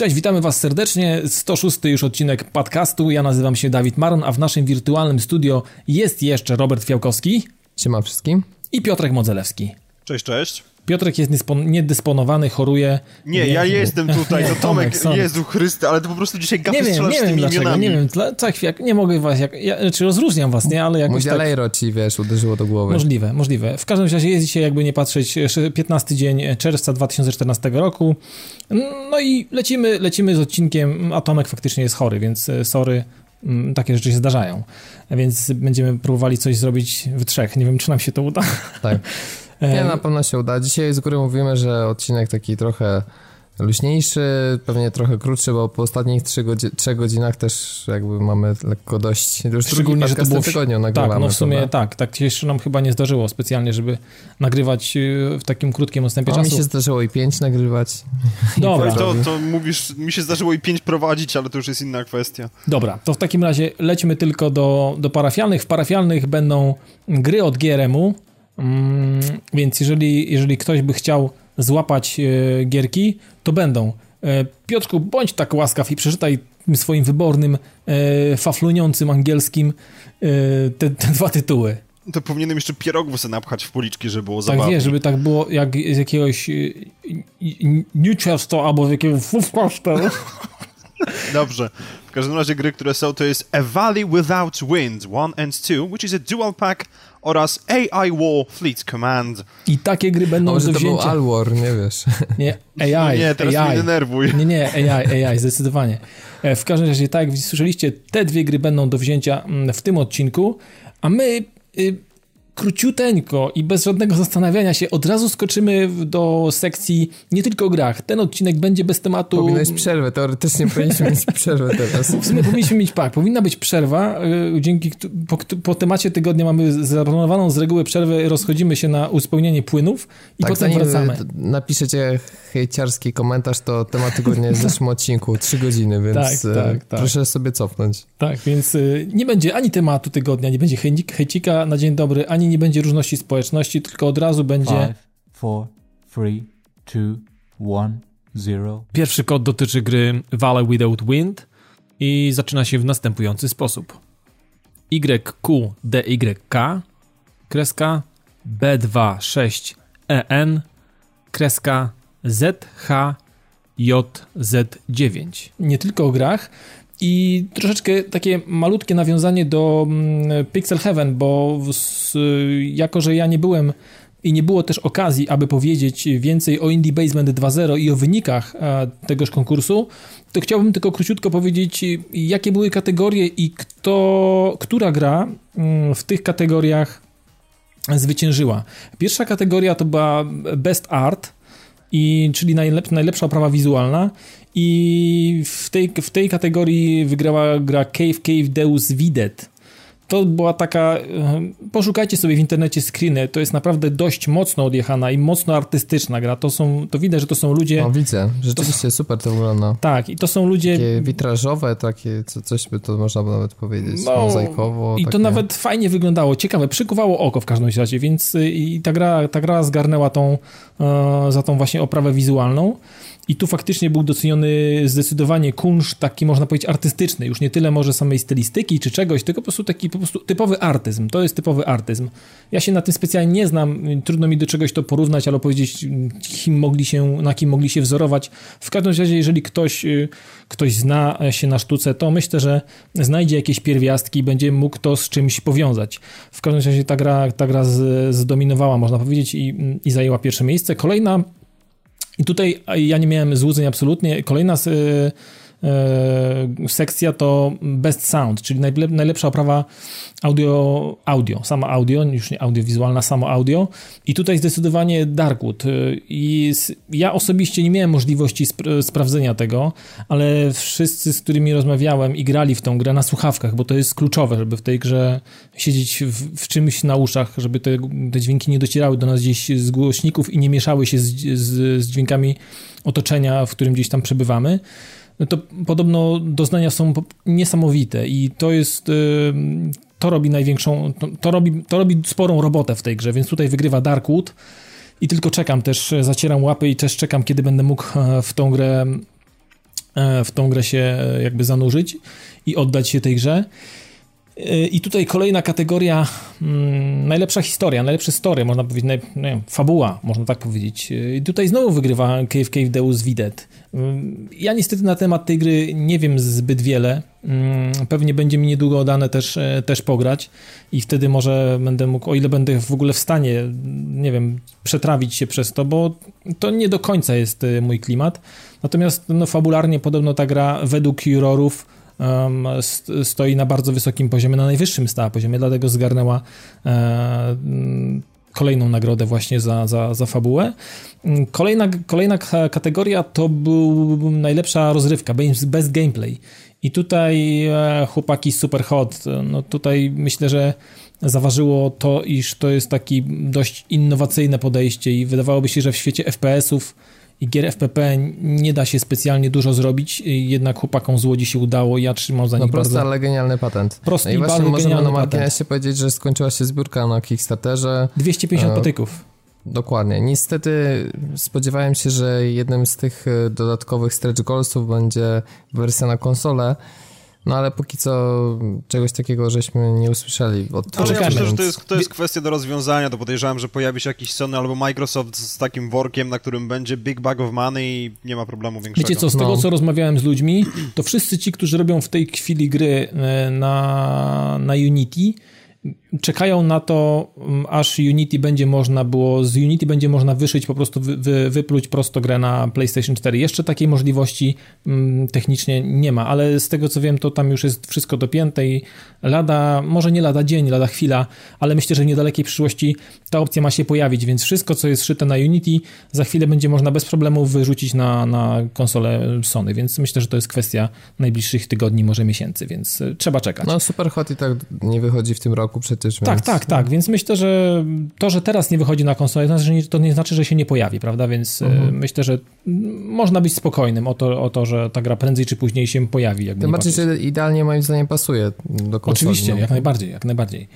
Cześć, witamy Was serdecznie. 106 już odcinek podcastu. Ja nazywam się Dawid Maron, a w naszym wirtualnym studio jest jeszcze Robert Fiałkowski. Siema wszystkim. I Piotrek Modzelewski. Cześć, cześć. Piotrek jest niedysponowany, choruje. Nie, ja jestem tutaj, to Tomek, Tomek Jezu Chryste, ale to po prostu dzisiaj gafy nie wiem, nie wiem dlaczego, imionami. nie wiem, co chwilę, nie mogę was, jak, ja, znaczy rozróżniam was, nie, ale jakoś Mój tak... ci, wiesz, uderzyło do głowy. Możliwe, możliwe. W każdym razie jest dzisiaj, jakby nie patrzeć, 15 dzień czerwca 2014 roku, no i lecimy, lecimy z odcinkiem, a Tomek faktycznie jest chory, więc e, sorry, mm, takie rzeczy się zdarzają, więc będziemy próbowali coś zrobić w trzech, nie wiem, czy nam się to uda. Tak. Nie, na pewno się uda. Dzisiaj z góry mówimy, że odcinek taki trochę luźniejszy, pewnie trochę krótszy, bo po ostatnich 3, godzi 3 godzinach też jakby mamy lekko dość, już Szczególnie, że to było w tygodniu nagrywamy. Tak, no w sumie prawda? tak, tak się jeszcze nam chyba nie zdarzyło specjalnie, żeby nagrywać y, w takim krótkim odstępie no, czasu. mi się zdarzyło i 5 nagrywać. Dobra. To, to mówisz, mi się zdarzyło i 5 prowadzić, ale to już jest inna kwestia. Dobra, to w takim razie lećmy tylko do, do parafialnych. W parafialnych będą gry od GRM-u, więc jeżeli, jeżeli ktoś by chciał złapać e, gierki, to będą. E, Piotrku, bądź tak łaskaw i przeczytaj swoim wybornym, e, fafluniącym angielskim te, te dwa tytuły. To powinienem jeszcze pierogów sobie napchać w policzki, żeby było tak zabawnie. wie, żeby tak było jak z jakiegoś Newcastle albo z jakiegoś Wolfcastle. Dobrze. W każdym razie gry, które są, to jest A Valley Without Wind 1 and 2, which is a dual pack oraz AI War Fleet Command. I takie gry będą Może do to wzięcia. był Alwar, nie wiesz. Nie, AI. No nie, teraz AI. mnie denerwuj. Nie, nie, AI, AI, zdecydowanie. E, w każdym razie, tak jak słyszeliście, te dwie gry będą do wzięcia mm, w tym odcinku, a my y, króciuteńko i bez żadnego zastanawiania się od razu skoczymy do sekcji nie tylko o grach. Ten odcinek będzie bez tematu... Powinnaś przerwę, teoretycznie powinniśmy mieć przerwę teraz. W sumie powinniśmy mieć, tak, powinna być przerwa, y, dzięki po, po, temacie tygodnia mamy zaplanowaną z reguły przerwę, rozchodzimy się na uzupełnienie płynów i tak, potem wracamy. napiszecie hejciarski komentarz, to temat tygodnia jest w zeszłym odcinku, trzy godziny, więc tak, tak, tak. proszę sobie cofnąć. Tak, więc y, nie będzie ani tematu tygodnia, nie będzie hejcika na dzień dobry, ani nie będzie różności społeczności, tylko od razu będzie... Five, four, three, two, one, zero. Pierwszy kod dotyczy gry Valley Without Wind i zaczyna się w następujący sposób. YQDYK kreska B26EN kreska ZHJZ9. Nie tylko o grach, i troszeczkę takie malutkie nawiązanie do mm, Pixel Heaven, bo z, jako, że ja nie byłem i nie było też okazji, aby powiedzieć więcej o Indie Basement 2.0 i o wynikach tegoż konkursu, to chciałbym tylko króciutko powiedzieć, jakie były kategorie i kto, która gra mm, w tych kategoriach zwyciężyła. Pierwsza kategoria to była Best Art, i, czyli najlep, najlepsza oprawa wizualna. I w tej, w tej kategorii wygrała gra Cave Cave Deus Videt to była taka, poszukajcie sobie w internecie screeny, to jest naprawdę dość mocno odjechana i mocno artystyczna gra, to są, to widać, że to są ludzie... No widzę, rzeczywiście to, super to wygląda. Tak, i to są ludzie... Takie witrażowe, takie, co, coś by to można by nawet powiedzieć, no, mozaikowo. I takie... to nawet fajnie wyglądało, ciekawe, przykuwało oko w każdym razie, więc y, i ta gra, ta gra zgarnęła tą, e, za tą właśnie oprawę wizualną. I tu faktycznie był doceniony zdecydowanie kunszt taki, można powiedzieć, artystyczny. Już nie tyle może samej stylistyki czy czegoś, tylko po prostu taki po prostu typowy artyzm. To jest typowy artyzm. Ja się na tym specjalnie nie znam, trudno mi do czegoś to porównać albo powiedzieć, kim mogli się, na kim mogli się wzorować. W każdym razie, jeżeli ktoś, y, ktoś zna się na sztuce, to myślę, że znajdzie jakieś pierwiastki i będzie mógł to z czymś powiązać. W każdym razie ta gra, ta gra zdominowała, można powiedzieć, i, i zajęła pierwsze miejsce. Kolejna i tutaj ja nie miałem złudzeń absolutnie. Kolejna z, e, sekcja to Best Sound, czyli najlepsza oprawa audio, audio, audio, już nie audiowizualna, samo audio. I tutaj zdecydowanie Darkwood. I ja osobiście nie miałem możliwości sp sprawdzenia tego, ale wszyscy, z którymi rozmawiałem i grali w tą grę na słuchawkach, bo to jest kluczowe, żeby w tej grze siedzieć w, w czymś na uszach, żeby te, te, dźwięki nie docierały do nas gdzieś z głośników i nie mieszały się z, z, z dźwiękami otoczenia, w którym gdzieś tam przebywamy no to podobno doznania są niesamowite i to jest to robi największą, to, to, robi, to robi sporą robotę w tej grze, więc tutaj wygrywa Darkwood i tylko czekam też, zacieram łapy i też czekam, kiedy będę mógł e, w tą grę w tą grę się jakby zanurzyć i oddać się tej grze. I tutaj kolejna kategoria, hmm, najlepsza historia, najlepsze story, można powiedzieć, naj, nie, fabuła, można tak powiedzieć. I tutaj znowu wygrywa Cave Cave Deus Videt. Hmm, ja niestety na temat tej gry nie wiem zbyt wiele. Hmm, pewnie będzie mi niedługo dane też, e, też pograć i wtedy może będę mógł, o ile będę w ogóle w stanie, nie wiem, przetrawić się przez to, bo to nie do końca jest e, mój klimat. Natomiast no, fabularnie podobno ta gra według jurorów stoi na bardzo wysokim poziomie, na najwyższym stała poziomie, dlatego zgarnęła e, kolejną nagrodę właśnie za, za, za fabułę. Kolejna, kolejna kategoria to był najlepsza rozrywka, best gameplay. I tutaj e, chłopaki super hot, no tutaj myślę, że zaważyło to, iż to jest taki dość innowacyjne podejście i wydawałoby się, że w świecie FPS-ów i gier FPP nie da się specjalnie dużo zrobić, jednak chłopakom z Łodzi się udało ja trzymam za no nich prosty, bardzo... ale genialny patent. Prosty no i, i właśnie bardzo możemy genialny na marginesie powiedzieć, że skończyła się zbiórka na Kickstarterze. 250 e, patyków. Dokładnie. Niestety spodziewałem się, że jednym z tych e, dodatkowych stretch goalsów będzie wersja na konsolę, no ale póki co czegoś takiego żeśmy nie usłyszeli. Od ale ja myślę, że to jest, to jest kwestia do rozwiązania, to podejrzewam, że pojawi się jakiś Sony albo Microsoft z takim workiem, na którym będzie big bag of money i nie ma problemu większego. Wiecie co, z tego No. co rozmawiałem z ludźmi, to wszyscy ci, którzy robią w tej chwili gry e, na, na Unity, czekają na to, mm, aż Unity będzie można było, z Unity będzie można wyszyć, po prostu wy, wy, wypluć prosto grę na PlayStation 4. Jeszcze takiej możliwości mm, technicznie nie ma, ale z tego co wiem, to tam już jest wszystko dopięte i lada, może nie lada dzień, lada chwila, ale myślę, że w niedalekiej przyszłości ta opcja ma się pojawić, więc wszystko, co jest szyte na Unity, za chwilę będzie można bez problemu wyrzucić na, na konsolę Sony, więc myślę, że to jest kwestia najbliższych tygodni, może miesięcy, więc trzeba czekać. No Super Hot i tak nie wychodzi w tym roku przecież. Tak, więc... tak, tak, więc myślę, że to, że teraz nie wychodzi na konsolę, to, znaczy, to nie znaczy, że się nie pojawi, prawda, więc mhm. myślę, że można być spokojnym o to, o to, że ta gra prędzej czy później się pojawi. Jakby Tym bardziej, że idealnie moim zdaniem pasuje do konsoli. Oczywiście, no. jak najbardziej, jak najbardziej.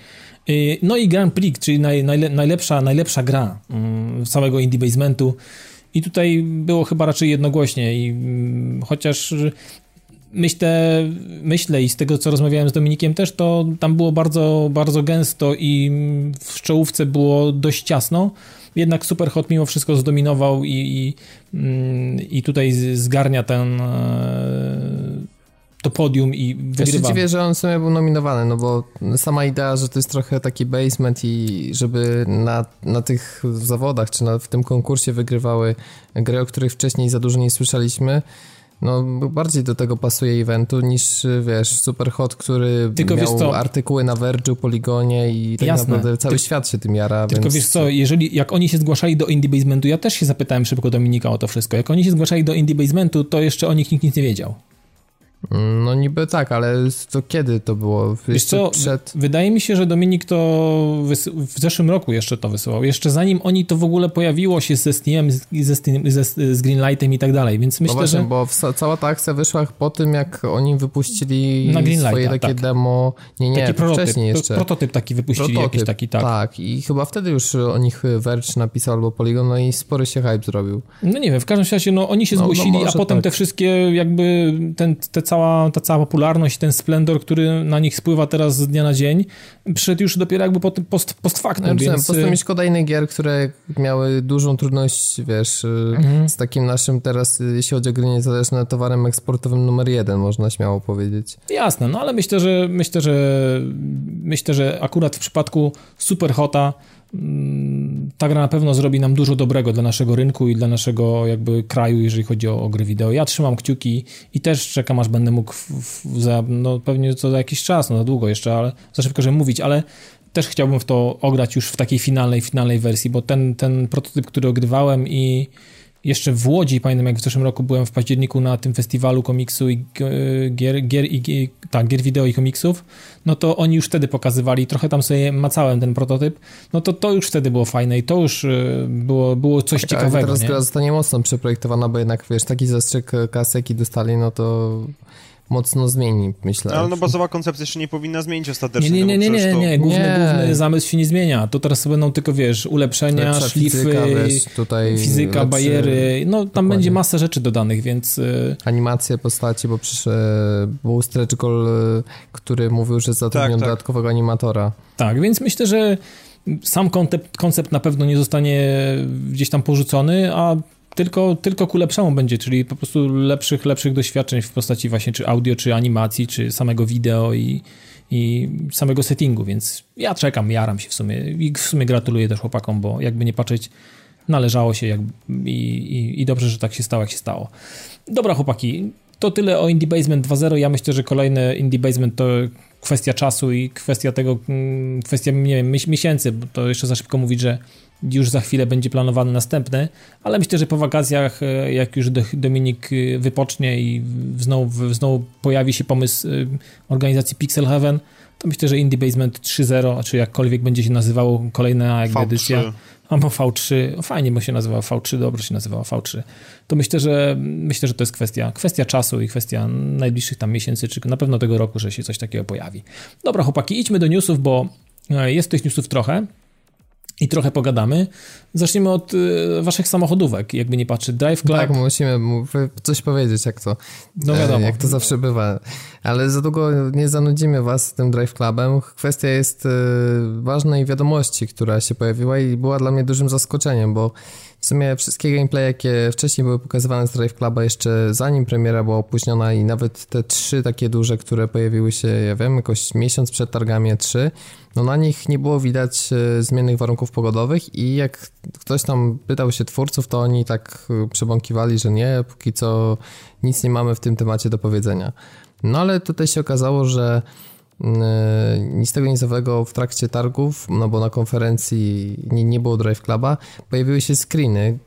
No i Grand Prix, czyli naj, najle, najlepsza, najlepsza gra um, całego indie basementu. I tutaj było chyba raczej jednogłośnie i um, chociaż myślę, myślę i z tego, co rozmawiałem z Dominikiem też, to tam było bardzo, bardzo gęsto i w czołówce było dość ciasno. Jednak Superhot mimo wszystko zdominował i, i, i tutaj zgarnia ten to podium i wygrywa. Ja się dziwię, że on sobie był nominowany, no bo sama idea, że to jest trochę taki basement i żeby na, na tych zawodach, czy na, w tym konkursie wygrywały gry, o których wcześniej za dużo nie słyszeliśmy, no bardziej do tego pasuje eventu niż, wiesz, Superhot, który Tylko miał artykuły na Verge'u, Poligonie i tak Jasne. naprawdę cały Ty... świat się tym jara. Tylko więc... wiesz co, jeżeli, jak oni się zgłaszali do Indie Basementu, ja też się zapytałem szybko Dominika o to wszystko, jak oni się zgłaszali do Indie Basementu, to jeszcze o nich nikt nic nie wiedział. No niby tak, ale to kiedy to było? Wiesz co, przed... wydaje mi się, że Dominik to w zeszłym roku jeszcze to wysyłał. Jeszcze zanim oni to w ogóle pojawiło się ze Steamem, ze, Steam, ze, z Greenlightem i tak dalej, więc myślę, no właśnie, że... bo cała ta akcja wyszła po tym, jak oni wypuścili swoje takie tak. demo... Nie, nie, taki prototyp, wcześniej jeszcze. Prototyp taki wypuścili prototyp, jakiś taki, tak. Tak, i chyba wtedy już o nich Verge napisał albo Polygon, no i spory się hype zrobił. No nie wiem, w każdym razie, no oni się no, zgłosili, no a potem tak. te wszystkie jakby, ten, te cała, ta cała popularność, ten splendor, który na nich spływa teraz z dnia na dzień, przyszedł już dopiero jakby post, post factum, ja więc... Po prostu mi szkoda innych gier, które miały dużą trudność, wiesz, mhm. z takim naszym teraz, jeśli chodzi o gry niezależne, towarem eksportowym numer jeden, można śmiało powiedzieć. Jasne, no ale myślę, że myślę, że myślę, że akurat w przypadku Superhota ta gra na pewno zrobi nam dużo dobrego dla naszego rynku i dla naszego jakby kraju, jeżeli chodzi o, o gry wideo. Ja trzymam kciuki i też czekam, aż będę mógł w, w, za, no pewnie co za jakiś czas, no za długo jeszcze, ale za szybko, żeby mówić, ale też chciałbym w to ograć już w takiej finalnej, finalnej wersji, bo ten, ten prototyp, który ogrywałem i jeszcze w Łodzi, pamiętam jak w zeszłym roku byłem w październiku na tym festiwalu komiksu i gier, gier, i, tak, gier wideo i komiksów, no to oni już wtedy pokazywali, trochę tam sobie macałem ten prototyp, no to to już wtedy było fajne i to już y, było, było coś tak, ciekawego. teraz nie? gra zostanie mocno przeprojektowana, bo jednak wiesz, taki zastrzyk kasy, jaki dostali, no to mocno zmieni, myślę. Ale no bazowa koncepcja się nie powinna zmienić ostatecznie. Nie, nie, nie, no nie, nie, nie. Główny, Nie. główny zamysł się nie zmienia. To teraz będą tylko, wiesz, ulepszenia, Lepsza szlify, fizyka, wiesz, tutaj fizyka, lepszy- bariery. No tam dokładnie. będzie masa rzeczy dodanych, więc y, Animacje postaci, bo przecież był stretch goal, e, który mówił, że zatrudnią Tak, tak. dodatkowego animatora. tak, więc myślę, że sam koncept, koncept na pewno nie zostanie gdzieś tam porzucony, a tylko, tylko ku lepszemu będzie, czyli po prostu lepszych, lepszych doświadczeń w postaci właśnie czy audio, czy animacji, czy samego wideo i, i samego settingu, więc ja czekam, jaram się w sumie i w sumie gratuluję też chłopakom, bo jakby nie patrzeć, należało się jak, i, i, i dobrze, że tak się stało, jak się stało. Dobra chłopaki, to tyle o Indie Basement 2.0. Ja myślę, że kolejne Indie Basement to kwestia czasu i kwestia tego, mm, kwestia, nie wiem, miesię- miesięcy, bo to jeszcze za szybko mówić, że już za chwilę będzie planowany następny, ale myślę, że po wakacjach, e, jak już Do- Dominik e, wypocznie i znowu, znowu pojawi się pomysł e, organizacji Pixel Heaven, to myślę, że Indie Basement 3.0, czy jakkolwiek będzie się nazywało kolejna jakby V3. edycja, albo V3, o, fajnie by się nazywało V3, dobrze się nazywało V3, to myślę, że myślę, że to jest kwestia, kwestia czasu i kwestia najbliższych tam miesięcy, czy na pewno tego roku, że się coś takiego pojawi. Dobra chłopaki, idźmy do newsów, bo jest tych newsów trochę i trochę pogadamy. Zaczniemy od e, waszych samochodówek, jakby nie patrzeć. Drive Club, Tak, musimy mu- coś powiedzieć, jak to, no e, wiadomo. jak to zawsze bywa. Ale za długo nie zanudzimy was tym Drive Clubem. Kwestia jest e, ważnej wiadomości, która się pojawiła i była dla mnie dużym zaskoczeniem, bo w sumie wszystkie gameplay, jakie wcześniej były pokazywane z Drive Cluba, jeszcze zanim premiera była opóźniona i nawet te trzy takie duże, które pojawiły się, ja wiem, jakoś miesiąc przed targami E3, no na nich nie było widać e, zmiennych warunków pogodowych i jak ktoś tam pytał się twórców, to oni tak e, przebąkiwali, że nie, póki co nic nie mamy w tym temacie do powiedzenia. No ale tutaj się okazało, że e, nic tego nizowego w trakcie targów, no bo na konferencji nie, nie było Drive Cluba, pojawiły się screeny.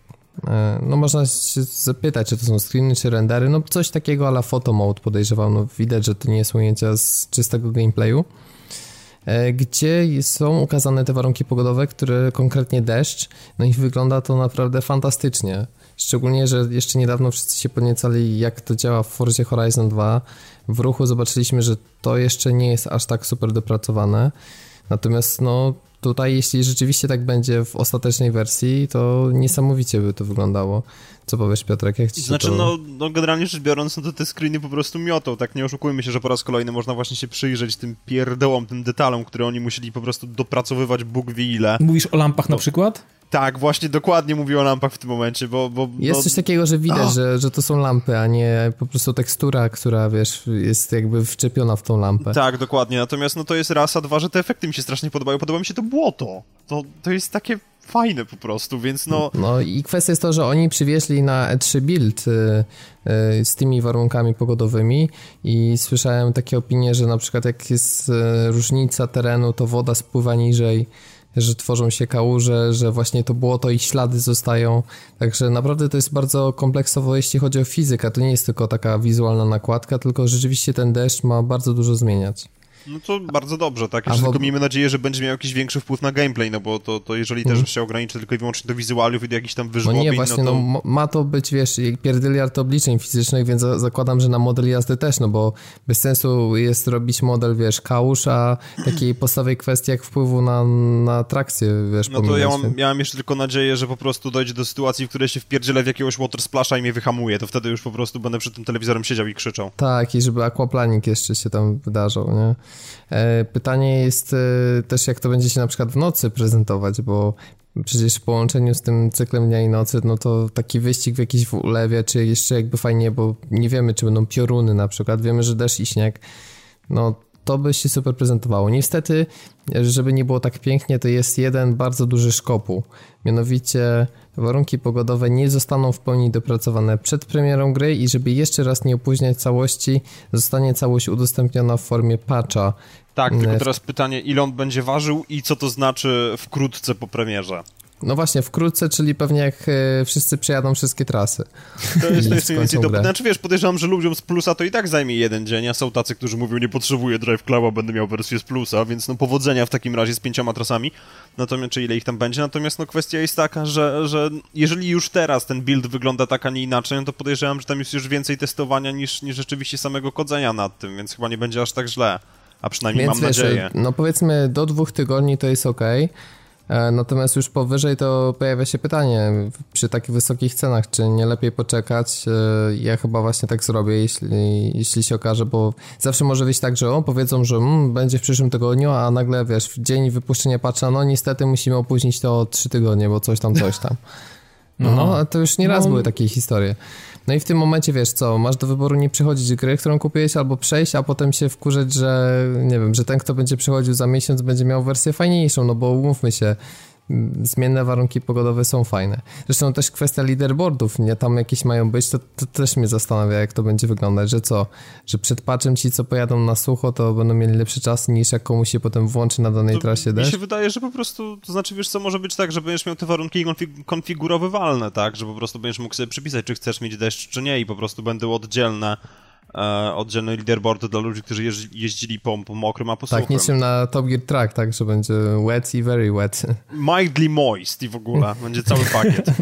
No można się zapytać, czy to są screeny, czy rendery, no coś takiego ala photo mode podejrzewam, no widać, że to nie są ujęcia z czystego gameplayu gdzie są ukazane te warunki pogodowe, które konkretnie deszcz, no i wygląda to naprawdę fantastycznie. Szczególnie, że jeszcze niedawno wszyscy się podniecali, jak to działa w Forzie Horizon 2. W ruchu zobaczyliśmy, że to jeszcze nie jest aż tak super dopracowane. Natomiast no tutaj, jeśli rzeczywiście tak będzie w ostatecznej wersji, to niesamowicie by to wyglądało. Co powiesz Piotrek, jak ci się Znaczy, to... no, no generalnie rzecz biorąc, no to te screeny po prostu miotą, tak nie oszukujmy się, że po raz kolejny można właśnie się przyjrzeć tym pierdołom, tym detalom, które oni musieli po prostu dopracowywać Bóg wie ile. Mówisz o lampach na przykład? Tak, właśnie dokładnie mówię o lampach w tym momencie, bo... bo Jest no, coś takiego, że widać, że, że to są lampy, a nie po prostu tekstura, która, wiesz, jest jakby wczepiona w tą lampę. Tak, dokładnie, natomiast no to jest raz, a dwa, że te efekty mi się strasznie podobają, podoba mi się to błoto. To, to jest takie fajne po prostu, więc no... No i kwestia jest to, że oni przywieźli na E3 build y, y, z tymi warunkami pogodowymi i słyszałem takie opinie, że na przykład jak jest y, różnica terenu, to woda spływa niżej, że tworzą się kałuże, że właśnie to błoto i ślady zostają. Także naprawdę to jest bardzo kompleksowo, jeśli chodzi o fizykę. To nie jest tylko taka wizualna nakładka, tylko rzeczywiście ten deszcz ma bardzo dużo zmieniać. No to bardzo dobrze, tak? Jeszcze tylko miejmy nadzieję, że będzie miał jakiś większy wpływ na gameplay, no bo to, to jeżeli też się ograniczy tylko i wyłącznie do wizualiów i do jakichś tam No wyżłobień, nie, właśnie, no no, to... mo- ma to być, wiesz, pierdyliard obliczeń fizycznych, więc za- zakładam, że na model jazdy też, no bo bez sensu jest robić model, wiesz, kałuż, a takiej podstawowej kwestii jak wpływu na, na trakcję, wiesz, No to ja mam, miałem jeszcze tylko nadzieję, że po prostu dojdzie do sytuacji, w której się wpierdzielę w jakiegoś water splasha i mnie wyhamuje, to wtedy już po prostu będę przed tym telewizorem siedział i krzyczał. Tak, i żeby aquaplaning jeszcze się tam wydarzał, nie? E, pytanie jest e, też, jak to będzie się na przykład w nocy prezentować, bo przecież w połączeniu z tym cyklem dnia i nocy, no to taki wyścig w jakiejś ulewie, czy jeszcze jakby fajnie, bo nie wiemy, czy będą pioruny na przykład, wiemy, że deszcz i śnieg, no to by się super prezentowało. Niestety, żeby nie było tak pięknie, to jest jeden bardzo duży szkopuł. Mianowicie warunki pogodowe nie zostaną w pełni dopracowane przed premierą gry i żeby jeszcze raz nie opóźniać całości, zostanie całość udostępniona w formie patcha. Tak, tylko Nie. teraz pytanie, ile on będzie ważył i co to znaczy wkrótce po premierze? No właśnie, wkrótce, czyli pewnie jak e, wszyscy przejadą wszystkie trasy. To jest, to jest mniej więcej to. Znaczy wiesz, podejrzewam, że ludziom z plusa to i tak zajmie jeden dzień, a są tacy, którzy mówią, nie potrzebuję Drive Cluba, będę miał wersję z plusa, więc no powodzenia w takim razie z pięcioma trasami, natomiast czy ile ich tam będzie, natomiast no kwestia jest taka, że, że jeżeli już teraz ten build wygląda tak, a nie inaczej, no to podejrzewam, że tam jest już więcej testowania niż, niż rzeczywiście samego kodzenia nad tym, więc chyba nie będzie aż tak źle. A przynajmniej więc mam wiesz, nadzieję. No powiedzmy do dwóch tygodni to jest ok. E, natomiast już powyżej to pojawia się pytanie, przy takich wysokich cenach, czy nie lepiej poczekać? E, ja chyba właśnie tak zrobię, jeśli, jeśli się okaże, bo zawsze może być tak, że o, powiedzą, że mm, będzie w przyszłym tygodniu, a nagle, wiesz, w dzień wypuszczenia patcha, no niestety musimy opóźnić to o trzy tygodnie, bo coś tam, coś tam. No, no to już nie raz no. były takie historie. No i w tym momencie wiesz co, masz do wyboru nie przychodzić gry, którą kupiłeś, albo przejść, a potem się wkurzyć, że nie wiem, że ten, kto będzie przychodził za miesiąc, będzie miał wersję fajniejszą, no bo umówmy się, zmienne warunki pogodowe są fajne. Zresztą też kwestia leaderboardów, nie tam jakieś mają być, to, to, też mnie zastanawia, jak to będzie wyglądać, że co, że przed patchem ci, co pojadą na sucho, to będą mieli lepszy czas niż jak komuś się potem włączy na danej to trasie deszcz? Mi się wydaje, że po prostu, to znaczy wiesz co, może być tak, że będziesz miał te warunki konfig konfigurowywalne, tak, że po prostu będziesz mógł sobie przypisać, czy chcesz mieć deszcz, czy nie i po prostu będą oddzielne oddzielny leaderboard dla ludzi, którzy jeździli po, po mokrym, a po Tak, suchym. niczym na Top Gear Track, tak, że będzie wet i very wet. Mildly moist i w ogóle, będzie cały pakiet.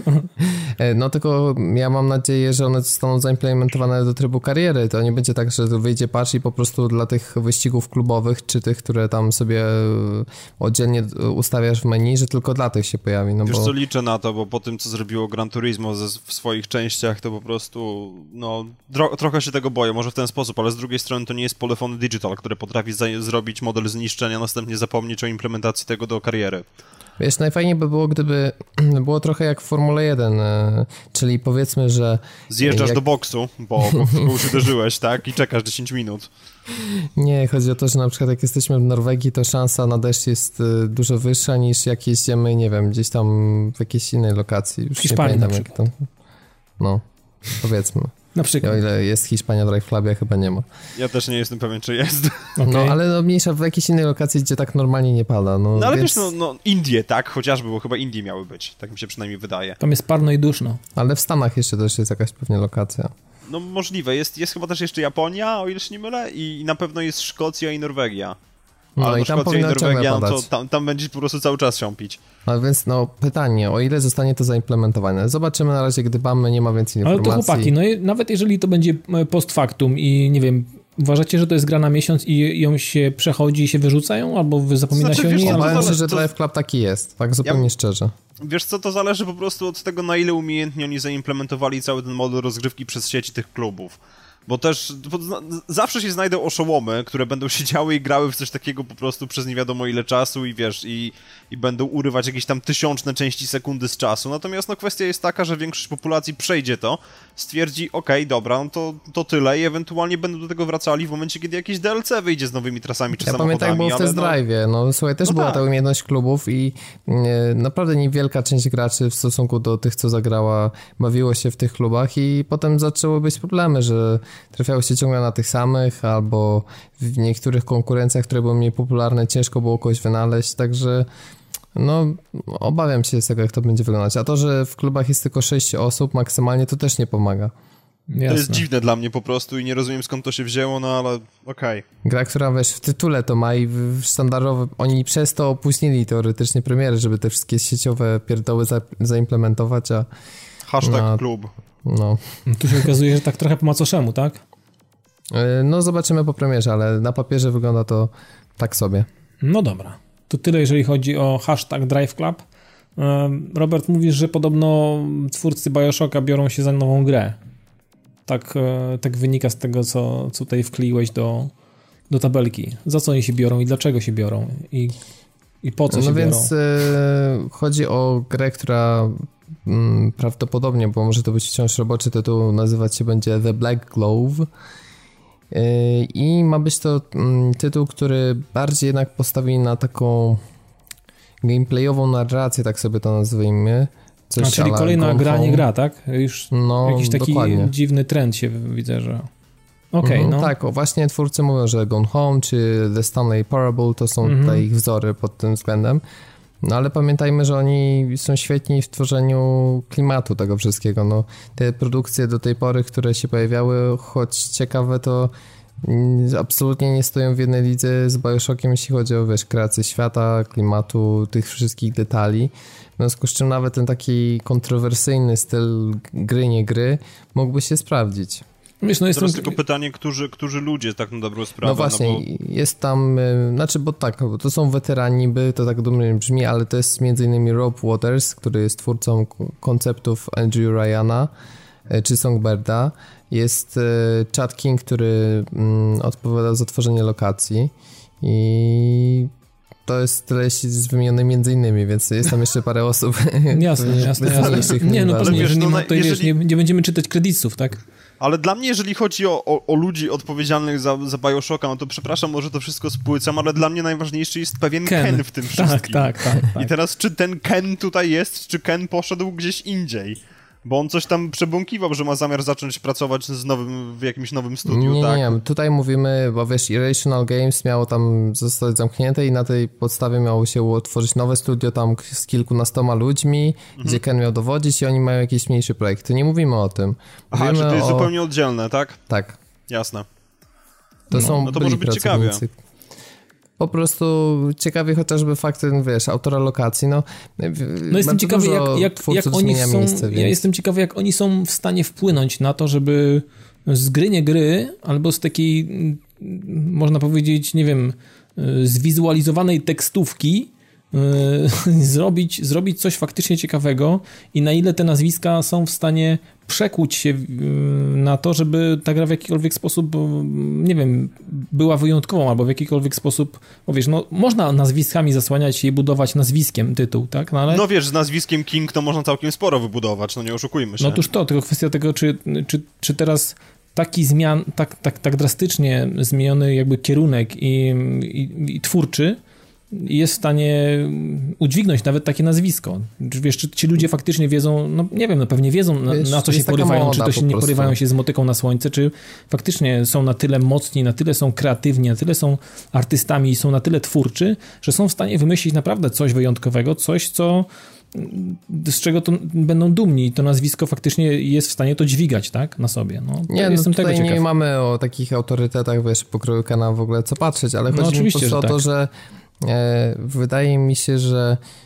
E, no tylko ja mam nadzieję, że one zostaną zaimplementowane do trybu kariery. To nie będzie tak, że wyjdzie patch i po prostu dla tych wyścigów klubowych, czy tych, które tam sobie e, oddzielnie ustawiasz w menu, że tylko dla tych się pojawi. No Wiesz bo... co, liczę na to, bo po tym, co zrobiło Gran Turismo ze, w swoich częściach, to po prostu, no, trochę się tego boję może w ten sposób, ale z drugiej strony to nie jest Polyphony Digital, które potrafi zrobić model zniszczenia, następnie zapomnieć o implementacji tego do kariery. Wiesz, najfajniej by było, gdyby było trochę jak w Formule 1, e, czyli powiedzmy, że... Zjeżdżasz jak... do boksu, bo, bo już uderzyłeś, tak? I czekasz 10 minut. Nie, chodzi o to, że na przykład jak jesteśmy w Norwegii, to szansa na deszcz jest e, dużo wyższa niż jak jeździmy, nie wiem, gdzieś tam w jakiejś innej lokacji. Już Hiszpanii nie pamiętam, jak to... No, powiedzmy. Na przykład. O ile jest Hiszpania Drive Clubie, chyba nie ma. Ja też nie jestem pewien, czy jest. Okay. No, ale no, mniejsza w jakiejś innej lokacji, gdzie tak normalnie nie pada. No, no ale więc... wiesz, no, no Indie, tak? Chociażby, bo chyba Indie miały być. Tak mi się przynajmniej wydaje. Tam jest parno i duszno. Ale w Stanach jeszcze też jest jakaś pewnie lokacja. No możliwe. Jest, jest chyba też jeszcze Japonia, o ile się nie mylę, i na pewno jest Szkocja i Norwegia. No ale i tam i Norwegia, no to tam, tam będzie po prostu cały czas siąpić. A więc no pytanie, o ile zostanie to zaimplementowane? Zobaczymy na razie, gdy mamy, nie ma więcej informacji. Ale to chłopaki, no nawet jeżeli to będzie e, post factum i nie wiem, uważacie, że to jest gra na miesiąc i ją się przechodzi i się wyrzucają, albo wy zapomina znaczy, się o niej? Obawiam się, że Drive Club taki jest, tak zupełnie ja... szczerze. Wiesz co, to zależy po prostu od tego, na ile umiejętnie oni zaimplementowali cały ten model rozgrywki przez sieci tych klubów. Bo też bo zawsze się znajdą oszołomy, które będą siedziały i grały w coś takiego po prostu przez nie wiadomo ile czasu i wiesz, i, i będą urywać jakieś tam tysiączne części sekundy z czasu. Natomiast no kwestia jest taka, że większość populacji przejdzie to, stwierdzi, okej, okay, dobra, no to, to tyle i ewentualnie będą do tego wracali w momencie, kiedy jakieś DLC wyjdzie z nowymi trasami czy ja samochodami. Ja pamiętam, było w test drive, no, no słuchaj, też no była tak. ta umiejętność klubów i e, naprawdę niewielka część graczy w stosunku do tych, co zagrała, bawiło się w tych klubach i potem zaczęły być problemy, że trafiały się ciągle na tych samych, albo w niektórych konkurencjach, które były mniej popularne, ciężko było kogoś wynaleźć, także no, obawiam się z tego, jak to będzie wyglądać. A to, że w klubach jest tylko 6 osób maksymalnie, to też nie pomaga. Jasne. To jest dziwne dla mnie po prostu i nie rozumiem skąd to się wzięło, no ale okej. Okay. Gra, która wiesz, w tytule to ma i w standardowy, oni przez to opóźnili teoretycznie premiery, żeby te wszystkie sieciowe pierdoły za, zaimplementować, a... Hashtag no, klub. No. Tu się okazuje, że tak trochę po macoszemu, tak? E, no zobaczymy po premierze, ale na papierze wygląda to tak sobie. No dobra. To tyle, jeżeli chodzi o hashtag Drive Club. Robert, mówisz, że podobno twórcy Bioshocka biorą się za nową grę. Tak, e, tak wynika z tego, co, co tutaj wkleiłeś do, do tabelki. Za co oni się biorą i dlaczego się biorą? I, i po co no się biorą? No więc y, chodzi o grę, która prawdopodobnie, bo może to być wciąż roboczy tytuł, nazywać się będzie The Black Glove. Y, I ma być to mm, tytuł, który bardziej jednak postawi na taką gameplayową narrację, tak sobie to nazwijmy. Coś A, czyli kolejna gra, nie gra, tak? Już no, jakiś taki dokładnie. dziwny trend się widzę, że... Okay, mhm, no. Tak, o, właśnie twórcy mówią, że Gone Home czy The Stanley Parable to są mhm. te ich wzory pod tym względem. No ale pamiętajmy, że oni są świetni w tworzeniu klimatu tego wszystkiego. No, te produkcje do tej pory, które się pojawiały, choć ciekawe, to mm, absolutnie nie stoją w jednej lidze z Bioshockiem, jeśli chodzi o wiesz, kreację świata, klimatu, tych wszystkich detali. W związku z czym nawet ten taki kontrowersyjny styl gry, nie gry mógłby się sprawdzić. Wiesz, no jest Teraz tylko pytanie, którzy, którzy ludzie tak na dobrą sprawę. No właśnie, no bo... jest tam, y, znaczy, bo tak, bo to są weterani, by to tak dumnie brzmi, ale to jest między innymi Rob Waters, który jest twórcą konceptów Andrew Ryana y, czy Songbirda. Jest y, Chad King, który mm, odpowiada za tworzenie lokacji i to jest tyle z wymienione między innymi, więc jest tam jeszcze parę osób. Jasne, jasne, jasne. Nie, no pewnie, wiesz, no, nie, to, jeżeli... wiesz, nie, nie będziemy czytać kredytów, tak? Ale dla mnie, jeżeli chodzi o, o, o ludzi odpowiedzialnych za, za Bioshocka, no to przepraszam, może to wszystko spłycam, ale dla mnie najważniejszy jest pewien Ken, Ken w tym tak, wszystkim. Tak, tak, tak, I teraz, czy ten Ken tutaj jest, czy Ken poszedł gdzieś indziej? Bo on coś tam przebąkiwał, że ma zamiar zacząć pracować z nowym, w jakimś nowym studiu, nie, tak? Nie, tutaj mówimy, bo wiesz, Irrational Games miało tam zostać zamknięte i na tej podstawie miało się utworzyć nowe studio tam z kilkunastoma ludźmi, mhm. gdzie Ken miał dowodzić i oni mają jakiś mniejszy projekt. To nie mówimy o tym. Aha, czy to jest o... zupełnie oddzielne, tak? Tak. Jasne. To no, są no to może być ciekawie po prostu ciekawie chociażby fakty, wiesz, autora lokacji, no. No jestem ciekawy, jak, jak, jak oni są, miejsce, więc... ja jestem ciekawy, jak oni są w stanie wpłynąć na to, żeby z gry nie gry, albo z takiej, można powiedzieć, nie wiem, zwizualizowanej tekstówki Y, zrobić, zrobić coś faktycznie ciekawego i na ile te nazwiska są w stanie przekuć się y, na to, żeby ta gra w jakikolwiek sposób, y, nie wiem, była wyjątkową albo w jakikolwiek sposób, bo wiesz, no można nazwiskami zasłaniać się i budować nazwiskiem tytuł, tak? No, ale... no wiesz, z nazwiskiem King to można całkiem sporo wybudować, no nie oszukujmy się. No otóż to, tylko kwestia tego, czy, czy, czy teraz taki zmian, tak, tak, tak drastycznie zmieniony jakby kierunek i, i, i twórczy, jest w stanie udźwignąć nawet takie nazwisko. Wiesz, czy ci ludzie faktycznie wiedzą, no nie wiem, no pewnie wiedzą na, Wiesz, na co się porywają, czy to się nie porywają się z motyką na słońce, czy faktycznie są na tyle mocni, na tyle są kreatywni, na tyle są artystami i są na tyle twórczy, że są w stanie wymyślić naprawdę coś wyjątkowego, coś, co z czego to będą dumni i to nazwisko faktycznie jest w stanie to dźwigać, tak, na sobie. No, nie, no jestem tego nie mamy o takich autorytetach, wiesz, pokroju kanału w ogóle co patrzeć, ale no, chodzi mi po prostu o to, tak. że wydaje mi się, że e,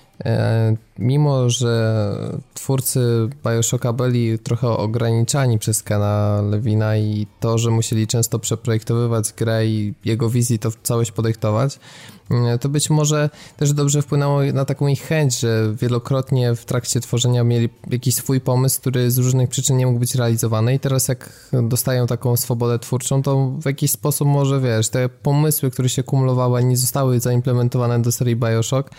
mimo, że twórcy Bioshocka byli trochę ograniczani przez Kena Lewina i to, że musieli często przeprojektowywać grę i jego wizji to całość podyktować, mm, to być może też dobrze wpłynęło na taką ich chęć, że wielokrotnie w trakcie tworzenia mieli jakiś swój pomysł, który z różnych przyczyn nie mógł być realizowany. I teraz jak dostają taką swobodę twórczą, to w jakiś sposób może, wiesz, te pomysły, które się kumulowały, nie zostały zaimplementowane do serii Bioshock,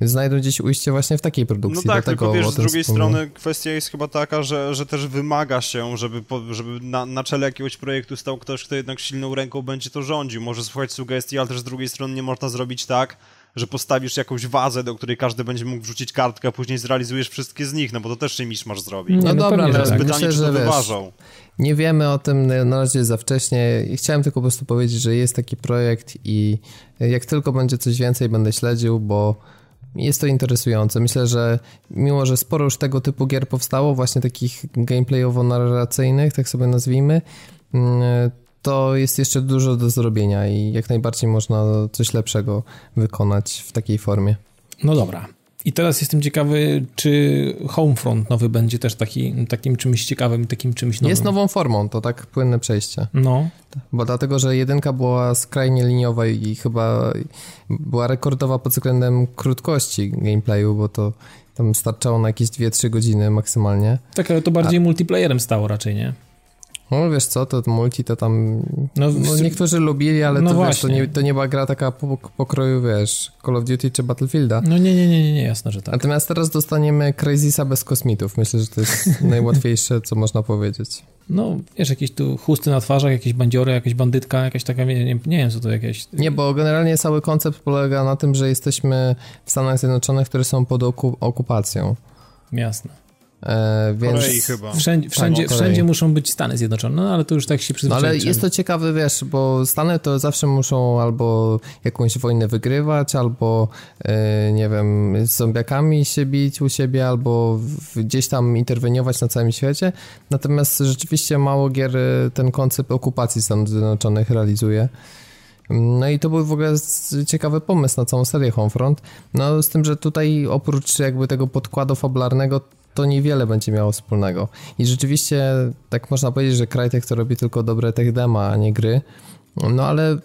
znajdą gdzieś ujście właśnie w takiej produkcji. No tak, tylko wiesz, z drugiej strony kwestia jest chyba taka, że, że też wymaga się, żeby, żeby na, na czele jakiegoś projektu stał ktoś, kto jednak silną ręką będzie to rządził. Może słuchać sugestii, ale też z drugiej strony nie można zrobić tak, że postawisz jakąś wazę, do której każdy będzie mógł wrzucić kartkę, a później zrealizujesz wszystkie z nich, no bo to też się masz zrobić. No, no dobra, ale tak. pytanie, myślę, czy to wyważą. Nie wiemy o tym, na razie za wcześnie. Chciałem tylko po prostu powiedzieć, że jest taki projekt i jak tylko będzie coś więcej, będę śledził, bo jest to interesujące. Myślę, że mimo, że sporo już tego typu gier powstało, właśnie takich gameplayowo-narracyjnych, tak sobie nazwijmy, mm, to jest jeszcze dużo do zrobienia i jak najbardziej można coś lepszego wykonać w takiej formie. No dobra. I teraz jestem ciekawy, czy Homefront nowy będzie też taki, takim czymś ciekawym, takim czymś nowym. Jest nową formą, to tak płynne przejście. No. Bo dlatego, że jedynka była skrajnie liniowa i chyba była rekordowa pod względem krótkości gameplayu, bo to tam starczało na jakieś 2-3 godziny maksymalnie. Tak, ale to bardziej A... multiplayerem stało raczej, nie? No wiesz co, to multi to tam, no, no niektórzy lubili, ale no to, wiesz, to, nie, to nie była gra taka po, pokroju, wiesz, Call of Duty czy Battlefielda. No nie, nie, nie, nie, jasne, że tak. Natomiast teraz dostaniemy Crazysa bez kosmitów. Myślę, że to jest najłatwiejsze, co można powiedzieć. No, wiesz, jakieś tu chusty na twarzach, jakieś bandziory, jakaś bandytka, jakaś taka, nie, nie, nie wiem, co to jakieś... Nie, bo generalnie cały koncept polega na tym, że jesteśmy w Stanach Zjednoczonych, które są pod okupacją. Jasne. E, więc Korei chyba. Wszędzie, wszędzie, tak, wszędzie muszą być Stany Zjednoczone, no ale to już tak się przyzwyczaiłem. No, ale jest to ciekawe, wiesz, bo Stany to zawsze muszą albo jakąś wojnę wygrywać, albo e, nie wiem, z zombiakami się bić u siebie, albo gdzieś tam interweniować na całym świecie. Natomiast rzeczywiście mało gier e, ten koncept okupacji Stanów Zjednoczonych realizuje. No i to był w ogóle ciekawy pomysł na całą serię Homefront. No z tym, że tutaj oprócz jakby tego podkładu fabularnego to niewiele będzie miało wspólnego. I rzeczywiście tak można powiedzieć, że Crytek to robi tylko dobre tech dema, a nie gry. No ale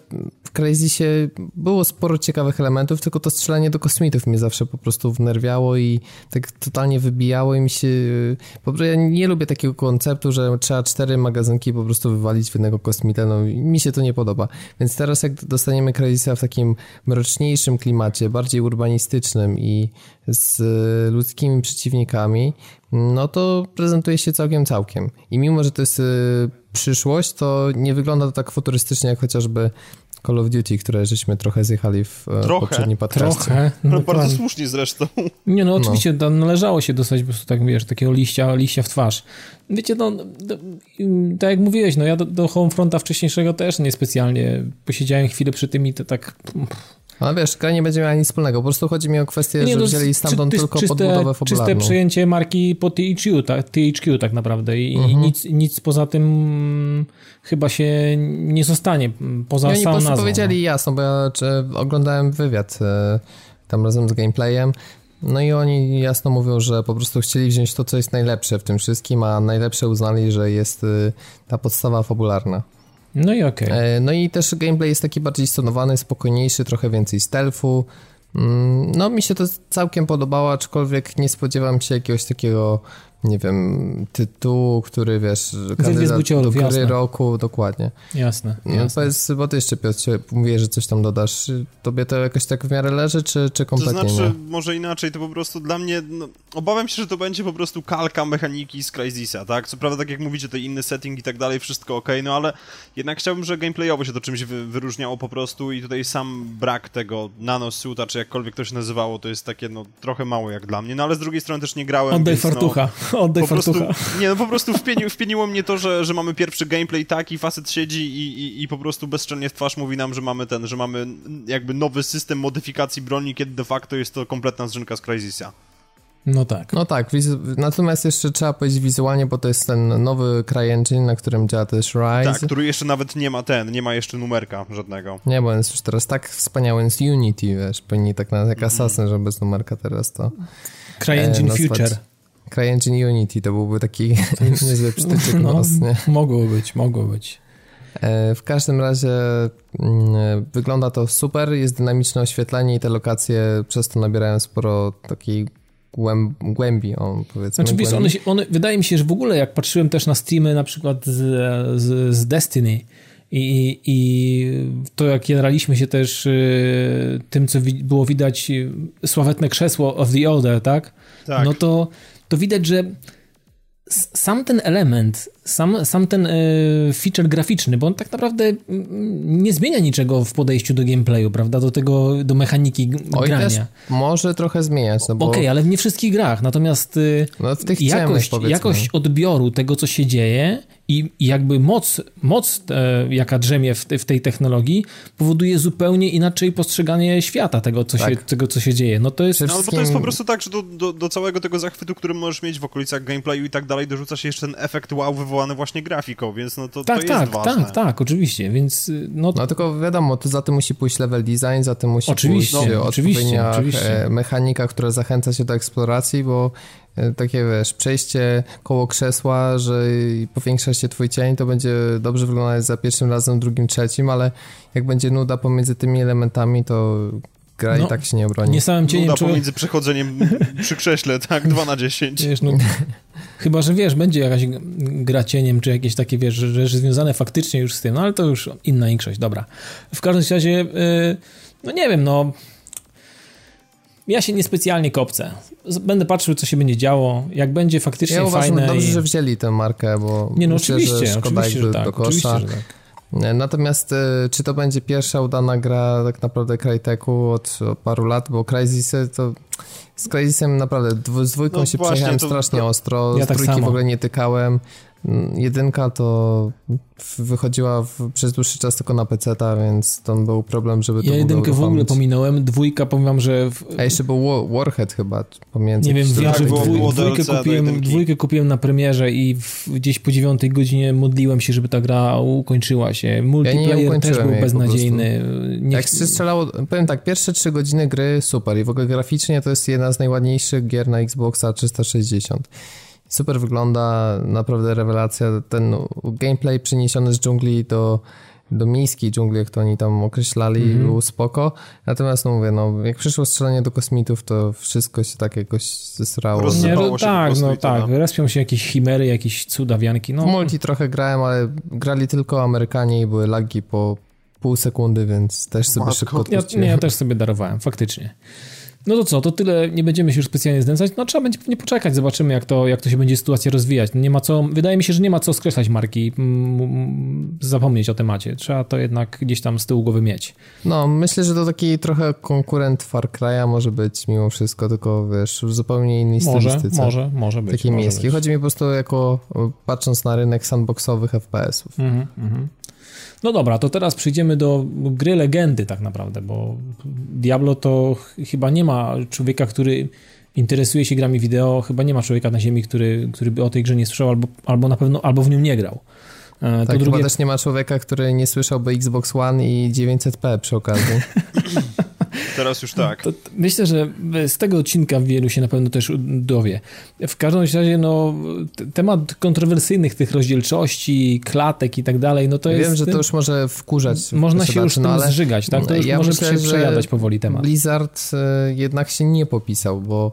w Crazysie było sporo ciekawych elementów, tylko to strzelanie do kosmitów mnie zawsze po prostu wnerwiało i tak totalnie wybijało i mi się... Po prostu ja nie lubię takiego konceptu, że trzeba cztery magazynki po prostu wywalić w jednego kosmita, no mi się to nie podoba. Więc teraz jak dostaniemy Crazysa w takim mroczniejszym klimacie, bardziej urbanistycznym i z ludzkimi przeciwnikami, no to prezentuje się całkiem całkiem. I mimo, że to jest y, przyszłość, to nie wygląda to tak futurystycznie jak chociażby Call of Duty, które żeśmy trochę zjechali w e, trochę, poprzednim podcastie. Trochę. No, no bardzo słusznie zresztą. Nie no, oczywiście no. należało się dostać po prostu tak, wiesz, takiego liścia, liścia w twarz. Wiecie, no, do, tak jak mówiłeś, no ja do, do Homefronta wcześniejszego też niespecjalnie posiedziałem chwilę przy tym i to tak... No wiesz, gra nie będzie miała nic wspólnego. Po prostu chodzi mi o kwestię, nie, że no, wzięli stamtąd czy, tylko czyste, podbudowę fabularną. Czyste przejęcie marki po THQ, tak, THQ tak naprawdę i, mhm. nic, nic poza tym chyba się nie zostanie, poza I oni samą nazwą. powiedzieli no. jasno, bo ja oglądałem wywiad e, tam razem z gameplayem no i oni jasno mówią, że po prostu chcieli wziąć to, co jest najlepsze w tym wszystkim, a najlepsze uznali, że jest e, ta podstawa fabularna. No i okej. Okay. No i też gameplay jest taki bardziej stonowany, spokojniejszy, trochę więcej stealthu. Mm, no mi się to całkiem podobało, aczkolwiek nie spodziewam się jakiegoś takiego nie wiem, tytułu, który wiesz, kandydat do gry roku, dokładnie. Jasne, no, jasne. Powiedz, bo ty jeszcze Piotr mówię, że coś tam dodasz. Tobie to jakoś tak w miarę leży, czy, czy kompletnie To znaczy, nie? może inaczej, to po prostu dla mnie, no, obawiam się, że to będzie po prostu kalka mechaniki z Crysisa, tak? Co prawda, tak jak mówicie, to inny setting i tak dalej, wszystko ok, no ale jednak chciałbym, że gameplayowo się to czymś wy, wyróżniało po prostu i tutaj sam brak tego nanosuita, czy jakkolwiek to się nazywało, to jest takie, no, trochę mało jak dla mnie, no ale z drugiej strony też nie grałem, Oddaj więc, fartucha, no, oddaj fartucha. Nie, no po prostu wpieni, wpieniło mnie to, że, że mamy pierwszy gameplay taki, facet siedzi i, i, i po prostu bezczelnie w twarz mówi nam, że mamy ten, że mamy jakby nowy system modyfikacji broni, kiedy de facto jest to kompletna zrzynka z Crysisa. No tak. No tak, natomiast jeszcze trzeba powiedzieć wizualnie, bo to jest ten nowy CryEngine, na którym działa też Rise. Tak, który jeszcze nawet nie ma ten, nie ma jeszcze numerka żadnego. Nie, bo jest już teraz tak wspaniały, jest Unity, wiesz, powinni tak na jak mhm. Assassin, że bez numerka teraz to... CryEngine e, Future. CryEngine Unity to byłby taki niezły przytyczek no, nos, nie? Mogło być, mogło być. E, w każdym razie mm, wygląda to super, jest dynamiczne oświetlenie i te lokacje przez to nabierają sporo takiej głębi, on powiedzmy. Znaczy, wiesz, one, one, wydaje mi się, że w ogóle jak patrzyłem też na streamy na przykład z, z, z Destiny i, i to jak generaliśmy się też y, tym, co wi było widać, y, sławetne krzesło of the Order, tak? tak. No to to widać, że sam ten element, sam, sam ten e, feature graficzny, bo on tak naprawdę mm, nie zmienia niczego w podejściu do gameplayu, prawda, do tego, do mechaniki Oj, grania. Może trochę zmieniać, no bo... Okej, okay, ale w nie wszystkich grach, natomiast y, no, w tych jakość, jakość odbioru tego, co się dzieje i jakby moc, moc e, jaka drzemie w, te, w, tej technologii, powoduje zupełnie inaczej postrzeganie świata, tego, co, tak. się, tego, co się dzieje. No to jest... No, bo to jest po prostu tak, że do, do, do, całego tego zachwytu, który możesz mieć w okolicach gameplayu i tak dalej, dorzuca się jeszcze ten efekt wow wywołany właśnie grafiką, więc no to, tak, to tak, jest ważne. Tak, tak, oczywiście, więc... Y, no, no tylko wiadomo, to za tym musi pójść level design, za tym musi oczywiście, pójść no, oczywiście, oczywiście. E, mechanika, która zachęca się do eksploracji, bo E, takie wiesz, przejście koło krzesła, że powiększa się twój cień, to będzie dobrze wyglądać za pierwszym razem, drugim, trzecim, ale jak będzie nuda pomiędzy tymi elementami, to gra no, i tak się nie obroni. Nie samym cieniem Nuda człowiek... pomiędzy przechodzeniem przy krześle, tak, 2 na 10. Wiesz, no, chyba, że wiesz, będzie jakaś gra cieniem, czy jakieś takie, wiesz, rzeczy związane faktycznie już z tym, no ale to już inna większość, dobra. W każdym razie, yy, no nie wiem, no ja się niespecjalnie kopcę. Będę patrzył, co się będzie działo. Jak będzie faktycznie ja uważam, fajne. Dobrze, i... że wzięli tę markę, bo nie, no myślę, oczywiście, że szkoda oczywiście, że tak, do kosza. Oczywiście, że tak. Natomiast czy to będzie pierwsza udana gra tak naprawdę Cryteku od, od paru lat, bo Crysis to z Crysisem naprawdę z dwójką no się przejechałem strasznie to... ostro, ja z tak trójki samo. w ogóle nie tykałem. Jedynka to wychodziła w, przez dłuższy czas tylko na PC, więc to był problem, żeby to Ja jedynkę w ogóle pominąłem, dwójka powiem że... W... A jeszcze był Warhead chyba pomiędzy. Nie wiem, wiem że dwój, dwójkę, kupiłem, dwójkę kupiłem na premierze i w, gdzieś po dziewiątej godzinie modliłem się, żeby ta gra ukończyła się. Multiplayer ja też był beznadziejny. Nie... Jak się strzelało, powiem tak, pierwsze trzy godziny gry super i w ogóle graficznie to jest jedna z najładniejszych gier na Xboxa 360 super wygląda, naprawdę rewelacja. Ten gameplay przeniesiony z dżungli do, do miejskiej dżungli, jak to oni tam określali, mm -hmm. był spoko. Natomiast no mówię, no, jak przyszło strzelanie do kosmitów, to wszystko się tak jakoś zesrało. Nie, no, tak, no tak, no. respią się jakieś chimery, jakieś cudawianki. No. W multi trochę grałem, ale grali tylko Amerykanie i były lagi po pół sekundy, więc też sobie Matko. szybko odpuściłem. Ja, nie, ja też sobie darowałem, faktycznie. No to co, to tyle, nie będziemy się już specjalnie znęcać, no trzeba będzie pewnie poczekać, zobaczymy jak to, jak to się będzie sytuacja rozwijać. Nie ma co, wydaje mi się, że nie ma co skreślać marki, zapomnieć o temacie, trzeba to jednak gdzieś tam z tyłu głowy mieć. No, myślę, że to taki trochę konkurent Far Cry'a może być mimo wszystko, tylko wiesz, w zupełnie innej może, stylistyce. Może, może być. Taki miejski. Chodzi mi po prostu jako, patrząc na rynek sandboxowych FPS-ów. Mhm, mhm. No dobra, to teraz przejdziemy do gry legendy tak naprawdę, bo Diablo to chyba nie ma człowieka, który interesuje się grami wideo, chyba nie ma człowieka na ziemi, który, który by o tej grze nie słyszał albo, albo na pewno, albo w nią nie grał. E, tak, to drugie... chyba też nie ma człowieka, który nie słyszałby Xbox One i 900p przy okazji. Teraz już tak. To, myślę, że z tego odcinka wielu się na pewno też dowie. W każdym razie, no, temat kontrowersyjnych tych rozdzielczości, klatek i tak dalej, no to Wiem, jest... Wiem, że to już może wkurzać. Można się już no, tym zżygać, tak? To już ja może myślę, przejadać powoli temat. Blizzard e, jednak się nie popisał, bo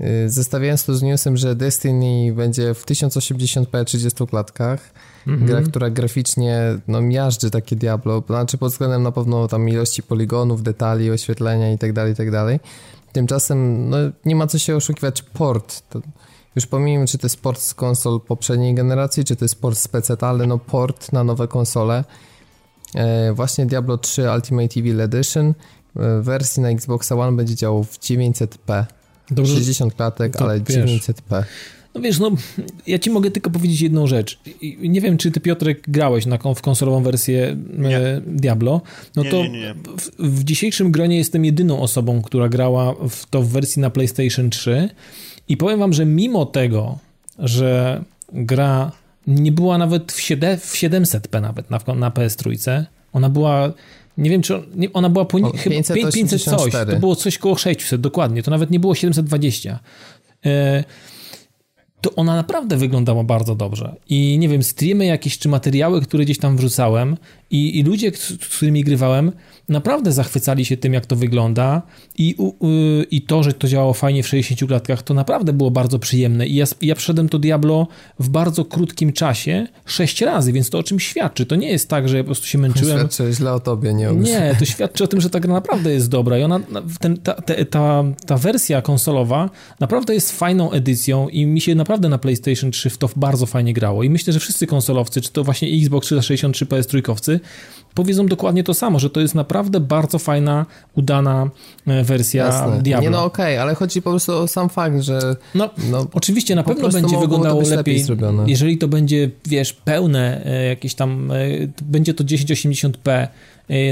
e, zestawiając to z newsem, że Destiny będzie w 1080p 30 klatkach, Mhm. Gra, która graficznie no, miażdży takie Diablo, znaczy pod względem na pewno tam ilości poligonów, detali, oświetlenia itd., tak itd. Tak Tymczasem no, nie ma co się oszukiwać, port. To już pomijmy, czy to jest port z konsol poprzedniej generacji, czy to jest port z PC, ale no port na nowe konsole. E, właśnie Diablo 3 Ultimate Evil Edition w wersji na Xbox One będzie działał w 900p. Dobrze, 60 klatek, ale wiesz. 900p. No wiesz, no ja ci mogę tylko powiedzieć jedną rzecz. Nie wiem, czy ty Piotrek grałeś na, w konsolową wersję e, Diablo. No nie, to nie, nie. W, w, dzisiejszym gronie jestem jedyną osobą, która grała w to w wersji na PlayStation 3 i powiem wam, że mimo tego, że gra nie była nawet w, 7, w 700p nawet na, na PS3, ona była nie wiem, czy ona była po, o, chyba 500, 500 coś, to było coś koło 600, dokładnie, to nawet nie było 720. E, to ona naprawdę wyglądała bardzo dobrze. I nie wiem, streamy jakieś czy materiały, które gdzieś tam wrzucałem i, i ludzie, z którymi grywałem, naprawdę zachwycali się tym, jak to wygląda. I, i to, że to działało fajnie w 60 klatkach, to naprawdę było bardzo przyjemne. I ja, ja przeszedłem to Diablo w bardzo krótkim czasie, sześć razy, więc to o czym świadczy. To nie jest tak, że ja po prostu się męczyłem. Świadczy źle o tobie, nie Nie, to świadczy o tym, że ta gra naprawdę jest dobra. I ona, ten, ta, ta, ta, ta wersja konsolowa naprawdę jest fajną edycją i mi się naprawdę na PlayStation 3 w to bardzo fajnie grało. I myślę, że wszyscy konsolowcy, czy to właśnie Xbox 360 czy PS3, powiedzą dokładnie to samo, że to jest naprawdę bardzo fajna, udana e, wersja Jasne. Diablo. Nie no okej, okay, ale chodzi po prostu o sam fakt, że... No, no oczywiście na pewno będzie wyglądało lepiej, lepiej jeżeli to będzie, wiesz, pełne e, jakieś tam, e, będzie to 1080p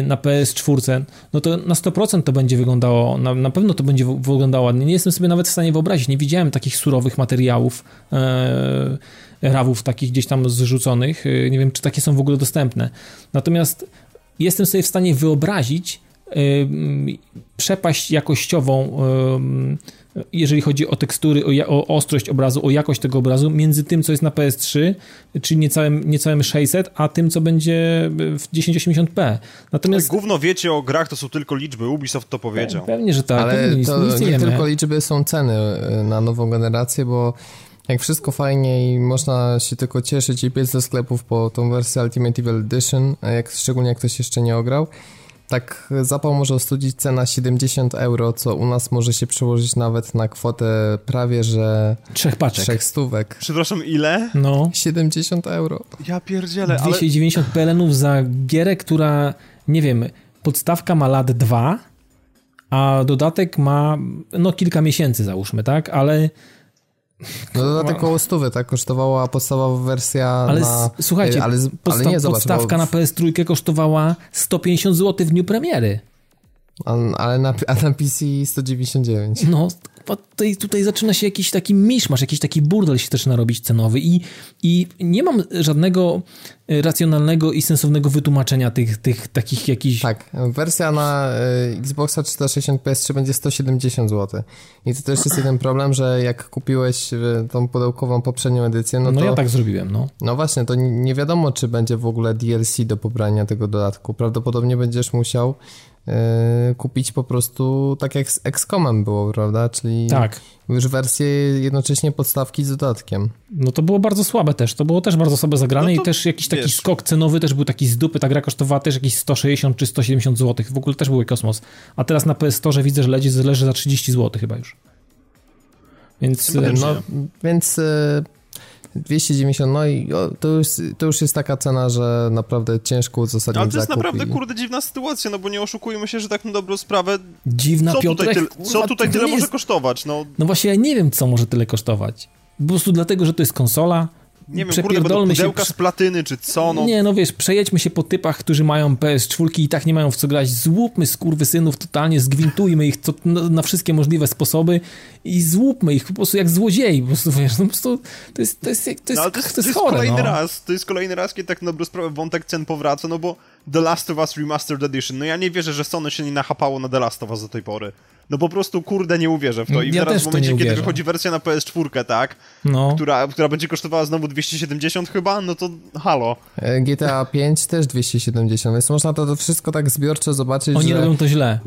na PS4, no to na 100% to będzie wyglądało, na, na pewno to będzie wyglądało ładnie. Nie jestem sobie nawet w stanie wyobrazić, nie widziałem takich surowych materiałów, e, rawów takich gdzieś tam zrzuconych. Y, nie wiem, czy takie są w ogóle dostępne. Natomiast jestem sobie w stanie wyobrazić y, przepaść jakościową, y, jeżeli chodzi o tekstury, o, o, ostrość obrazu, o jakość tego obrazu, między tym, co jest na PS3, czyli niecałym, niecałym 600, a tym, co będzie w 1080p. Natomiast... Gówno wiecie o grach, to są tylko liczby, Ubisoft to powiedział. Pewnie, że tak. Ale nic, to nic nie, nie tylko liczby są ceny na nową generację, bo jak wszystko fajnie i można się tylko cieszyć i biec do sklepów po tą wersję Ultimate Evil Edition, a jak, szczególnie jak ktoś jeszcze nie ograł, Tak zapał może ostudzić cena 70 euro, co u nas może się przełożyć nawet na kwotę prawie, że... Trzech paczek. Trzech stówek. Przepraszam, ile? No. 70 euro. Ja pierdzielę, 290 ale... PLN-ów za gierę, która, nie wiem, podstawka ma lat dwa, a dodatek ma, no kilka miesięcy załóżmy, tak? Ale no dodatek około stówy, tak? Kosztowała podstawowa wersja ale na... Słuchajcie, ale, podsta ale nie, zobacz, podstawka bo... na PS3 kosztowała 150 zł w dniu premiery. Ale na, a na PC 199. No, tutaj, tutaj zaczyna się jakiś taki miszmasz, jakiś taki burdel się zaczyna robić cenowy i, i nie mam żadnego e, racjonalnego i sensownego wytłumaczenia tych, tych takich jakichś... Tak, wersja na y, Xboxa 360 PS3 będzie 170 zł. I to też jest jeden problem, że jak kupiłeś tą pudełkową poprzednią edycję, no, no to... ja tak zrobiłem, no. No właśnie, to nie wiadomo, czy będzie w ogóle DLC do pobrania tego dodatku. Prawdopodobnie będziesz musiał E, kupić po prostu tak jak z XCOMem było, prawda? Czyli tak. już wersję jednocześnie podstawki z dodatkiem. No to było bardzo słabe też, to było też bardzo słabe zagrane no i też jakiś taki skok cenowy też był taki z dupy, ta gra kosztowała też jakieś 160 czy 170 zł, w ogóle też był kosmos. A teraz na PS Store widzę, że leży, leży za 30 zł chyba już. Więc, no, więc e, 290, no i to już, to już jest taka cena, że naprawdę ciężko uzasadnić Ale to jest naprawdę, i... kurde, dziwna sytuacja, no bo nie oszukujmy się, że tak na dobrą sprawę... Dziwna, co Piotrek, Tutaj co tutaj tyle jest... może kosztować, no? No właśnie, ja nie wiem, co może tyle kosztować. Po prostu dlatego, że to jest konsola, nie wiem, kurde, będą pudełka się... z platyny, czy co, no. Nie, no wiesz, przejedźmy się po typach, którzy mają PS4 i tak nie mają w co grać. Złupmy skurwysynów totalnie, zgwintujmy ich to, na, wszystkie możliwe sposoby i złupmy ich po prostu jak złodziei. Po prostu, wiesz, no po prostu to jest, to jest, to jest, no, to jest, to jest, chore, kolejny no. raz, to jest kolejny raz, kiedy tak na dobrą sprawę wątek cen powraca, no bo The Last of Us Remastered Edition, no ja nie wierzę, że Sony się nie nachapało na The Last of Us do tej pory. No po prostu, kurde, nie uwierzę w to. I ja teraz w momencie, kiedy wychodzi wersja na PS4, tak? No. Która, która będzie kosztowała znowu 270 chyba, no to halo. E, GTA 5 też 270, więc można to, to wszystko tak zbiorczo zobaczyć, Oni że... robią to źle.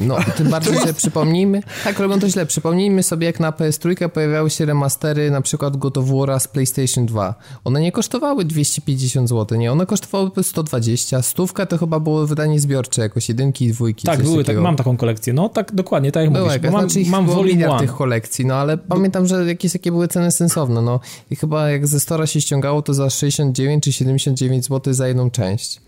No, tym bardziej, że przypomnijmy... Tak, robią to źle. Przypomnijmy sobie, jak na PS3 pojawiały się remastery na przykład God of War'a z PlayStation 2. One nie kosztowały 250 zł, nie? One kosztowały 120. Stówka to chyba było wydanie zbiorcze, jakoś jedynki i dwójki. Tak, były, tak, mam taką kolekcję. No tak, dokładnie, tak jak Były, mówisz. Mam, znaczy mam volume tych kolekcji, no ale pamiętam, że jakieś takie były ceny sensowne, no. I chyba jak ze Stora się ściągało, to za 69 czy 79 zł za jedną część.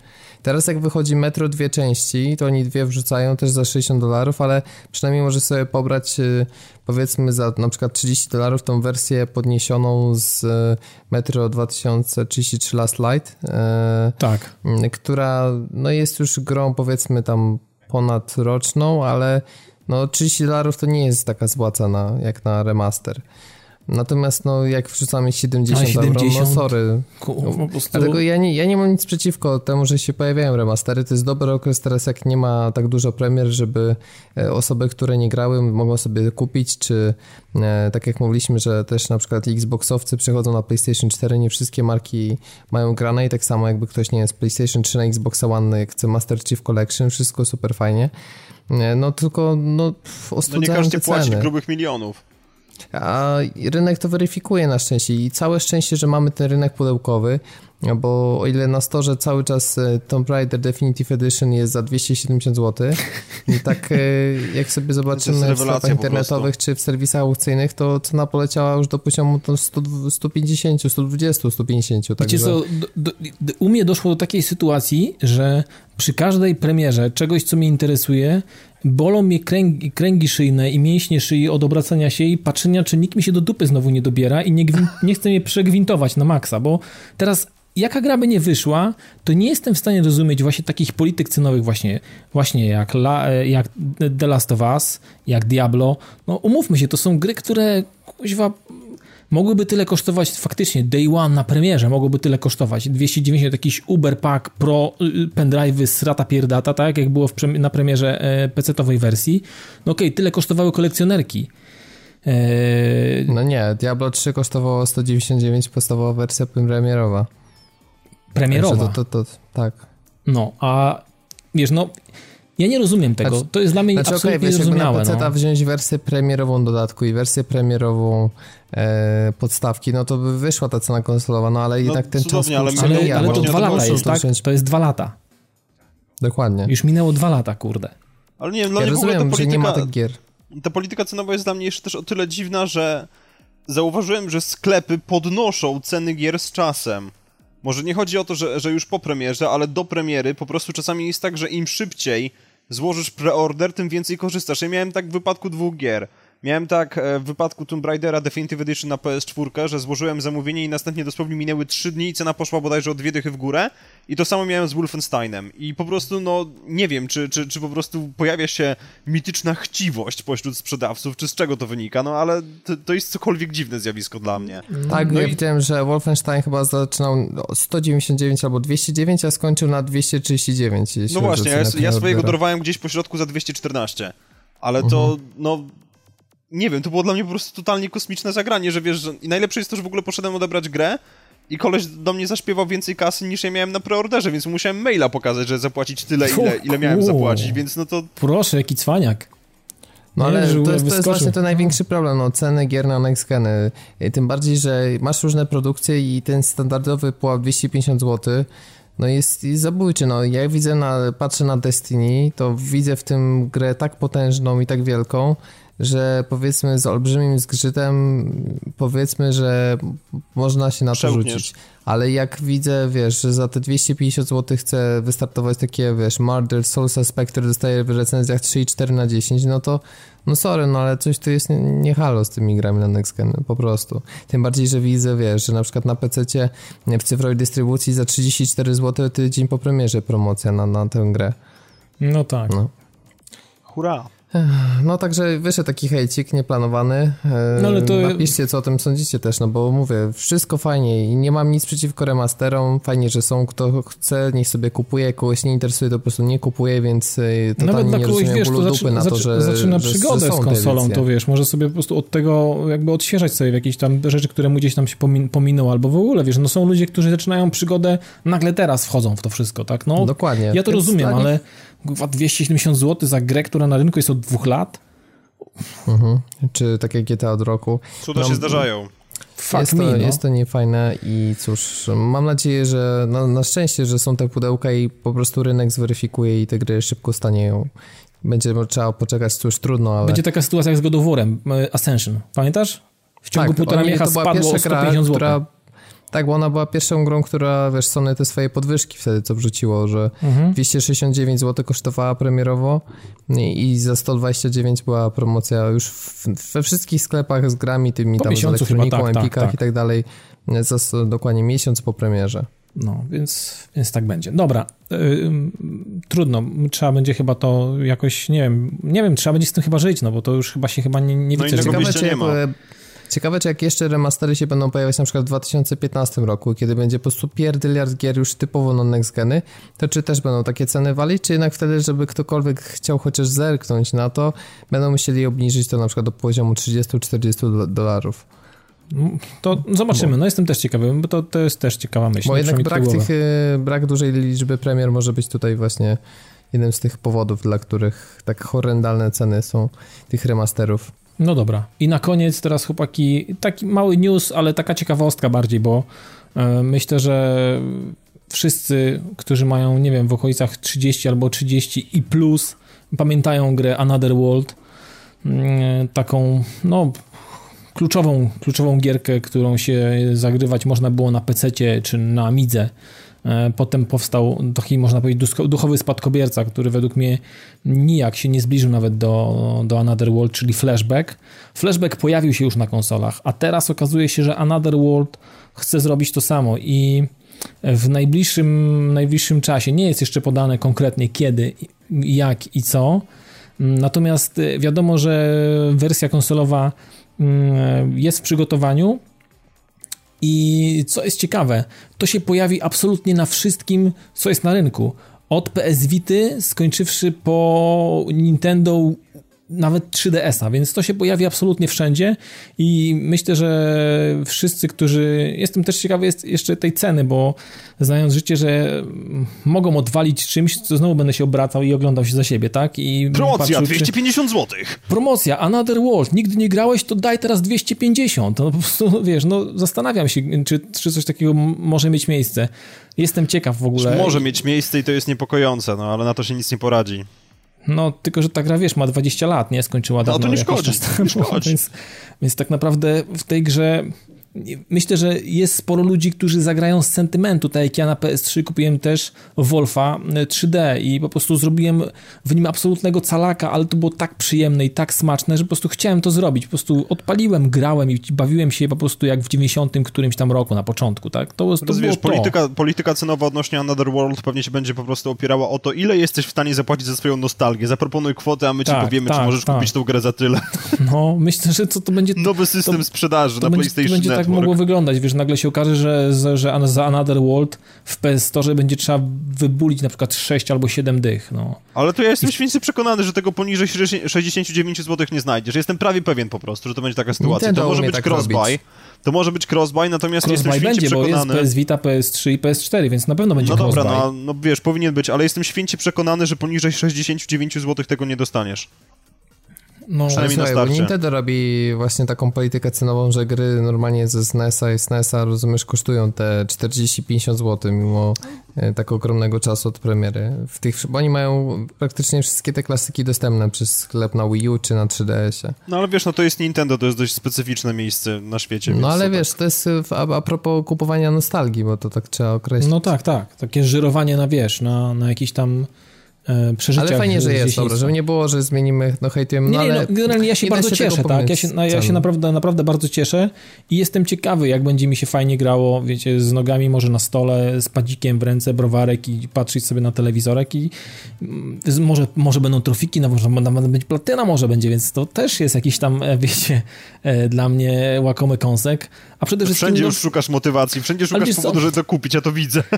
Teraz jak wychodzi Metro dwie części, to oni dwie wrzucają też za 60 dolarów, ale przynajmniej może sobie pobrać y, powiedzmy za na przykład 30 dolarów tą wersję podniesioną z y, Metro 2033 Last Light. Y, tak. Która no jest już grą powiedzmy tam ponadroczną, ale no 30 dolarów to nie jest taka zła jak na remaster. Natomiast no, jak wrzucamy 70, 70 euro, no sorry. po prostu... Dlatego ja nie, ja nie mam nic przeciwko temu, że się pojawiają remastery. To jest dobry okres teraz, jak nie ma tak dużo premier, żeby e, osoby, które nie grały, mogą sobie kupić, czy e, tak jak mówiliśmy, że też na przykład Xboxowcy przychodzą na PlayStation 4, nie wszystkie marki mają grane i tak samo jakby ktoś nie jest PlayStation 3 na Xbox One, jak chce Master Chief Collection, wszystko super fajnie. E, no tylko no, no nie każdy płaci grubych milionów. A rynek to weryfikuje na szczęście i całe szczęście, że mamy ten rynek pudełkowy, bo o ile na storze cały czas e, Tomb Raider Definitive Edition jest za 270 zł, tak e, jak sobie zobaczymy w sklepach internetowych czy w serwisach aukcyjnych, to cena poleciała już do poziomu 100, 150, 120, 150. Także... Wiecie co, do, do, u mnie doszło do takiej sytuacji, że przy każdej premierze czegoś, co mnie interesuje, bolą mnie kręgi, kręgi szyjne i mięśnie szyi od obracania się i patrzenia, czy nikt mi się do dupy znowu nie dobiera i nie, nie chce mnie przegwintować na maksa, bo teraz jaka gra by nie wyszła, to nie jestem w stanie rozumieć właśnie takich polityk cenowych właśnie, właśnie jak, La, jak The Last of Us, jak Diablo. No umówmy się, to są gry, które kuźwa mogłyby tyle kosztować faktycznie day one na premierze, mogłoby tyle kosztować. 290 jakiś Uber Pack Pro y, y, pendrive z rata pierdata, tak jak było na premierze e, PC-owej wersji. No okej, okay, tyle kosztowały kolekcjonerki. E... No nie, Diablo 3 kosztowało 199, podstawowa wersja premierowa. Premierowa? To, to, to, tak. No, a wiesz, no ja nie rozumiem tego. Znaczy, to jest dla mnie znaczy, absolutnie okay, wiesz, niezrozumiałe. Na no. wziąć wersję premierową dodatku i wersję premierową podstawki, no to by wyszła ta cena konsolowa, no ale no, jednak ten czas... Ale, ale, ale to dwa lata jest, tak? To jest dwa lata. Dokładnie. Już minęło dwa lata, kurde. Ale nie wiem, dla ja mnie rozumiem, w ogóle ta polityka, że nie ma tych gier. Ta polityka cenowa jest dla mnie jeszcze też o tyle dziwna, że zauważyłem, że sklepy podnoszą ceny gier z czasem. Może nie chodzi o to, że, że już po premierze, ale do premiery po prostu czasami jest tak, że im szybciej złożysz preorder, tym więcej korzystasz. Ja miałem tak w wypadku dwóch gier. Miałem tak e, w wypadku Tomb Raidera Definitive Edition na PS4, że złożyłem zamówienie i następnie dosłownie minęły 3 dni i cena poszła bodajże o dwie dychy w górę. I to samo miałem z Wolfensteinem. I po prostu, no, nie wiem, czy, czy, czy po prostu pojawia się mityczna chciwość pośród sprzedawców, czy z czego to wynika, no ale to, to jest cokolwiek dziwne zjawisko dla mnie. Tak, no ja i... widziałem, że Wolfenstein chyba zaczynał 199 albo 209, a skończył na 239. No właśnie, ja, ja swojego dorwałem gdzieś po środku za 214. Ale to, mhm. no, nie wiem, to było dla mnie po prostu totalnie kosmiczne zagranie, że wiesz, że... i najlepsze jest to, że w ogóle poszedłem odebrać grę i koleś do mnie zaśpiewał więcej kasy niż ja miałem na preorderze, więc musiałem maila pokazać, że zapłacić tyle, ile, ile miałem zapłacić, więc no to... Proszę, jaki cwaniak. No ale to jest, to jest, właśnie to największy problem, no ceny gier na next geny. Tym bardziej, że masz różne produkcje i ten standardowy pułap 250 zł no jest, jest zabójczy. No, ja widzę, na, patrzę na Destiny, to widzę w tym grę tak potężną i tak wielką, że powiedzmy z olbrzymim zgrzytem powiedzmy, że można się na to rzucić. Ale jak widzę, wiesz, że za te 250 zł chcę wystartować takie, wiesz, Murder, Soul Suspect, który dostaje w recenzjach 3,4 na 10, no to no sorry, no ale coś tu jest nie, nie halo z tymi grami na next gen, po prostu. Tym bardziej, że widzę, wiesz, że na przykład na PC w cyfrowej dystrybucji za 34 zł tydzień po premierze promocja na, na tę grę. No tak. No. Hurra. No także wyszedł taki hejcik nieplanowany. E, no, ale to... Napiszcie, co o tym sądzicie też, no bo mówię, wszystko fajnie i nie mam nic przeciwko remasterom. Fajnie, że są. Kto chce, niech sobie kupuje. Kogoś nie interesuje, to po prostu nie kupuje, więc e, totalnie Nawet dla nie kogoś, wiesz, to zaczyna, na to, że zaczyna przygodę że z konsolą, to wiesz, może sobie po prostu od tego jakby odświeżać sobie jakieś tam rzeczy, które mu gdzieś tam się pomin pominęły, albo w ogóle, wiesz, no są ludzie, którzy zaczynają przygodę, nagle teraz wchodzą w to wszystko, tak? No, Dokładnie. Ja to więc rozumiem, ale 270 zł za grę, która na rynku jest od dwóch lat? Mhm. Czy takie GTA od roku. Cuda no, się zdarzają. jest, to, no. jest to niefajne i cóż, mam nadzieję, że no, na szczęście, że są te pudełka i po prostu rynek zweryfikuje i te gry szybko stanieją. Będzie trzeba poczekać, cóż trudno, ale... Będzie taka sytuacja jak z God of War'em, e, Ascension, pamiętasz? W ciągu tak, półtora miesiąca spadło o 150 zł. Która tak, bo ona była pierwszą grą, która, wiesz, Sony te swoje podwyżki wtedy co wrzuciło, że mhm. 269 zł kosztowała premierowo i, i za 129 była promocja już w, we wszystkich sklepach z grami, tymi po tam z elektroniką, tak, Empikach tak, tak. i tak dalej, za dokładnie miesiąc po premierze. No, więc, więc tak będzie. Dobra, yy, trudno. Trzeba będzie chyba to jakoś, nie wiem, nie wiem, trzeba będzie z tym chyba żyć, no bo to już chyba się chyba nie, nie no widzę. Ciekawe, czy nie ma. Ciekawe, czy jak jeszcze remastery się będą pojawiać na przykład w 2015 roku, kiedy będzie po prostu pierdyliard gier już typowo na next geny, to czy też będą takie ceny walić, czy jednak wtedy, żeby ktokolwiek chciał chociaż zerknąć na to, będą musieli obniżyć to na przykład do poziomu 30-40 dolarów? To zobaczymy, no jestem też ciekawy, bo to, to jest też ciekawa myśl. Bo jednak brak, tych, y, brak dużej liczby premier może być tutaj właśnie jednym z tych powodów, dla których tak horrendalne ceny są tych remasterów. No dobra. I na koniec teraz chłopaki, taki mały news, ale taka ciekawostka bardziej, bo e, myślę, że wszyscy, którzy mają, nie wiem, w okolicach 30 albo 30 i plus, pamiętają grę Another World, mm, taką, no, kluczową, kluczową gierkę, którą się zagrywać można było na PC czy na Amidze E, potem powstał taki, można powiedzieć, duchowy spadkobierca, który według mnie nijak się nie zbliżył nawet do, do Another World, czyli Flashback. Flashback pojawił się już na konsolach, a teraz okazuje się, że Another World chce zrobić to samo i w najbliższym, najbliższym czasie nie jest jeszcze podane konkretnie kiedy, jak i co. Natomiast wiadomo, że wersja konsolowa mm, jest w przygotowaniu i co jest ciekawe, to się pojawi absolutnie na wszystkim, co jest na rynku. Od PS Vity, skończywszy po Nintendo nawet 3DS-a, więc to się pojawi absolutnie wszędzie i myślę, że wszyscy, którzy... Jestem też ciekawy jest jeszcze tej ceny, bo znając życie, że mogą odwalić czymś, co znowu będę się obracał i oglądał się za siebie, tak? I Promocja, patrzył, 250 zł. Promocja, Another World, nigdy nie grałeś, to daj teraz 250. No po prostu, wiesz, no zastanawiam się, czy, czy coś takiego może mieć miejsce. Jestem ciekaw w ogóle. Może mieć miejsce i to jest niepokojące, no ale na to się nic nie poradzi. No, tylko, że ta gra, wiesz, ma 20 lat, nie? Skończyła dawno. No to nie szkodzi, nie szkodzi. Więc, więc tak naprawdę w tej grze myślę, że jest sporo ludzi, którzy zagrają z sentymentu, tak jak ja na PS3 kupiłem też Wolfa 3D e, i po prostu zrobiłem w nim absolutnego calaka, ale to było tak przyjemne i tak smaczne, że po prostu chciałem to zrobić. Po prostu odpaliłem, grałem i bawiłem się po prostu jak w 90 którymś tam roku na początku, tak? To, to wiesz, polityka, polityka cenowa odnośnie Another World pewnie się będzie po prostu opierała o to, ile jesteś w stanie zapłacić za swoją nostalgię. Zaproponuj kwotę, a my tak, ci powiemy, tak, czy możesz tak. kupić tą grę za tyle. No, myślę, że co to będzie... Nowy system to, sprzedaży to na będzie, PlayStation tak mogło wyglądać, wiesz, nagle się okaże, że, że za Another World w PS Store będzie trzeba wybulić na przykład 6 albo 7 dych, no. Ale to ja jestem I... święcie przekonany, że tego poniżej 69 zł nie znajdziesz. Jestem prawie pewien po prostu, że to będzie taka sytuacja. Nintendo to może być tak crossbuy. To może być crossbuy, natomiast crossbuy jestem święcie będzie, przekonany... bo jest PS Vita, PS3 i PS4, więc na pewno będzie No dobra, no, no wiesz, powinien być, ale jestem święcie przekonany, że poniżej 69 zł tego nie dostaniesz. No, Przynajmniej słuchaj, na starcie. Nintendo robi właśnie taką politykę cenową, że gry normalnie ze SNES-a i SNES-a, rozumiesz, kosztują te 40-50 zł mimo e, tak ogromnego czasu od premiery. W tych, bo oni mają praktycznie wszystkie te klasyki dostępne przez sklep na Wii U czy na 3DS-ie. No ale wiesz, no to jest Nintendo, to jest dość specyficzne miejsce na świecie. No ale to wiesz, tak. to jest a, a propos kupowania nostalgii, bo to tak trzeba określić. No tak, tak. Takie żyrowanie na, wiesz, na, na jakiś tam przeżyciach. Ale fajnie, że jest, dobra, żeby nie było, że zmienimy, no hejtujemy, no, nie, ale... No, generalnie ja się bardzo się cieszę, tak, ja się, no, ja się naprawdę, naprawdę bardzo cieszę i jestem ciekawy, jak będzie mi się fajnie grało, wiecie, z nogami może na stole, z padzikiem w ręce, browarek i patrzeć sobie na telewizorek i mm, może, może będą trofiki, no może nawet być platyna może będzie, więc to też jest jakiś tam, e, wiecie, e, dla mnie łakomy kąsek, a przede wszystkim... Wszędzie no, już szukasz motywacji, wszędzie szukasz powodu, żeby to kupić, ja to widzę.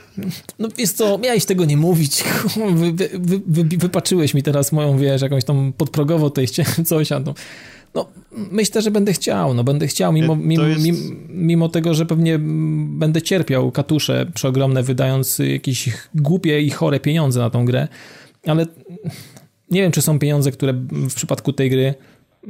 No wiesz co, miałeś tego nie mówić, wy, wy, wy, wypaczyłeś mi teraz moją, wiesz, jakąś tam podprogowo tej coś, a no, no myślę, że będę chciał, no będę chciał, mimo, mimo, jest... mimo tego, że pewnie będę cierpiał katusze przeogromne, wydając jakieś głupie i chore pieniądze na tą grę, ale nie wiem, czy są pieniądze, które w przypadku tej gry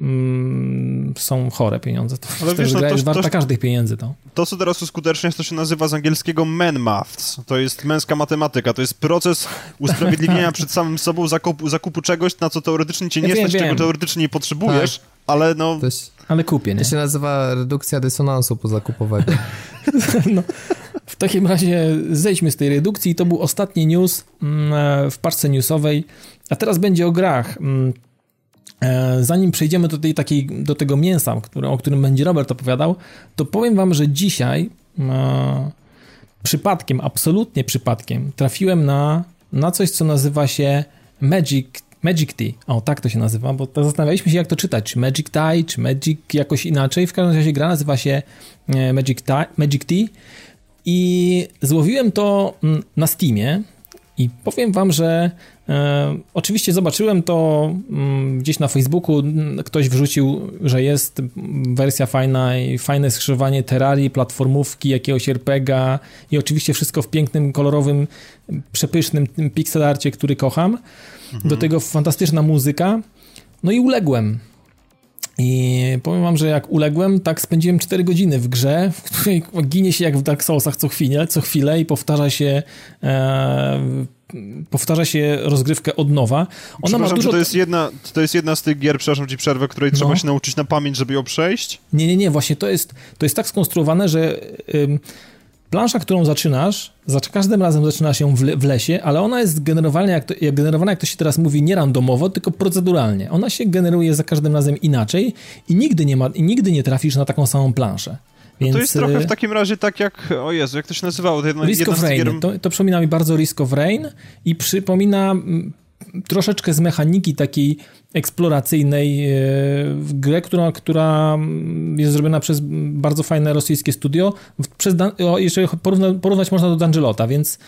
mm, są chore pieniądze. To, Ale wiesz, no, gra to, jest warta to, każdych pieniędzy. To. to, co teraz uskutecznie to się nazywa z angielskiego man maths. To jest męska matematyka. To jest proces usprawiedliwienia przed samym sobą zakupu, zakupu czegoś, na co teoretycznie cię ja nie wiem, stać, wiem. czego teoretycznie nie potrzebujesz, tak. ale no... Jest, ale kupię, nie? To się nazywa redukcja dysonansu pozakupowego. no. W takim razie zejdźmy z tej redukcji. To był ostatni news mm, w paczce newsowej. A teraz będzie o grach. E, zanim przejdziemy do, tej, takiej, do tego mięsa, który, o którym będzie Robert opowiadał, to powiem wam, że dzisiaj e, przypadkiem, absolutnie przypadkiem, trafiłem na, na coś, co nazywa się Magic, Magic Tea. O, tak to się nazywa, bo zastanawialiśmy się, jak to czytać. Czy Magic Tea, czy Magic jakoś inaczej. W każdym razie gra nazywa się e, Magic Tea, Magic Tea. I złowiłem to mm, na Steamie i powiem wam, że oczywiście zobaczyłem to mm, gdzieś na Facebooku, ktoś wrzucił, że jest wersja fajna i fajne skrzyżowanie Terrarii, platformówki, jakiegoś RPGa i oczywiście wszystko w pięknym, kolorowym, przepysznym pixelarcie, który kocham. Mhm. Do tego fantastyczna muzyka. No i uległem. I powiem wam, że jak uległem, tak spędziłem 4 godziny w grze, w której ginie się jak w Dark Soulsach co chwilę, co chwilę i powtarza się e, powtarza się rozgrywkę od nowa. Ona ma dużo... to, jest jedna, to jest jedna z tych gier, przepraszam ci przerwę, której no. trzeba się nauczyć na pamięć, żeby ją przejść? Nie, nie, nie, właśnie to jest, to jest tak skonstruowane, że plansza, którą zaczynasz, za każdym razem zaczynasz ją w, le, w lesie, ale ona jest generowana jak, to, generowana, jak to się teraz mówi, nie randomowo, tylko proceduralnie. Ona się generuje za każdym razem inaczej i nigdy nie, ma, i nigdy nie trafisz na taką samą planszę. Więc... No to jest trochę w y, takim razie tak jak, o Jezu, jak to się nazywało? To jedna, Risk of Rain. Gier... To, to przypomina mi bardzo Risk of Rain i przypomina troszeczkę z mechaniki takiej eksploracyjnej e, w grę, która, która jest zrobiona przez bardzo fajne rosyjskie studio. Przez, porówna, porównać można do Dungelota, więc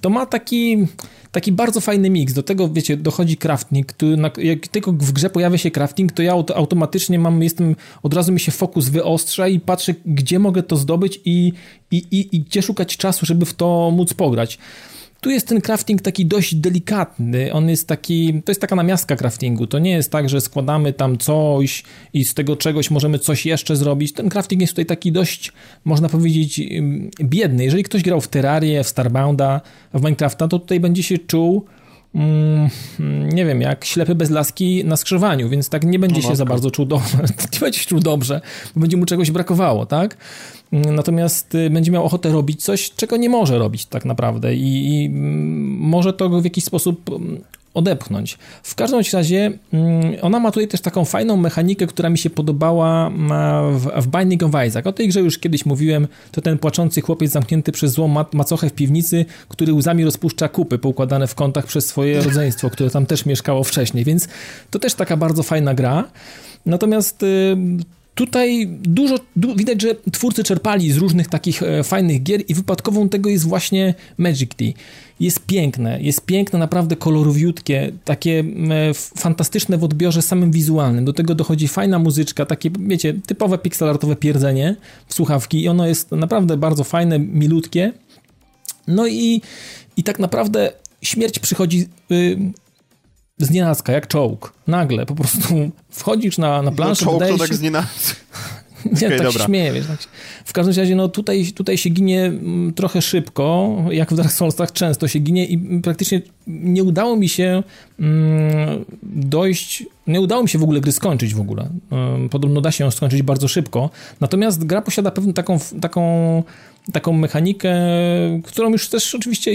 to ma taki, taki bardzo fajny miks. Do tego, wiecie, dochodzi crafting. Który, jak tylko w grze pojawia się crafting, to ja automatycznie mam, jestem, od razu mi się fokus wyostrza i patrzę, gdzie mogę to zdobyć i, i, i, i gdzie szukać czasu, żeby w to móc pograć. Tu jest ten crafting taki dość delikatny, on jest taki, to jest taka namiastka craftingu, to nie jest tak, że składamy tam coś i z tego czegoś możemy coś jeszcze zrobić. Ten crafting jest tutaj taki dość, można powiedzieć, biedny. Jeżeli ktoś grał w Terrarię, w Starbounda, w Minecrafta, to tutaj będzie się czuł mm, nie wiem, jak ślepy bez laski na skrzyżowaniu, więc tak nie będzie no, się za bardzo czuł dobrze, nie będzie się czuł dobrze, bo będzie mu czegoś brakowało, tak? Natomiast y, będzie miał ochotę robić coś, czego nie może robić tak naprawdę i, i mm, może to w jakiś sposób mm, odepchnąć. W każdym razie mm, ona ma tutaj też taką fajną mechanikę, która mi się podobała w, Binding of Isaac. O tej grze już kiedyś mówiłem, to ten płaczący chłopiec zamknięty przez złą macochę w piwnicy, który łzami rozpuszcza kupy poukładane w kątach przez swoje rodzeństwo, które tam też mieszkało wcześniej, więc to też taka bardzo fajna gra. Natomiast y, Tutaj dużo, du, widać, że twórcy czerpali z różnych takich e, fajnych gier i wypadkową tego jest właśnie Magic Tea. Jest piękne, jest piękne, naprawdę kolorowiutkie, takie e, fantastyczne w odbiorze samym wizualnym. Do tego dochodzi fajna muzyczka, takie, wiecie, typowe pixelartowe pierdzenie w słuchawki i ono jest naprawdę bardzo fajne, milutkie. No i, i tak naprawdę śmierć przychodzi y, z nienacka, jak czołg. Nagle, po prostu wchodzisz na, na planszę. No czołg to tak się... z nienacka. Nie, okay, tak dobra. się śmieję, wiesz. Tak się... W każdym razie, no tutaj, tutaj się ginie mm, trochę szybko, jak w Dark Soulsach często się ginie i praktycznie nie udało mi się mm, dojść, nie udało mi się w ogóle gry skończyć w ogóle. Podobno da się ją skończyć bardzo szybko, natomiast gra posiada pewną taką, taką taką mechanikę, którą już też oczywiście,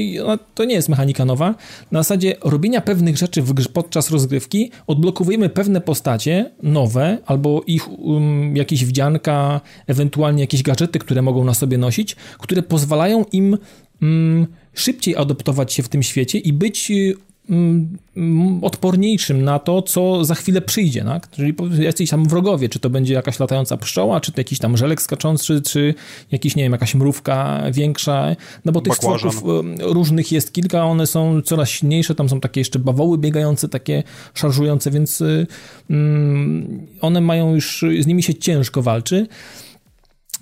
to nie jest mechanika nowa, na zasadzie robienia pewnych rzeczy podczas rozgrywki odblokowujemy pewne postacie nowe, albo ich um, jakieś wdzianka, ewentualnie jakieś gadżety, które mogą na sobie nosić, które pozwalają im um, szybciej adoptować się w tym świecie i być mm, odporniejszym na to, co za chwilę przyjdzie, tak? Czyli jacyś tam wrogowie, czy to będzie jakaś latająca pszczoła, czy to jakiś tam żelek skaczący, czy jakiś, nie wiem, jakaś mrówka większa, no bo tych Bakłażan. stworków różnych jest kilka, one są coraz silniejsze, tam są takie jeszcze bawoły biegające, takie szarżujące, więc mm, one mają już, z nimi się ciężko walczy.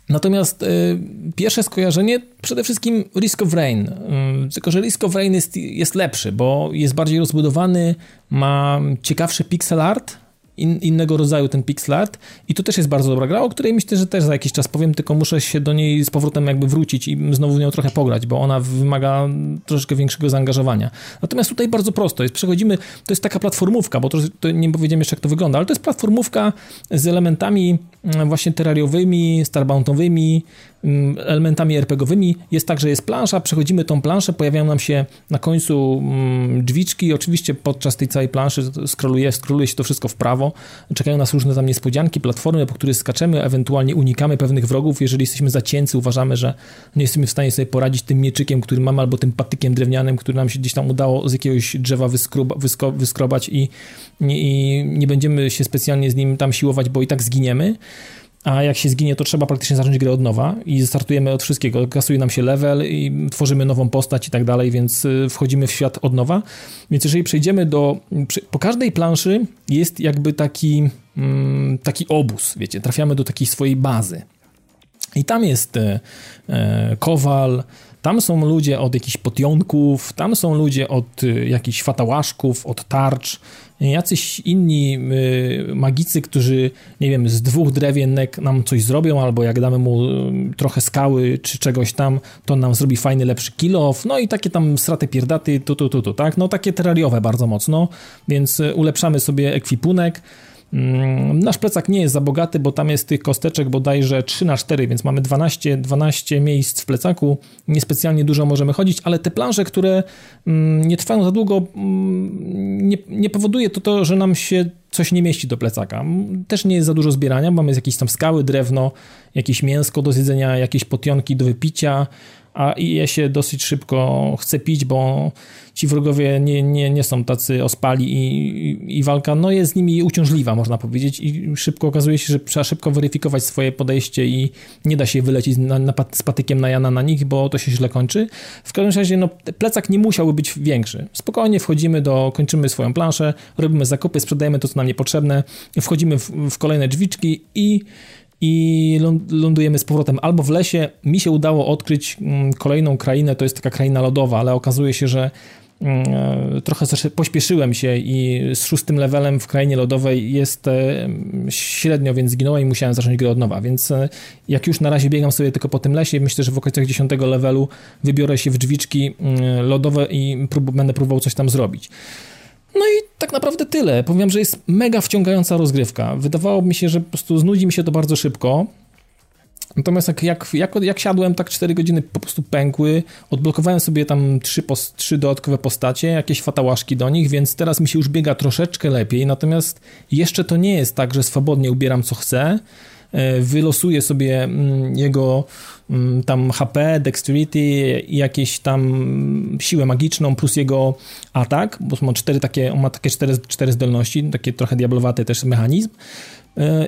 Natomiast y, pierwsze skojarzenie przede wszystkim Risk of Rain. Y, tylko, że Risk of Rain jest, jest lepszy, bo jest bardziej rozbudowany, ma ciekawszy pixel art, in, innego rodzaju ten pixel art i to też jest bardzo dobra gra, o której myślę, że też za jakiś czas powiem, tylko muszę się do niej z powrotem jakby wrócić i znowu w nią trochę pograć, bo ona wymaga troszeczkę większego zaangażowania. Natomiast tutaj bardzo prosto jest, przechodzimy, to jest taka platformówka, bo to, to nie powiedziałem jeszcze jak to wygląda, ale to jest platformówka z elementami mm, właśnie terrariowymi, starboundowymi, elementami RPGowymi jest tak, że jest plansza, przechodzimy tą planszę, pojawiają nam się na końcu mm, drzwiczki, oczywiście podczas tej całej planszy skroluje, skroluje się to wszystko w prawo, czekają nas różne tam niespodzianki, platformy, po których skaczemy, ewentualnie unikamy pewnych wrogów, jeżeli jesteśmy zacięcy, uważamy, że nie jesteśmy w stanie sobie poradzić tym mieczykiem, który mamy, albo tym patykiem drewnianym, który nam się gdzieś tam udało z jakiegoś drzewa wyskruba, wysko, wyskrobać i, i nie będziemy się specjalnie z nim tam siłować, bo i tak zginiemy a jak się zginie, to trzeba praktycznie zacząć grę od nowa i startujemy od wszystkiego. Kasuje nam się level i tworzymy nową postać i tak dalej, więc y, wchodzimy w świat od nowa. Więc jeżeli przejdziemy do... Po każdej planszy jest jakby taki, mm, taki obóz, wiecie, trafiamy do takiej swojej bazy. I tam jest e, e, kowal, tam są ludzie od jakichś potionków, tam są ludzie od y, jakichś fatałaszków, od tarcz, jacyś inni y, magicy, którzy, nie wiem, z dwóch drewienek nam coś zrobią, albo jak damy mu y, trochę skały czy czegoś tam, to nam zrobi fajny, lepszy kilof, no i takie tam straty pierdaty, tu, tu, tu, tu, tak? No takie terrariowe bardzo mocno, więc ulepszamy sobie ekwipunek, nasz plecak nie jest za bogaty, bo tam jest tych kosteczek bodajże 3 na 4, więc mamy 12, 12 miejsc w plecaku. Niespecjalnie dużo możemy chodzić, ale te planże, które mm, nie trwają za długo, mm, nie, nie powoduje to to, że nam się coś nie mieści do plecaka. Też nie jest za dużo zbierania, mamy jakieś tam skały, drewno, jakieś mięsko do zjedzenia, jakieś potionki do wypicia, a je się dosyć szybko chce pić, bo ci wrogowie nie, nie, nie są tacy ospali i, i, i, walka no, jest z nimi uciążliwa, można powiedzieć i szybko okazuje się, że trzeba szybko weryfikować swoje podejście i nie da się wylecieć na, na, z patykiem na Jana na nich, bo to się źle kończy. W każdym razie no, plecak nie musiałby być większy. Spokojnie wchodzimy do, kończymy swoją planszę, robimy zakupy, sprzedajemy to, co nam niepotrzebne, wchodzimy w, w kolejne drzwiczki i i lądujemy z powrotem albo w lesie. Mi się udało odkryć mm, kolejną krainę, to jest taka kraina lodowa, ale okazuje się, że mm, e, trochę pośpieszyłem się i z szóstym levelem w krainie lodowej jest e, średnio, więc zginąłem i musiałem zacząć grę od nowa, więc e, jak już na razie biegam sobie tylko po tym lesie, myślę, że w okolicach dziesiątego levelu wybiorę się w drzwiczki mm, lodowe i prób będę próbował coś tam zrobić. No i tak naprawdę tyle. Powiem, że jest mega wciągająca rozgrywka. Wydawało mi się, że po prostu znudzi mi się to bardzo szybko. Natomiast jak, jak, jak, jak siadłem, tak 4 godziny po prostu pękły, odblokowałem sobie tam trzy, pos, trzy dodatkowe postacie, jakieś fatałaszki do nich, więc teraz mi się już biega troszeczkę lepiej, natomiast jeszcze to nie jest tak, że swobodnie ubieram co chcę, wylosuje sobie mm, jego mm, tam HP, dexterity jakieś tam siłę magiczną plus jego atak, bo ma cztery takie, on ma takie cztery, cztery zdolności, takie trochę diablowaty też mechanizm. e,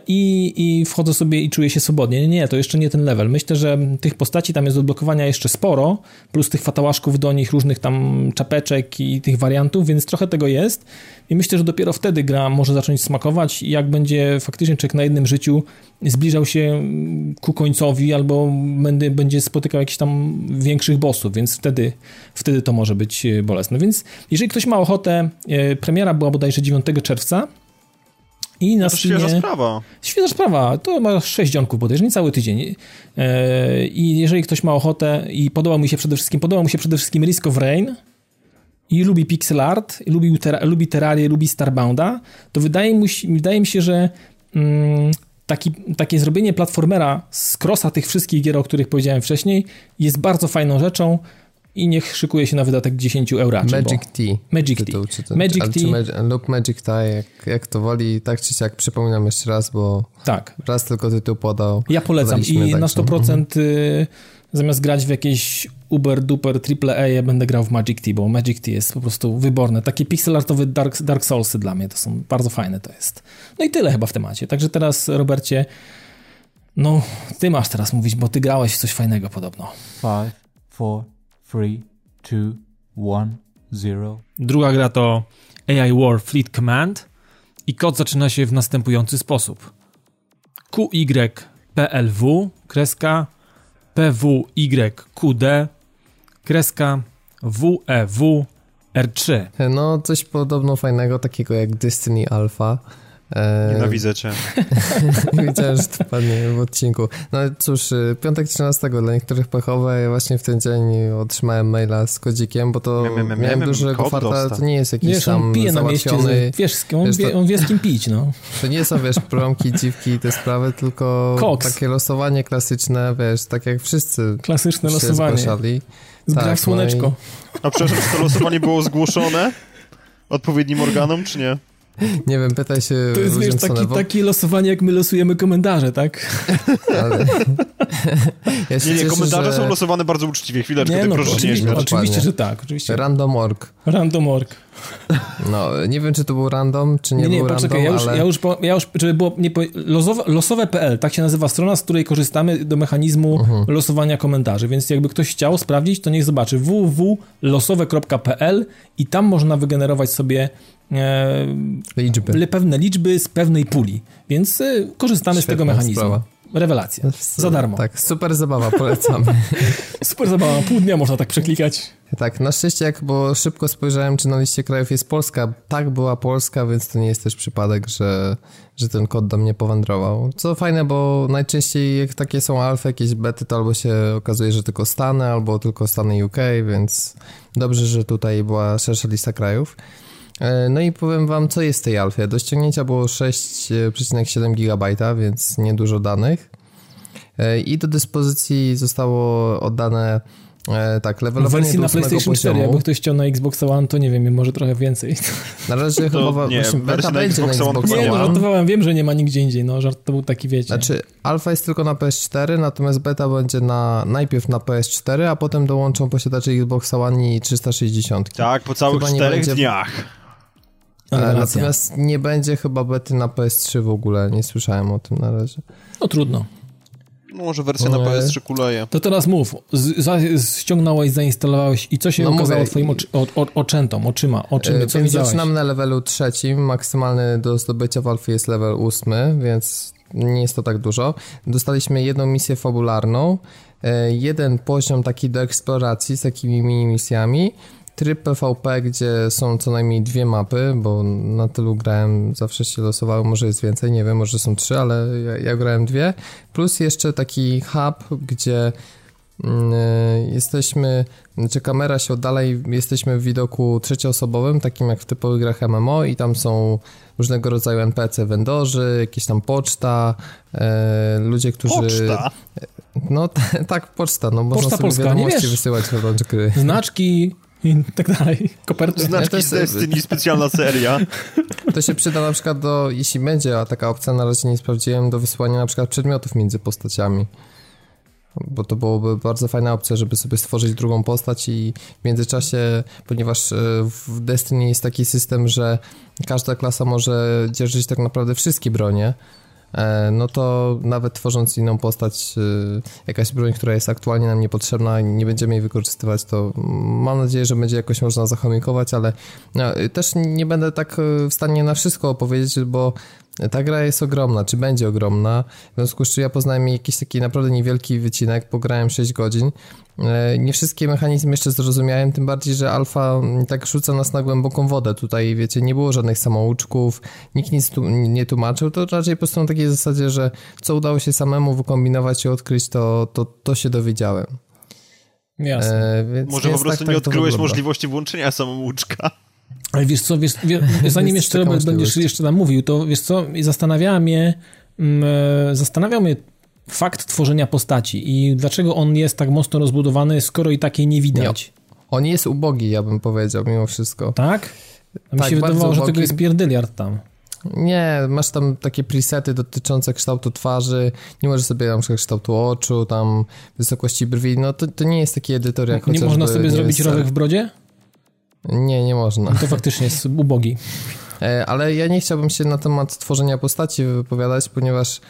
i, i wchodzę sobie i czuję się swobodnie. Nie, nie, to jeszcze nie ten level. Myślę, że tych postaci tam jest do odblokowania jeszcze sporo, plus tych fatałaszków do nich, różnych tam czapeczek i tych wariantów, więc trochę tego jest i myślę, że dopiero wtedy gra może zacząć smakować jak będzie faktycznie człowiek na jednym życiu zbliżał się ku końcowi albo będzie, będzie spotykał jakichś tam większych bossów, więc wtedy, wtedy to może być e, bolesne. Więc jeżeli ktoś ma ochotę, e, premiera była bodajże 9 czerwca, i na no to Steamie... świeża sprawa. Świeża sprawa. To ma 6 dzionków bodajże, nie cały tydzień. E, I jeżeli ktoś ma ochotę i podoba mu się przede wszystkim, podoba mu się przede wszystkim Risk of Rain, i lubi pixel art, lubi, ter, lubi Terrarię, lubi Starbounda, to wydaje mi, wydaje mi się, że mm, taki, takie zrobienie platformera z krosa tych wszystkich gier, o których powiedziałem wcześniej, jest bardzo fajną rzeczą i niech szykuje się na wydatek 10 euro. Magic T. Magic T. Magic T. lub Magic T, jak, jak to woli, tak czy siak przypominam jeszcze raz, bo tak. raz tylko tytuł podał. Ja polecam i tak, na 100% mhm. y, zamiast grać w jakieś uber duper triple A, ja będę grał w Magic T, bo Magic T jest po prostu wyborne. Takie pixelartowe Dark, Dark Soulsy dla mnie to są bardzo fajne to jest. No i tyle chyba w temacie. Także teraz Robercie, no ty masz teraz mówić, bo ty grałeś w coś fajnego podobno. 5, 4, 3, 2, 1, 0. Druga gra to AI War Fleet Command i kod zaczyna się w następujący sposób. QYPLW kreska PWYQD kreska WEW R3. No, coś podobno fajnego, takiego jak Destiny Alpha. E... Nienawidzę cię. Widziałem, że to padnie w odcinku. No cóż, y, piątek 13 dla niektórych pechowe. Ja właśnie w ten dzień otrzymałem maila z kodzikiem, bo to miałem, miałem, miałem dużego farta. To nie jest jakiś wiesz, tam pije. Na mieście, wiesz, on, wiesz, wie, on wie z kim pić, no. To nie są, wiesz, promki, dziwki i te sprawy, tylko Cox. takie losowanie klasyczne, wiesz, tak jak wszyscy Klasyczne losowanie. Zgłaszali. Zgra tak, słoneczko. No i... A przepraszam, czy to losowanie było zgłoszone odpowiednim organom, czy nie? Nie wiem, pytaj się To jest, wiesz, taki, takie losowanie, jak my losujemy komentarze, tak? Ale... ja nie, nie, komentarze że... są losowane bardzo uczciwie. Chwileczkę, nie, no, proszę oczywiście, nie Oczywiście, że tak. Oczywiście. Random.org. Random.org. No, nie wiem, czy to był random, czy nie, nie, nie był poczekaj, random, ja już, ale... ja już, po, ja już żeby było nie losowe, losowe.pl, tak się nazywa strona, z której korzystamy do mechanizmu uh mhm. -huh. losowania komentarzy, więc jakby ktoś chciał sprawdzić, to niech zobaczy www.losowe.pl i tam można wygenerować sobie e, liczby. pewne liczby z pewnej puli, więc e, korzystamy Świetna z tego mechanizmu. Sprawa. Rewelacja. Za darmo. Tak, super zabawa, polecamy. super zabawa, pół dnia można tak przeklikać. Tak, na szczęście, jak bo szybko spojrzałem, czy na liście krajów jest Polska. Tak, była Polska, więc to nie jest też przypadek, że, że ten kod do mnie powędrował. Co fajne, bo najczęściej jak takie są alfa, jakieś bety, to albo się okazuje, że tylko Stany, albo tylko Stany UK, więc dobrze, że tutaj była szersza lista krajów. E, no i powiem wam, co jest w tej alfie. Do ściągnięcia było 6,7 GB, więc niedużo danych. E, I do dyspozycji zostało oddane E, tak, levelowanie wersji na PlayStation 4, poziomu. jakby ktoś chciał na Xbox One, to nie wiem, może trochę więcej. Na razie To chyba nie, właśnie beta na będzie na One Xbox chyba Nie, no One. żartowałem, wiem, że nie ma nigdzie indziej, no żart to był taki, wiecie. Znaczy, alfa jest tylko na PS4, natomiast beta będzie na, najpierw na PS4, a potem dołączą posiadacze Xbox One i 360. Tak, po całych czterech będzie- dniach. Ale. Natomiast nie będzie chyba bety na PS3 w ogóle, nie słyszałem o tym na razie. No trudno. No może wersja na Nie. PS3 kuleje. To teraz mów, z, za, ściągnąłeś, zainstalowałeś i co się No okazało mówię, twoim oczy, o, o, oczętom, oczyma, oczymy, co widziałeś? zaczynamy na levelu trzecim, maksymalny do zdobycia w alfie jest level ósmy, więc nie jest to tak dużo. Dostaliśmy jedną misję fabularną, e, jeden poziom taki do eksploracji z takimi mini misjami, tryb PvP, gdzie są co najmniej dwie mapy, bo na tylu grałem, zawsze się losowało, może jest więcej, nie wiem, może są trzy, ale ja, ja grałem dwie, plus jeszcze taki hub, gdzie e, jesteśmy, znaczy kamera się oddala i jesteśmy w widoku trzecioosobowym, takim jak w typowych grach MMO i tam są różnego rodzaju NPC, vendorzy, jakieś tam poczta, e, ludzie, którzy... Poczta! No t- tak, poczta, no można Poczta sobie Polska, wiadomości wysyłać wewnątrz gry. Znaczki i tak dalej, koperty. Znaczki to jest- z Destiny, specjalna seria. To się przyda na przykład do, jeśli będzie taka opcja, na razie nie sprawdziłem, do wysłania na przykład przedmiotów między postaciami. Bo to byłoby bardzo fajna opcja, żeby sobie stworzyć drugą postać i w międzyczasie, ponieważ e, w Destiny jest taki system, że każda klasa może dzierżyć tak naprawdę wszystkie bronie, no to nawet tworząc inną postać, e, jakaś broń, która jest aktualnie nam niepotrzebna i nie będziemy jej wykorzystywać, to mam nadzieję, że będzie jakoś można zachomikować, ale no, y, też nie będę tak w stanie na wszystko opowiedzieć, bo ta gra jest ogromna, czy będzie ogromna, w związku z czym ja poznałem jakiś taki naprawdę niewielki wycinek, pograłem 6 godzin, E, nie wszystkie mechanizmy jeszcze zrozumiałem, tym bardziej, że alfa tak rzuca nas na głęboką wodę, tutaj wiecie, nie było żadnych samouczków, nikt nic tu nie tłumaczył, to raczej po prostu na takiej zasadzie, że co udało się samemu wykombinować i odkryć, to, to, to się dowiedziałem. Jasne. E, więc, Może po prostu tak, nie tak odkryłeś możliwości włączenia samouczka. Ale wiesz co, wiesz, wie, zanim jeszcze Robert będziesz jeszcze tam mówił, to wiesz co, zastanawiała mnie, mm, e, zastanawiał mnie fakt tworzenia postaci i dlaczego on jest tak mocno rozbudowany, skoro i takiej nie widać. On jest ubogi, ja bym powiedział, mimo wszystko. Tak? A mi Tak, się wydawało, że tego ubogi. jest pierdyliard tam. Nie, masz tam takie presety dotyczące kształtu twarzy, nie możesz sobie na przykład kształtu oczu, tam wysokości brwi, no to, to nie jest taki edytor jak Nie można sobie nie zrobić rowek w brodzie? Nie, nie można. To faktycznie jest ubogi. E, Ale ja nie chciałbym się na temat tworzenia postaci wypowiadać, ponieważ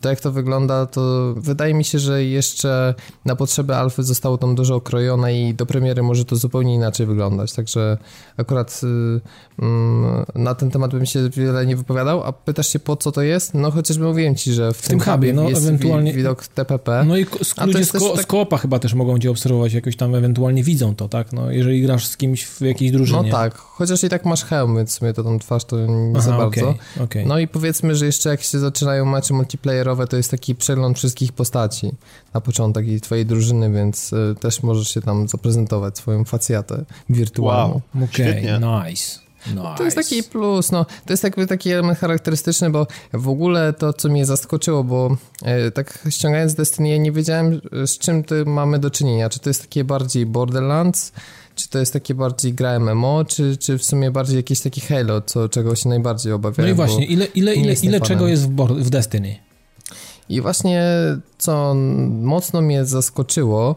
to jak to wygląda, to wydaje mi się, że jeszcze na potrzeby alfy zostało tam dużo okrojone i do premiery może to zupełnie inaczej wyglądać, także akurat y, mm, na ten temat bym się wiele nie wypowiadał, a pytasz się po co to jest? No chociażby mówiłem ci, że w, tym hubie, no, jest ewentualnie- wi- widok TPP. No i ludzie z, ko- tak- z koopa chyba też mogą cię obserwować, jakoś tam ewentualnie widzą to, tak? No, jeżeli grasz z kimś w jakiejś drużynie. No tak, chociaż i tak masz hełm, więc w sumie to tam twarz to nie Aha, za bardzo. okej. No i powiedzmy, że jeszcze jak się zaczynają mecze multiplayerowe, to jest taki przegląd wszystkich postaci na początek i twojej drużyny, więc y, też możesz się tam zaprezentować swoją facjatę wirtualną. Wow. Okej, Świetnie. nice. nice. To jest taki plus, no, to jest jakby taki element charakterystyczny, bo w ogóle to, co mnie zaskoczyło, bo e, tak ściągając Destiny, ja nie wiedziałem, z czym ty mamy do czynienia. Czy to jest takie bardziej Borderlands, czy to jest takie bardziej gra MMO, czy, czy w sumie bardziej jakieś takie Halo, co, czego się najbardziej obawiałem. No i właśnie, ile, ile, ile, ile czego jest w, w Destiny? I właśnie co mocno mnie zaskoczyło,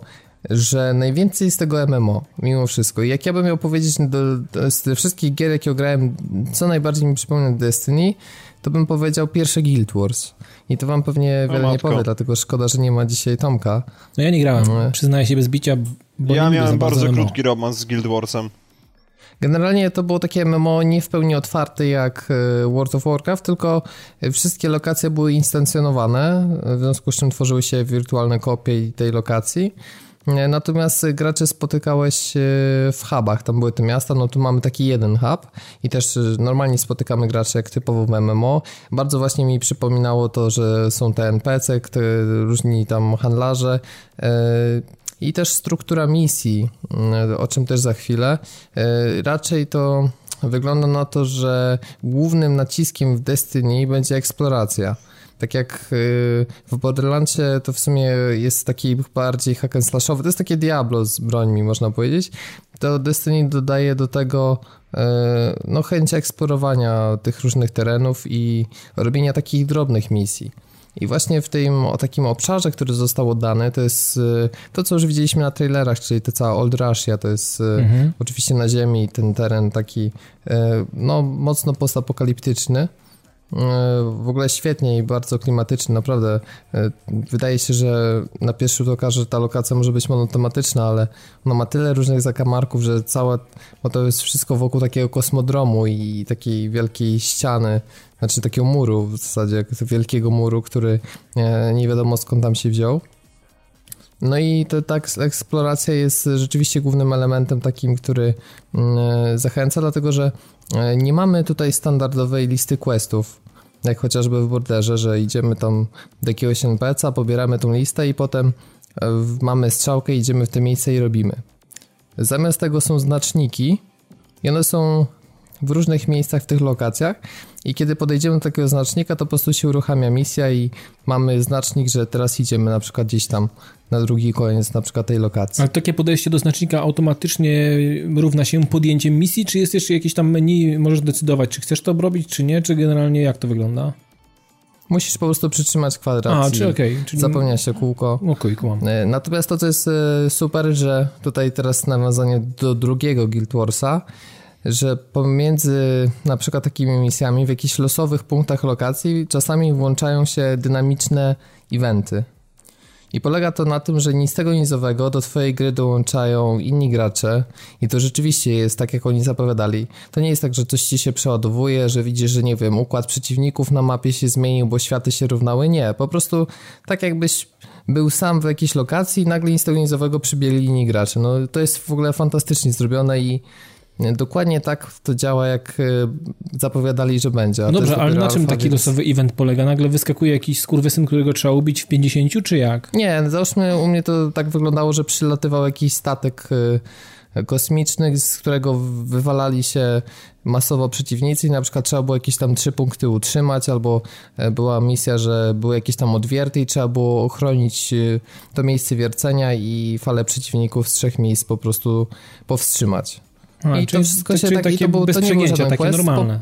że najwięcej z tego MMO, mimo wszystko. I jak ja bym miał powiedzieć do, do, z tych wszystkich gier, jakie grałem, co najbardziej mi przypomina Destiny, to bym powiedział pierwsze Guild Wars. I to wam pewnie wiele nie powie, dlatego szkoda, że nie ma dzisiaj Tomka. No ja nie grałem, No. przyznaję się bez bicia, ja miałem bardzo MMO. krótki romans z Guild Warsem. Generalnie to było takie MMO nie w pełni otwarte jak e, World of Warcraft, tylko e, wszystkie lokacje były instancjonowane, w związku z czym tworzyły się wirtualne kopie tej lokacji. E, Natomiast gracze spotykałeś się w hubach, tam były te miasta, no tu mamy taki jeden hub i też e, normalnie spotykamy graczy jak typowo w MMO. Bardzo właśnie mi przypominało to, że są te NPC, te różni tam handlarze, e, i też struktura misji, o czym też za chwilę. E, Raczej to wygląda na to, że głównym naciskiem w Destiny będzie eksploracja. tak jak y, w Borderlandsie to w sumie jest taki bardziej hack and slashowy, to jest takie Diablo z brońmi, można powiedzieć, to Destiny dodaje do tego y, no, chęć eksplorowania tych różnych terenów i robienia takich drobnych misji. I właśnie w tym o takim obszarze, który został oddany, to jest y, to, co już widzieliśmy na trailerach, czyli ta cała Old Russia, to jest y, mhm. oczywiście na ziemi ten teren taki y, no mocno postapokaliptyczny. W ogóle świetnie i bardzo klimatyczny, naprawdę. Wydaje się, że na pierwszy rzut oka, że ta lokacja może być monotematyczna, ale ona ma tyle różnych zakamarków, że cała, bo to jest wszystko wokół takiego kosmodromu i takiej wielkiej ściany, znaczy takiego muru w zasadzie, wielkiego muru, który nie, nie wiadomo skąd tam się wziął. No i to, tak eksploracja jest rzeczywiście głównym elementem takim, który mm, zachęca, dlatego że e, nie mamy tutaj standardowej listy questów, jak chociażby w Borderze, że idziemy tam do jakiegoś NPC-a, pobieramy tą listę i potem e, mamy strzałkę, idziemy w te miejsce i robimy. Zamiast tego są znaczniki i one są w różnych miejscach w tych lokacjach i kiedy podejdziemy do takiego znacznika, to po prostu się uruchamia misja i mamy znacznik, że teraz idziemy na przykład gdzieś tam na drugi koniec na przykład tej lokacji. Ale takie podejście do znacznika automatycznie równa się podjęciem misji, czy jest jeszcze jakieś tam menu, możesz decydować, czy chcesz to robić, czy nie, czy generalnie jak to wygląda? Musisz po prostu przytrzymać kwadrat A, czy okay, czyli... zapełnia się kółko. Okay, cool. E, natomiast to, co jest e, super, że tutaj teraz nawiązanie do drugiego Guild Warsa, że pomiędzy na przykład takimi misjami w jakichś losowych punktach lokacji czasami włączają się dynamiczne eventy. I polega to na tym, że nic tego nizowego do twojej gry dołączają inni gracze i to rzeczywiście jest tak, jak oni zapowiadali. To nie jest tak, że coś ci się przeładowuje, że widzisz, że nie wiem, układ przeciwników na mapie się zmienił, bo światy się równały. Nie, po prostu tak jakbyś był sam w jakiejś lokacji i nagle nic tego nizowego przybiegli inni gracze. No to jest w ogóle fantastycznie zrobione i Dokładnie tak to działa, jak e, zapowiadali, że będzie. No dobrze, ale na czym alfa, taki więc... losowy event polega? Nagle wyskakuje jakiś skurwysyn, którego trzeba ubić w 50, czy jak? Nie, załóżmy, u mnie to tak wyglądało, że przylatywał jakiś statek e, kosmiczny, z którego wywalali się masowo przeciwnicy i na przykład trzeba było jakieś tam trzy punkty utrzymać, albo e, była misja, że były jakieś tam odwierty i trzeba było ochronić to miejsce wiercenia i falę przeciwników z trzech miejsc po prostu powstrzymać. A, I to wszystko się tak, takie to, było, to nie było takie quest, normalne.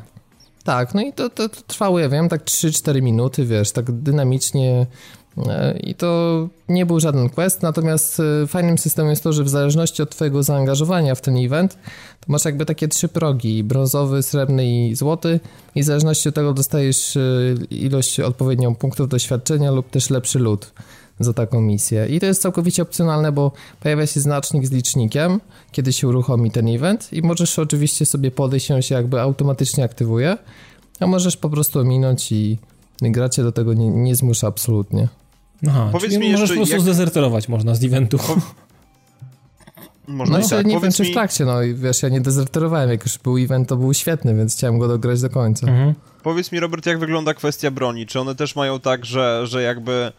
tak, no i to, to, to trwało, ja wiem, tak 3-4 minuty, wiesz, tak dynamicznie e, i to nie był żaden quest, natomiast e, fajnym systemem jest to, że w zależności od twojego zaangażowania w ten event, to masz jakby takie trzy progi, brązowy, srebrny i złoty i w zależności od tego dostajesz e, ilość odpowiednią punktów doświadczenia lub też lepszy lód za taką misję. I to jest całkowicie opcjonalne, bo pojawia się znacznik z licznikiem, kiedy się uruchomi ten event i możesz oczywiście sobie podejść, on się jakby automatycznie aktywuje, a możesz po prostu ominąć i gracie do tego nie, nie zmusza absolutnie. Aha, Powiedz czyli mi możesz po prostu jak... zdezerterować można z eventu. Po... Można no jeszcze tak. nie wiem, czy mi... w trakcie, no i wiesz, ja nie dezerterowałem, jak już był event, to był świetny, więc chciałem go dograć do końca. Mhm. Powiedz mi, Robert, jak wygląda kwestia broni? Czy one też mają tak, że, że jakby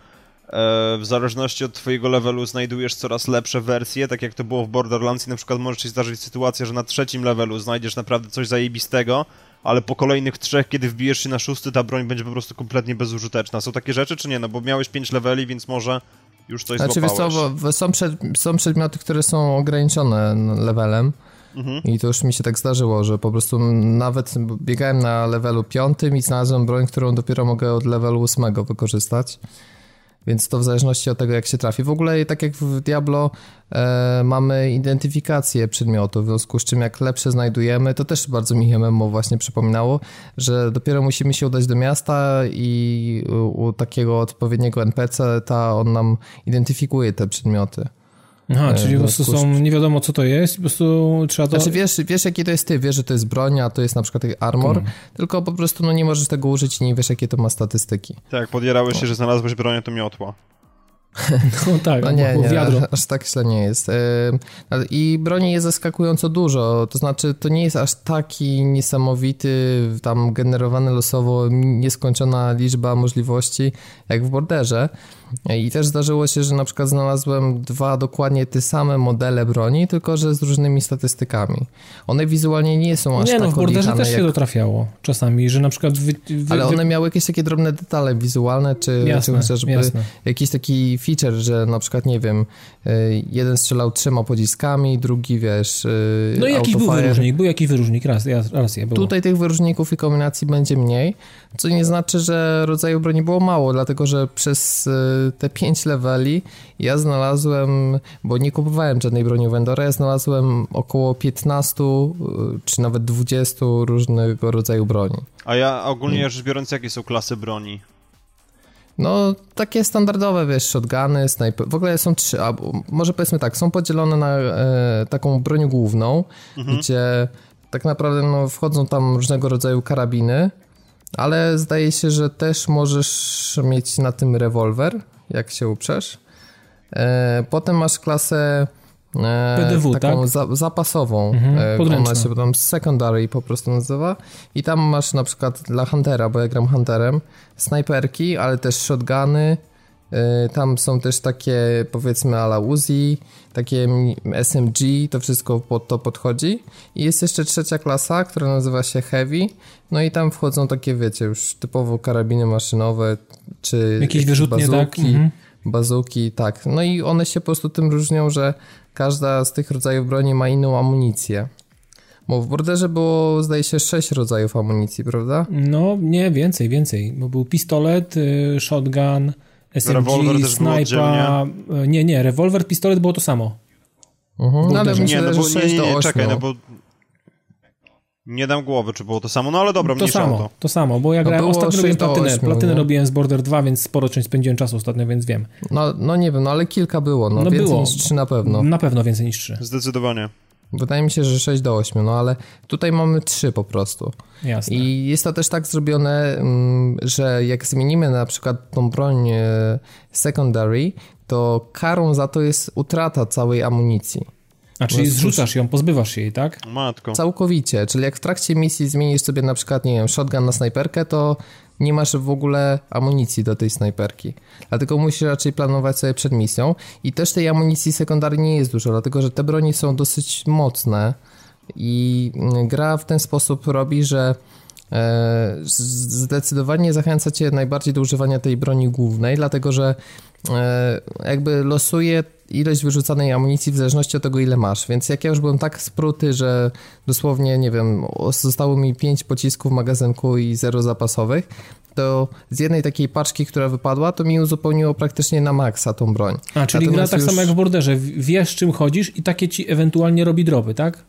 w zależności od twojego levelu znajdujesz coraz lepsze wersje, tak jak to było w Borderlands i na przykład może się zdarzyć sytuacja, że na trzecim levelu znajdziesz naprawdę coś zajebistego, ale po kolejnych trzech, kiedy wbijesz się na szósty, ta broń będzie po prostu kompletnie bezużyteczna. Są takie rzeczy, czy nie? No bo miałeś pięć leveli, więc może już coś znaczy, złapałeś. Znaczy, co, są, przed, są przedmioty, które są ograniczone levelem, Mhm. I to już mi się tak zdarzyło, że po prostu nawet biegałem na levelu piątym i znalazłem broń, którą dopiero mogę od levelu ósmego wykorzystać. Więc to w zależności od tego, jak się trafi. W ogóle, tak jak w Diablo, e, mamy identyfikację przedmiotów, w związku z czym jak lepsze znajdujemy, to też bardzo mi MMO właśnie przypominało, że dopiero musimy się udać do miasta i u, u takiego odpowiedniego NPC, ta on nam identyfikuje te przedmioty. Aha, czyli po prostu są, nie wiadomo co to jest, po prostu trzeba to... Znaczy wiesz, wiesz jaki to jest ty, wiesz, że to jest broń, a to jest na przykład armor, hmm. tylko po prostu no nie możesz tego użyć i nie wiesz jakie to ma statystyki. Tak, podjerałeś się, że znalazłeś broń, to miotła. No tak, no nie, nie, wiadro. aż tak źle nie jest. I broni jest zaskakująco dużo, to znaczy to nie jest aż taki niesamowity, tam generowany losowo nieskończona liczba możliwości jak w Borderze. I też zdarzyło się, że na przykład znalazłem dwa dokładnie te same modele broni, tylko że z różnymi statystykami. One wizualnie nie są aż nie, tak no, w Borderze też jak... się dotrafiało czasami, że na przykład... Wy, wy, Ale one miały jakieś takie drobne detale wizualne, czy, jasne, czy jasne. jakiś taki feature, że na przykład, nie wiem, y, jeden strzelał trzema pociskami, drugi, wiesz, y, No i jakiś był wyróżnik, był jakiś wyróżnik, raz, raz je było. Tutaj tych wyróżników i kombinacji będzie mniej, co nie znaczy, że rodzaju broni było mało, dlatego, że przez y, te 5 leveli ja znalazłem, bo nie kupowałem żadnej broni Vendora, ja znalazłem około 15 czy nawet 20 różnego rodzaju broni. A ja ogólnie rzecz biorąc, jakie są klasy broni? No, takie standardowe, wiesz, shotguny, snajper. W ogóle są trzy, a może powiedzmy tak, są podzielone na e, taką broń główną, mhm. gdzie tak naprawdę no, wchodzą tam różnego rodzaju karabiny, ale zdaje się, że też możesz mieć na tym rewolwer, jak się uprzesz. E, potem masz klasę PDW, taką tak? za, zapasową. Mhm, e, ona się tam secondary po prostu nazywa. I tam masz na przykład dla Huntera, bo ja gram Hunterem, snajperki, ale też shotguny. E, tam są też takie powiedzmy ala Uzi, takie SMG, to wszystko pod to podchodzi. I jest jeszcze trzecia klasa, która nazywa się Heavy. No i tam wchodzą takie, wiecie, już typowo karabiny maszynowe, czy jakieś wyrzutnie, tak? bazuki, tak? Mhm. bazuki, tak. No i one się po prostu tym różnią, że każda z tych rodzajów broni ma inną amunicję. Bo w borderze było, zdaje się, sześć rodzajów amunicji, prawda? No, nie, więcej, więcej. Bo był pistolet, y, shotgun, SMG, snajpa. Y, nie, nie, rewolwer, pistolet było to samo. Uh-huh. No, ale myślę, nie, no bo, że 6 nie, nie, nie, nie, czekaj, no bo nie dam głowy, czy było to samo, no ale dobra, to samo, to. to samo, bo ja no grałem, ostatnio robiłem platynę, 8, platynę robiłem z Border 2, więc sporo część spędziłem czasu ostatnio, więc wiem. No, no nie wiem, no ale kilka było, no, no więcej było. niż 3 na pewno. Na pewno więcej niż 3. Zdecydowanie. Wydaje mi się, że 6 do 8, no ale tutaj mamy 3 po prostu. Jasne. I jest to też tak zrobione, mm, że jak zmienimy na przykład tą broń e, secondary, to karą za to jest utrata całej amunicji. A czyli zrzucasz ją, pozbywasz jej, tak? Matko. Całkowicie, czyli jak w trakcie misji zmienisz sobie na przykład, nie wiem, shotgun na snajperkę, to nie masz w ogóle amunicji do tej snajperki. Dlatego musisz raczej planować sobie przed misją. I też tej amunicji sekundarnej nie jest dużo, dlatego że te broni są dosyć mocne i gra w ten sposób robi, że zdecydowanie zachęca cię najbardziej do używania tej broni głównej, dlatego że e, jakby losuje ilość wyrzucanej amunicji w zależności od tego, ile masz. Więc jak ja już byłem tak spruty, że dosłownie, nie wiem, zostało mi 5 pocisków w magazynku i zero zapasowych, to z jednej takiej paczki, która wypadła, to mi uzupełniło praktycznie na maksa tą broń. A, czyli Natomiast gra tak już... samo jak w borderze. Wiesz, czym chodzisz i takie ci ewentualnie robi dropy, tak?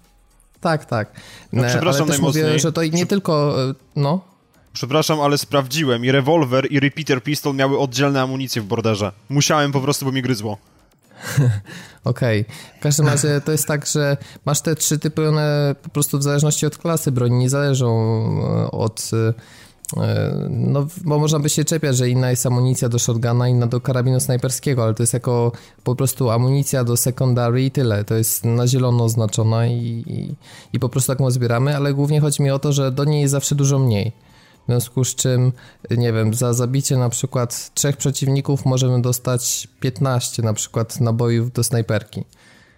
Tak, tak. No, przepraszam ale też najmocniej. Mówię, że to nie tylko, e, no... Przepraszam, ale sprawdziłem. I rewolwer, i repeater pistol miały oddzielne amunicje w borderze. Musiałem po prostu, bo mi gryzło. Okej. Okay. W każdym razie to jest tak, że masz te trzy typy, one po prostu w zależności od klasy broni nie zależą e, od... E, no, bo można by się czepiać, że inna jest amunicja do shotguna, inna do karabinu snajperskiego, ale to jest jako po prostu amunicja do secondary i tyle. To jest na zielono oznaczona i, i, i po prostu taką zbieramy, ale głównie chodzi mi o to, że do niej jest zawsze dużo mniej. W związku z czym, nie wiem, za zabicie na przykład trzech przeciwników możemy dostać 15 na przykład nabojów do snajperki.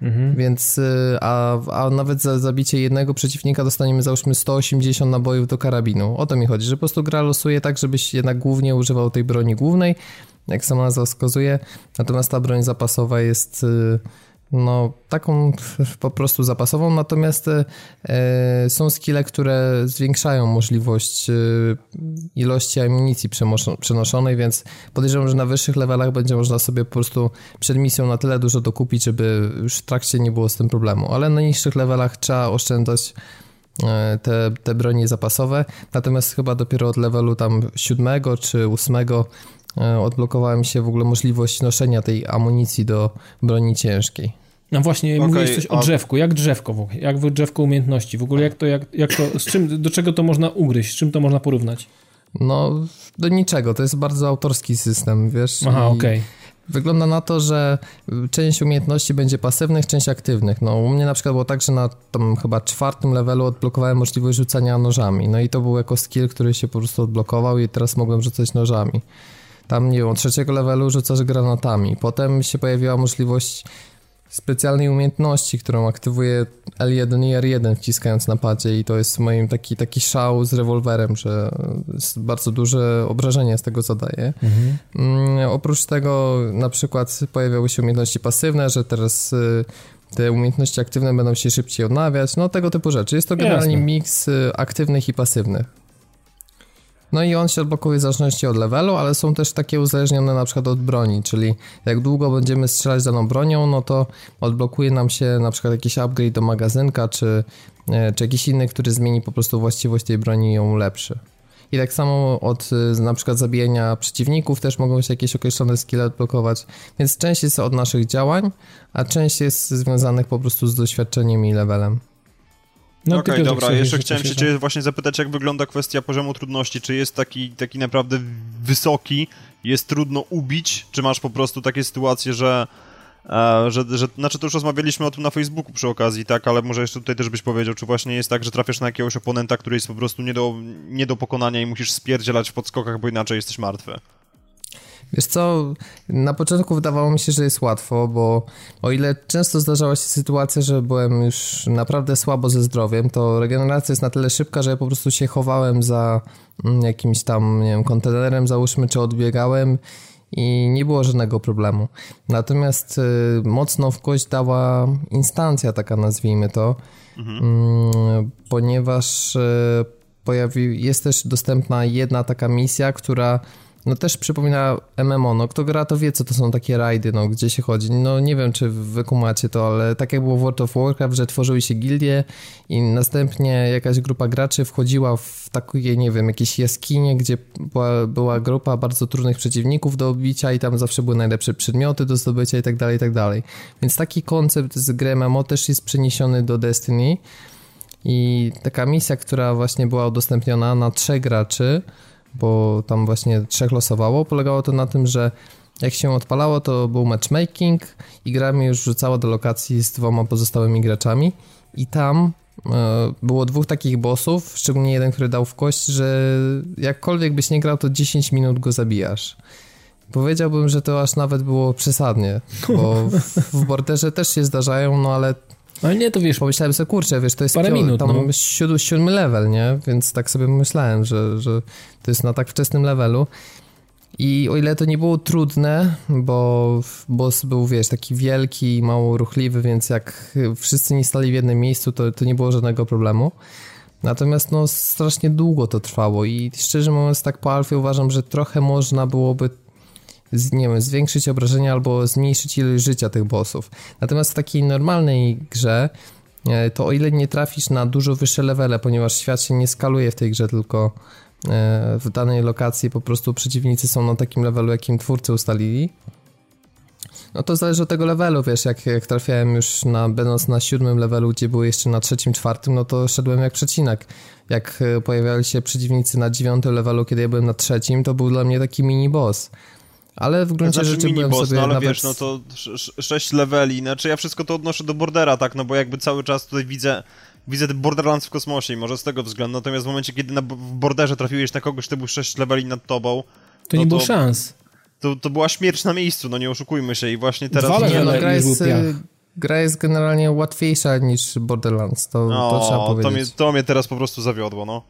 Mhm. Więc, y, a, a nawet za zabicie jednego przeciwnika dostaniemy załóżmy 180 nabojów do karabinu. O to mi chodzi, że po prostu gra losuje tak, żebyś jednak głównie używał tej broni głównej, jak sama nazwa wskazuje, natomiast ta broń zapasowa jest y, no, taką po prostu zapasową, natomiast e, są skille, które zwiększają możliwość e, ilości amunicji przenoszonej, więc podejrzewam, że na wyższych levelach będzie można sobie po prostu przed misją na tyle dużo dokupić, żeby już w trakcie nie było z tym problemu, ale na niższych levelach trzeba oszczędzać e, te, te bronie zapasowe, natomiast chyba dopiero od levelu tam siódmego czy ósmego odblokowała mi się w ogóle możliwość noszenia tej amunicji do broni ciężkiej. No właśnie, okay, mówiłeś coś o drzewku. Jak drzewko w ogóle? Jak drzewko umiejętności? W ogóle jak to, jak, jak to, z czym, do czego to można ugryźć? Z czym to można porównać? No, do niczego. To jest bardzo autorski system, wiesz? Aha, okej. Okay. Wygląda na to, że część umiejętności będzie pasywnych, część aktywnych. No u mnie na przykład było tak, że na tam chyba czwartym levelu odblokowałem możliwość rzucania nożami. No i to był jako skill, który się po prostu odblokował i teraz mogłem rzucać nożami. Tam, nie wiem, trzeciego levelu rzucasz granatami. Potem się pojawiła możliwość specjalnej umiejętności, którą aktywuję L1 i R1 wciskając na padzie i to jest moim taki, taki szał z rewolwerem, że bardzo duże obrażenia z tego zadaje. Mhm. Mm, oprócz tego na przykład pojawiały się umiejętności pasywne, że teraz y, te umiejętności aktywne będą się szybciej odnawiać, no tego typu rzeczy. Jest to generalnie Jasne. miks y, aktywnych i pasywnych. No i on się odblokuje w zależności od levelu, ale są też takie uzależnione na przykład od broni, czyli jak długo będziemy strzelać daną bronią, no to odblokuje nam się na przykład jakiś upgrade do magazynka, czy, e, czy jakiś inny, który zmieni po prostu właściwość tej broni i ją ulepszy. I tak samo od e, na przykład zabijania przeciwników też mogą się jakieś określone skille odblokować, więc część jest od naszych działań, a część jest związanych po prostu z doświadczeniem i levelem. No, Okej, okay, dobra, jeszcze chciałem się cię właśnie zapytać, jak wygląda kwestia poziomu trudności. Czy jest taki, taki naprawdę wysoki, jest trudno ubić, czy masz po prostu takie sytuacje, że, e, że, że znaczy to już rozmawialiśmy o tym na Facebooku przy okazji, tak, ale może jeszcze tutaj też byś powiedział, czy właśnie jest tak, że trafiasz na jakiegoś oponenta, który jest po prostu nie do, nie do pokonania i musisz spierdzielać w podskokach, bo inaczej jesteś martwy. Wiesz co, na początku wydawało mi się, że jest łatwo, bo o ile często zdarzała się sytuacja, że byłem już naprawdę słabo ze zdrowiem, to regeneracja jest na tyle szybka, że ja po prostu się chowałem za mm, jakimś tam, nie wiem, kontenerem załóżmy, czy odbiegałem i nie było żadnego problemu. Natomiast y, mocno w kość dała instancja, taka nazwijmy to, mhm. y, ponieważ y, pojawi, jest też dostępna jedna taka misja, która no też przypomina MMO, no kto gra to wie co to są takie rajdy, no gdzie się chodzi, no nie wiem czy wy kumacie to, ale tak jak było w World of Warcraft, że tworzyły się gildie i następnie jakaś grupa graczy wchodziła w takie, nie wiem, jakieś jaskinie, gdzie była, była grupa bardzo trudnych przeciwników do obicia i tam zawsze były najlepsze przedmioty do zdobycia i tak dalej, i tak dalej. Więc taki koncept z gry MMO też jest przeniesiony do Destiny i taka misja, która właśnie była udostępniona na trzech graczy, bo tam właśnie trzech losowało. Polegało to na tym, że jak się odpalało, to był matchmaking i gra mi już rzucała do lokacji z dwoma pozostałymi graczami i tam e, było dwóch takich bossów, szczególnie jeden, który dał w kość, że jakkolwiek byś nie grał, to 10 minut go zabijasz. Powiedziałbym, że to aż nawet było przesadnie, bo w, w borderze też się zdarzają, no ale ale nie, to wiesz... Pomyślałem sobie, kurczę, wiesz, to jest parę minut, tam no. siódmy, siódmy level, nie? Więc tak sobie myślałem, że, że to jest na tak wczesnym levelu. I o ile to nie było trudne, bo boss był, wiesz, taki wielki i mało ruchliwy, więc jak wszyscy nie stali w jednym miejscu, to, to nie było żadnego problemu. Natomiast no strasznie długo to trwało i szczerze mówiąc tak po alfie uważam, że trochę można byłoby nie wiem, zwiększyć obrażenia albo zmniejszyć ilość życia tych bossów. Natomiast w takiej normalnej grze e, to o ile nie trafisz na dużo wyższe levele, ponieważ świat się nie skaluje w tej grze, tylko e, w danej lokacji po prostu przeciwnicy są na takim levelu, jakim twórcy ustalili, no to zależy od tego levelu, wiesz, jak, jak trafiałem już na, będąc na siódmym levelu, gdzie były jeszcze na trzecim, czwartym, no to szedłem jak przecinak. Jak e, pojawiali się przeciwnicy na dziewiątym levelu, kiedy ja byłem na trzecim, to był dla mnie taki mini boss. Ale w gruncie znaczy, rzeczy byłem boss, sobie no ale nawet... wiesz, no to 6 leveli, znaczy ja wszystko to odnoszę do Bordera, tak, no bo jakby cały czas tutaj widzę widzę Borderlands w kosmosie i może z tego względu, natomiast w momencie, kiedy na, w Borderze trafiłeś na kogoś, kto był 6 leveli nad tobą, to no nie było szans. To, to była śmierć na miejscu, no nie oszukujmy się i właśnie teraz... Dwa nie, no, gra jest, gra jest generalnie łatwiejsza niż Borderlands, to, no, to trzeba powiedzieć. To mnie, to mnie teraz po prostu zawiodło, no.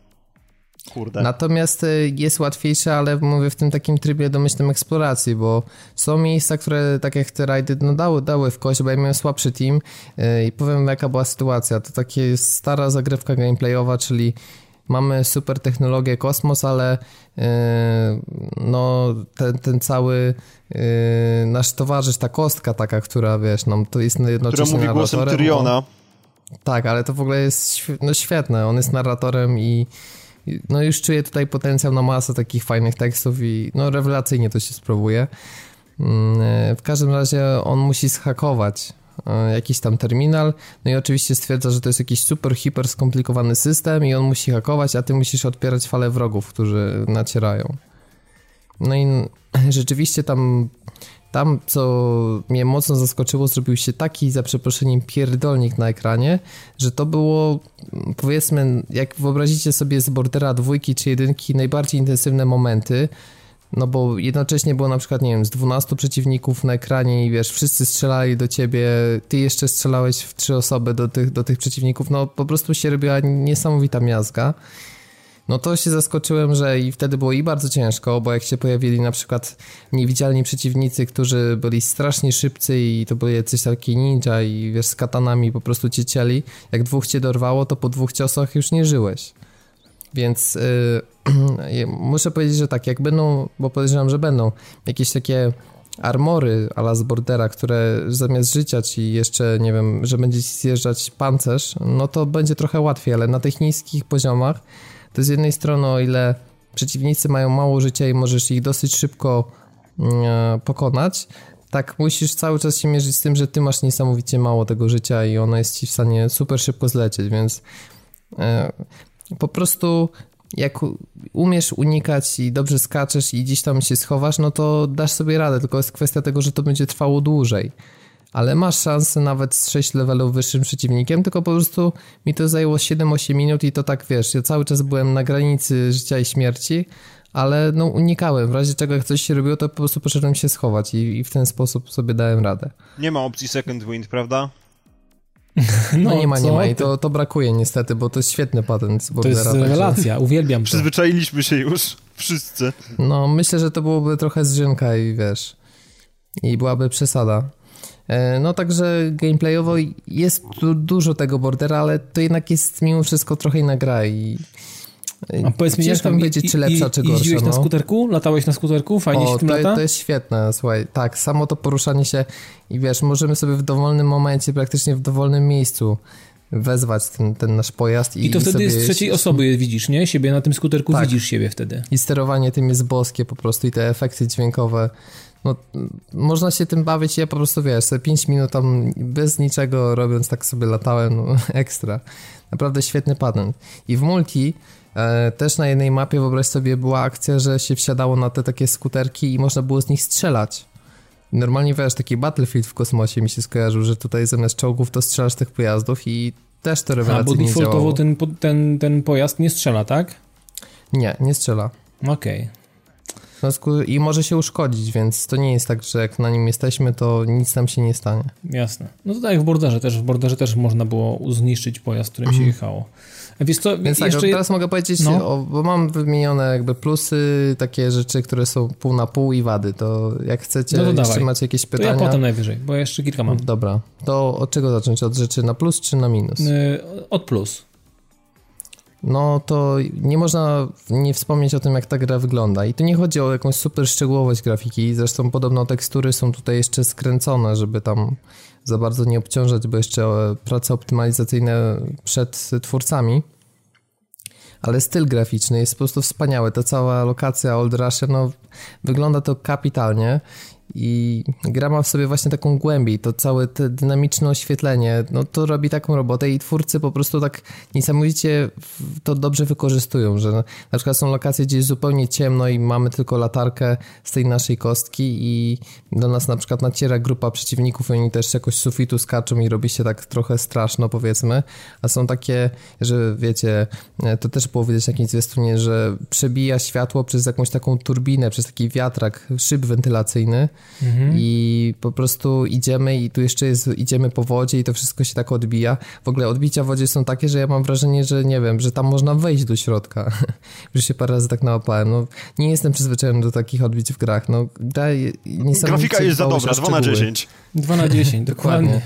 Kurde. Natomiast y, jest łatwiejsze, ale mówię w tym takim trybie domyślnym eksploracji, bo są miejsca, które tak jak te rajdy no dały, dały w kość, bo ja miałem słabszy team yy, i powiem jaka była sytuacja. To takie stara zagrywka gameplayowa, czyli mamy super technologię kosmos, ale yy, no ten, ten cały yy, nasz towarzysz, ta kostka taka, która wiesz, no to jest jednocześnie Która mówi głosem Tyriona. Tak, ale to w ogóle jest no, świetne. On jest narratorem i no już czuję tutaj potencjał na masę takich fajnych tekstów i no rewelacyjnie to się sprawuje. Mm, e, w każdym razie on musi zhakować e, jakiś tam terminal, no i oczywiście stwierdza, że to jest jakiś super, hiper skomplikowany system i on musi hakować, a ty musisz odpierać fale wrogów, którzy nacierają. No i rzeczywiście tam tam, co mnie mocno zaskoczyło, zrobił się taki, za przeproszeniem, pierdolnik na ekranie, że to było, powiedzmy, jak wyobrazicie sobie z Bordera dwójki czy jedynki, najbardziej intensywne momenty, no bo jednocześnie było na przykład, nie wiem, z 12 przeciwników na ekranie i wiesz, wszyscy strzelali do ciebie, ty jeszcze strzelałeś w trzy osoby do tych, do tych przeciwników, no po prostu się robiła niesamowita miazga. No to się zaskoczyłem, że i wtedy było i bardzo ciężko, bo jak się pojawili na przykład niewidzialni przeciwnicy, którzy byli strasznie szybcy i to byli jacyś taki ninja i wiesz, z katanami po prostu cię cieli, jak dwóch cię dorwało, to po dwóch ciosach już nie żyłeś. Więc yy, muszę powiedzieć, że tak, jak będą, bo podejrzewam, że będą jakieś takie armory ala z Bordera, które zamiast życia ci jeszcze, nie wiem, że będzie ci zjeżdżać pancerz, no to będzie trochę łatwiej, ale na tych niskich poziomach to z jednej strony o ile przeciwnicy mają mało życia i możesz ich dosyć szybko mm, pokonać, tak musisz cały czas się mierzyć z tym, że ty masz niesamowicie mało tego życia i ono jest ci w stanie super szybko zlecieć, więc e, po prostu jak umiesz unikać i dobrze skaczesz i gdzieś tam się schowasz, no to dasz sobie radę, tylko jest kwestia tego, że to będzie trwało dłużej. Ale masz szansę nawet z 6 levelów wyższym przeciwnikiem, tylko po prostu mi to zajęło 7-8 minut i to tak wiesz, ja cały czas byłem na granicy życia i śmierci, ale no unikałem, w razie czego jak coś się robiło, to po prostu poszedłem się schować i, i w ten sposób sobie dałem radę. Nie ma opcji second wind, prawda? No, no, nie ma, nie ma i to, to brakuje niestety, bo to jest świetny patent To jest rewelacja, także... uwielbiam to. Przyzwyczailiśmy się już, wszyscy. No, myślę, że to byłoby trochę zrzynka i wiesz, i byłaby przesada. E, no także gameplayowo jest tu dużo tego bordera, ale to jednak jest mimo wszystko trochę inna gra i a powiedz mi, Ciężko mi powiedzieć, czy lepsza, czy gorsza. Jeździłeś no. na skuterku? Latałeś na skuterku? Fajnie o, się tym to, lata? to jest świetne, słuchaj. Tak, samo to poruszanie się i wiesz, możemy sobie w dowolnym momencie, praktycznie w dowolnym miejscu wezwać ten, ten nasz pojazd. I, I to wtedy z trzeciej osoby widzisz, nie? Siebie na tym skuterku tak. widzisz siebie wtedy. I sterowanie tym jest boskie po prostu i te efekty dźwiękowe. No, można się tym bawić ja po prostu, wiesz, sobie 5 minut tam bez niczego robiąc tak sobie latałem, no, ekstra. Naprawdę świetny patent. I w multi E, też na jednej mapie, wyobraź sobie, była akcja, że się wsiadało na te takie skuterki i można było z nich strzelać. Normalnie wiesz, taki Battlefield w kosmosie mi się skojarzył, że tutaj zamiast czołgów to strzelasz tych pojazdów i też to rewelacyjnie A, bo defaultowo ten, ten, ten pojazd nie strzela, tak? Nie, nie strzela. Okej. Okay. I może się uszkodzić, więc to nie jest tak, że jak na nim jesteśmy, to nic nam się nie stanie. Jasne. No to tak jak w borderze też. W borderze też można było zniszczyć pojazd, którym się mhm. jechało. Wiesz co, Więc tak, jeszcze... tak, teraz mogę powiedzieć, no. o, bo mam wymienione jakby plusy, takie rzeczy, które są pół na pół i wady, to jak chcecie, no to jeszcze macie jakieś pytania. To ja potem najwyżej, bo jeszcze kilka mam. Dobra, to od czego zacząć? Od rzeczy na plus czy na minus? Yy, od plus. No to nie można nie wspomnieć o tym, jak ta gra wygląda. I tu nie chodzi o jakąś super szczegółowość grafiki, zresztą podobno tekstury są tutaj jeszcze skręcone, żeby tam za bardzo nie obciążać, bo jeszcze e, prace optymalizacyjne przed twórcami. Ale styl graficzny jest po prostu wspaniały. Ta cała lokacja Old Russia, no, wygląda to kapitalnie i gra ma w sobie właśnie taką głębię to całe te dynamiczne oświetlenie, no to robi taką robotę i twórcy po prostu tak niesamowicie to dobrze wykorzystują, że na przykład są lokacje, gdzie jest zupełnie ciemno i mamy tylko latarkę z tej naszej kostki i do nas na przykład naciera grupa przeciwników i oni też jakoś sufitu skaczą i robi się tak trochę straszno powiedzmy, a są takie, że wiecie, to też było widać na jakiejś zwiastunie, że przebija światło przez jakąś taką turbinę, przez taki wiatrak, szyb wentylacyjny mhm. i po prostu idziemy i tu jeszcze jest, idziemy po wodzie i to wszystko się tak odbija. W ogóle odbicia w wodzie są takie, że ja mam wrażenie, że nie wiem, że tam można wejść do środka. Już się parę razy tak nałapałem. No, nie jestem przyzwyczajony do takich odbić w grach. No, gra Grafika jest za dobra, 2 na 10. 2 na 10, dokładnie.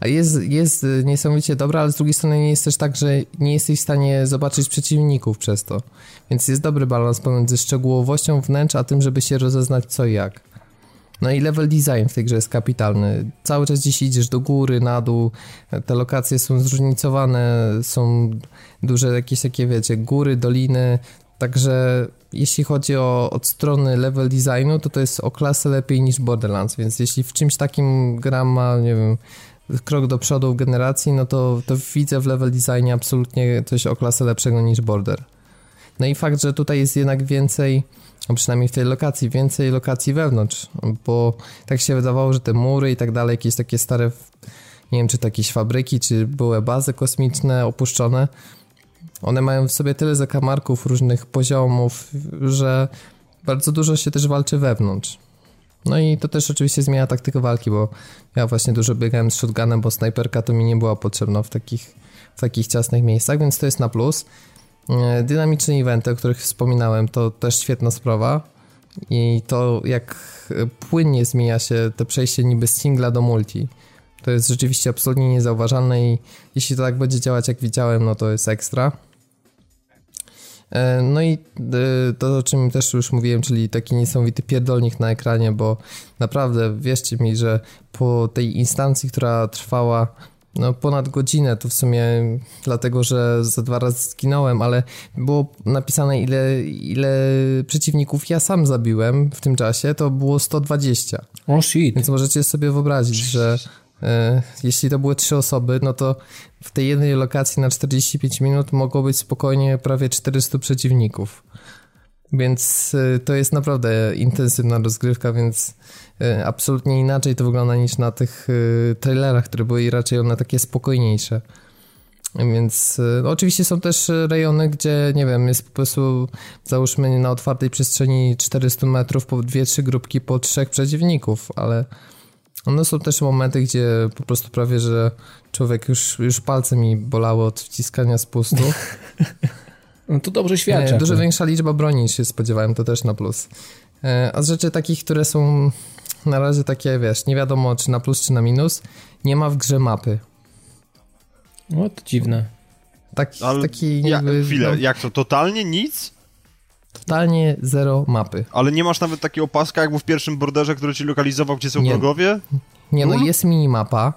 A jest, jest niesamowicie dobra, ale z drugiej strony nie jest też tak, że nie jesteś w stanie zobaczyć przeciwników przez to. Więc jest dobry balans pomiędzy szczegółowością wnętrz, a tym, żeby się rozeznać co i jak. No i level design w tej grze jest kapitalny. Cały czas gdzieś idziesz do góry, na dół, te lokacje są zróżnicowane, są duże jakieś takie, wiecie, góry, doliny, także jeśli chodzi o od strony level designu, to to jest o klasę lepiej niż Borderlands, więc jeśli w czymś takim gra ma, nie wiem, krok do przodu w generacji, no to, to widzę w level designie absolutnie coś o klasę lepszego niż Border. No i fakt, że tutaj jest jednak więcej, a przynajmniej w tej lokacji, więcej lokacji wewnątrz, bo tak się wydawało, że te mury i tak dalej, jakieś takie stare, nie wiem, czy to jakieś fabryki, czy były bazy kosmiczne opuszczone, one mają w sobie tyle zakamarków, różnych poziomów, że bardzo dużo się też walczy wewnątrz. No i to też oczywiście zmienia taktykę walki, bo ja właśnie dużo biegałem z shotgunem, bo snajperka to mi nie była potrzebna w takich, w takich ciasnych miejscach, więc to jest na plus. E, dynamiczne eventy, o których wspominałem, to też świetna sprawa. I to jak płynnie zmienia się to przejście niby z singla do multi. To jest rzeczywiście absolutnie niezauważalne i jeśli to tak będzie działać jak widziałem, no to jest ekstra. E, no i e, to, o czym też już mówiłem, czyli taki niesamowity pierdolnik na ekranie, bo naprawdę wierzcie mi, że po tej instancji, która trwała no, ponad godzinę, to w sumie dlatego, że za dwa razy zginąłem, ale było napisane ile, ile przeciwników ja sam zabiłem w tym czasie, to było 120. O oh shit. Więc możecie sobie wyobrazić, że E, jeśli to były trzy osoby, no to w tej jednej lokacji na 45 minut mogło być spokojnie prawie 400 przeciwników. Więc e, to jest naprawdę intensywna rozgrywka, więc absolutnie inaczej to wygląda niż na tych trailerach, które były raczej one takie spokojniejsze. Więc no oczywiście są też rejony, gdzie nie wiem, jest po prostu załóżmy na otwartej przestrzeni 400 metrów po dwie, trzy grupki po trzech przeciwników, ale no są też momenty, gdzie po prostu prawie, że człowiek już, już palce mi bolały od wciskania spustu. No to dobrze świadczy. Dużo większa liczba broni niż się spodziewałem, to też na plus. E, a z rzeczy takich, które są na razie takie, wiesz, nie wiadomo czy na plus, czy na minus, nie ma w grze mapy. No to dziwne. Tak, Ale taki ja, chwilę, no, jak to, totalnie nic? Totalnie zero mapy. Ale nie masz nawet takiego paska, jak był w pierwszym borderze, który ci lokalizował, gdzie są nie. wrogowie? Nie, no jest minimapa.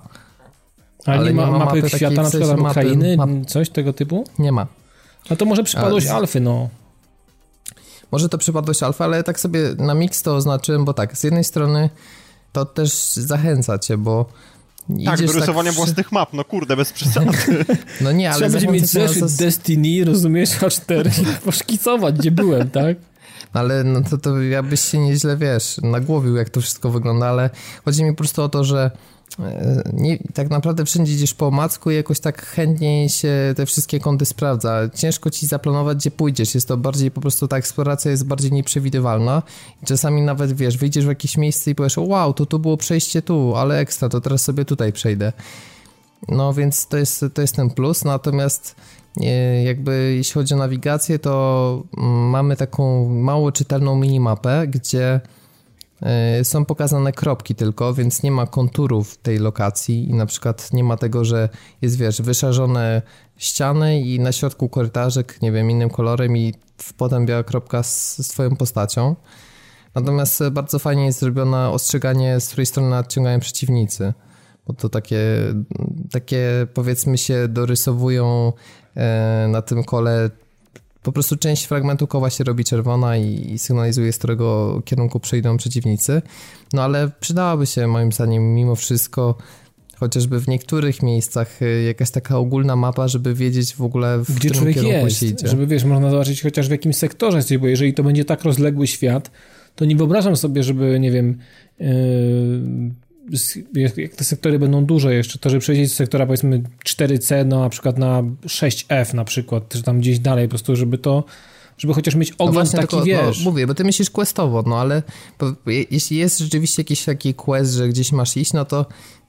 Ale, ale nie ma, nie ma mapy, mapy świata, na przykład albo krainy, map... coś tego typu? Nie ma. No to może przypadłość z... alfy, no. Może to przypadłość alfy, ale tak sobie na mix to oznaczyłem, bo tak, z jednej strony to też zachęca cię, bo tak, do rysowania tak... własnych map, no kurde, bez przesady. No nie, ale... Trzeba będzie mieć zeszyt to... Destiny, rozumiesz, A4 i poszkicować, gdzie byłem, tak? Ale no to, to jakbyś się nieźle, wiesz, nagłowił, jak to wszystko wygląda, ale chodzi mi po prostu o to, że nie, tak naprawdę wszędzie idziesz po macku i jakoś tak chętnie się te wszystkie kąty sprawdza. Ciężko ci zaplanować, gdzie pójdziesz. Jest to bardziej po prostu ta eksploracja jest bardziej nieprzewidywalna. I czasami nawet wiesz, wyjdziesz w jakieś miejsce i powiesz, wow, to tu było przejście tu, ale ekstra, to teraz sobie tutaj przejdę. No więc to jest, to jest ten plus. Natomiast e, jakby jeśli chodzi o nawigację, to mm, mamy taką mało czytelną minimapę, gdzie są pokazane kropki tylko, więc nie ma konturów tej lokacji i na przykład nie ma tego, że jest, wiesz, wyszarzone ściany i na środku korytarzek, nie wiem, innym kolorem i potem biała kropka z, z twoją postacią. Natomiast bardzo fajnie jest zrobione ostrzeganie, z której strony nadciągają przeciwnicy, bo to takie, takie powiedzmy się dorysowują e, na tym kole po prostu część fragmentu koła się robi czerwona i, i sygnalizuje, z którego kierunku przejdą przeciwnicy. No ale przydałaby się moim zdaniem mimo wszystko chociażby w niektórych miejscach y, jakaś taka ogólna mapa, żeby wiedzieć w ogóle w Gdzie którym kierunku jest, się idzie. Żeby wiesz, można zobaczyć chociaż w jakimś sektorze, bo jeżeli to będzie tak rozległy świat, to nie wyobrażam sobie, żeby, nie wiem, yy, jak te sektory będą duże jeszcze, to żeby przejść z sektora powiedzmy 4C no, na przykład na 6F na przykład, czy tam gdzieś dalej po prostu, żeby to żeby chociaż mieć no ogląd no taki, tylko, wiesz... No, mówię, bo ty myślisz questowo, no ale jeśli jest rzeczywiście jakiś taki quest, że gdzieś masz iść, no to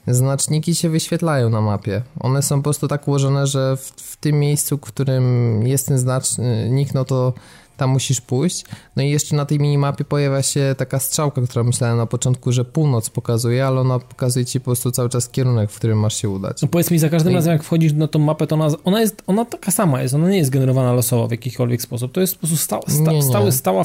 znaczniki się wyświetlają na mapie. One są po prostu tak ułożone, że w, w tym miejscu, w którym jest ten znacznik, no to tam musisz pójść. No i jeszcze na tej minimapie pojawia się taka strzałka, która myślałem na początku, że północ pokazuje, ale ona pokazuje ci po prostu cały czas kierunek, w którym masz się udać. No powiedz mi, za każdym no razem jak wchodzisz na tą mapę, to ona, ona jest, ona taka sama jest, ona nie jest generowana losowo w jakikolwiek sposób, to jest po prostu sta, sta, nie, nie. stały, stała,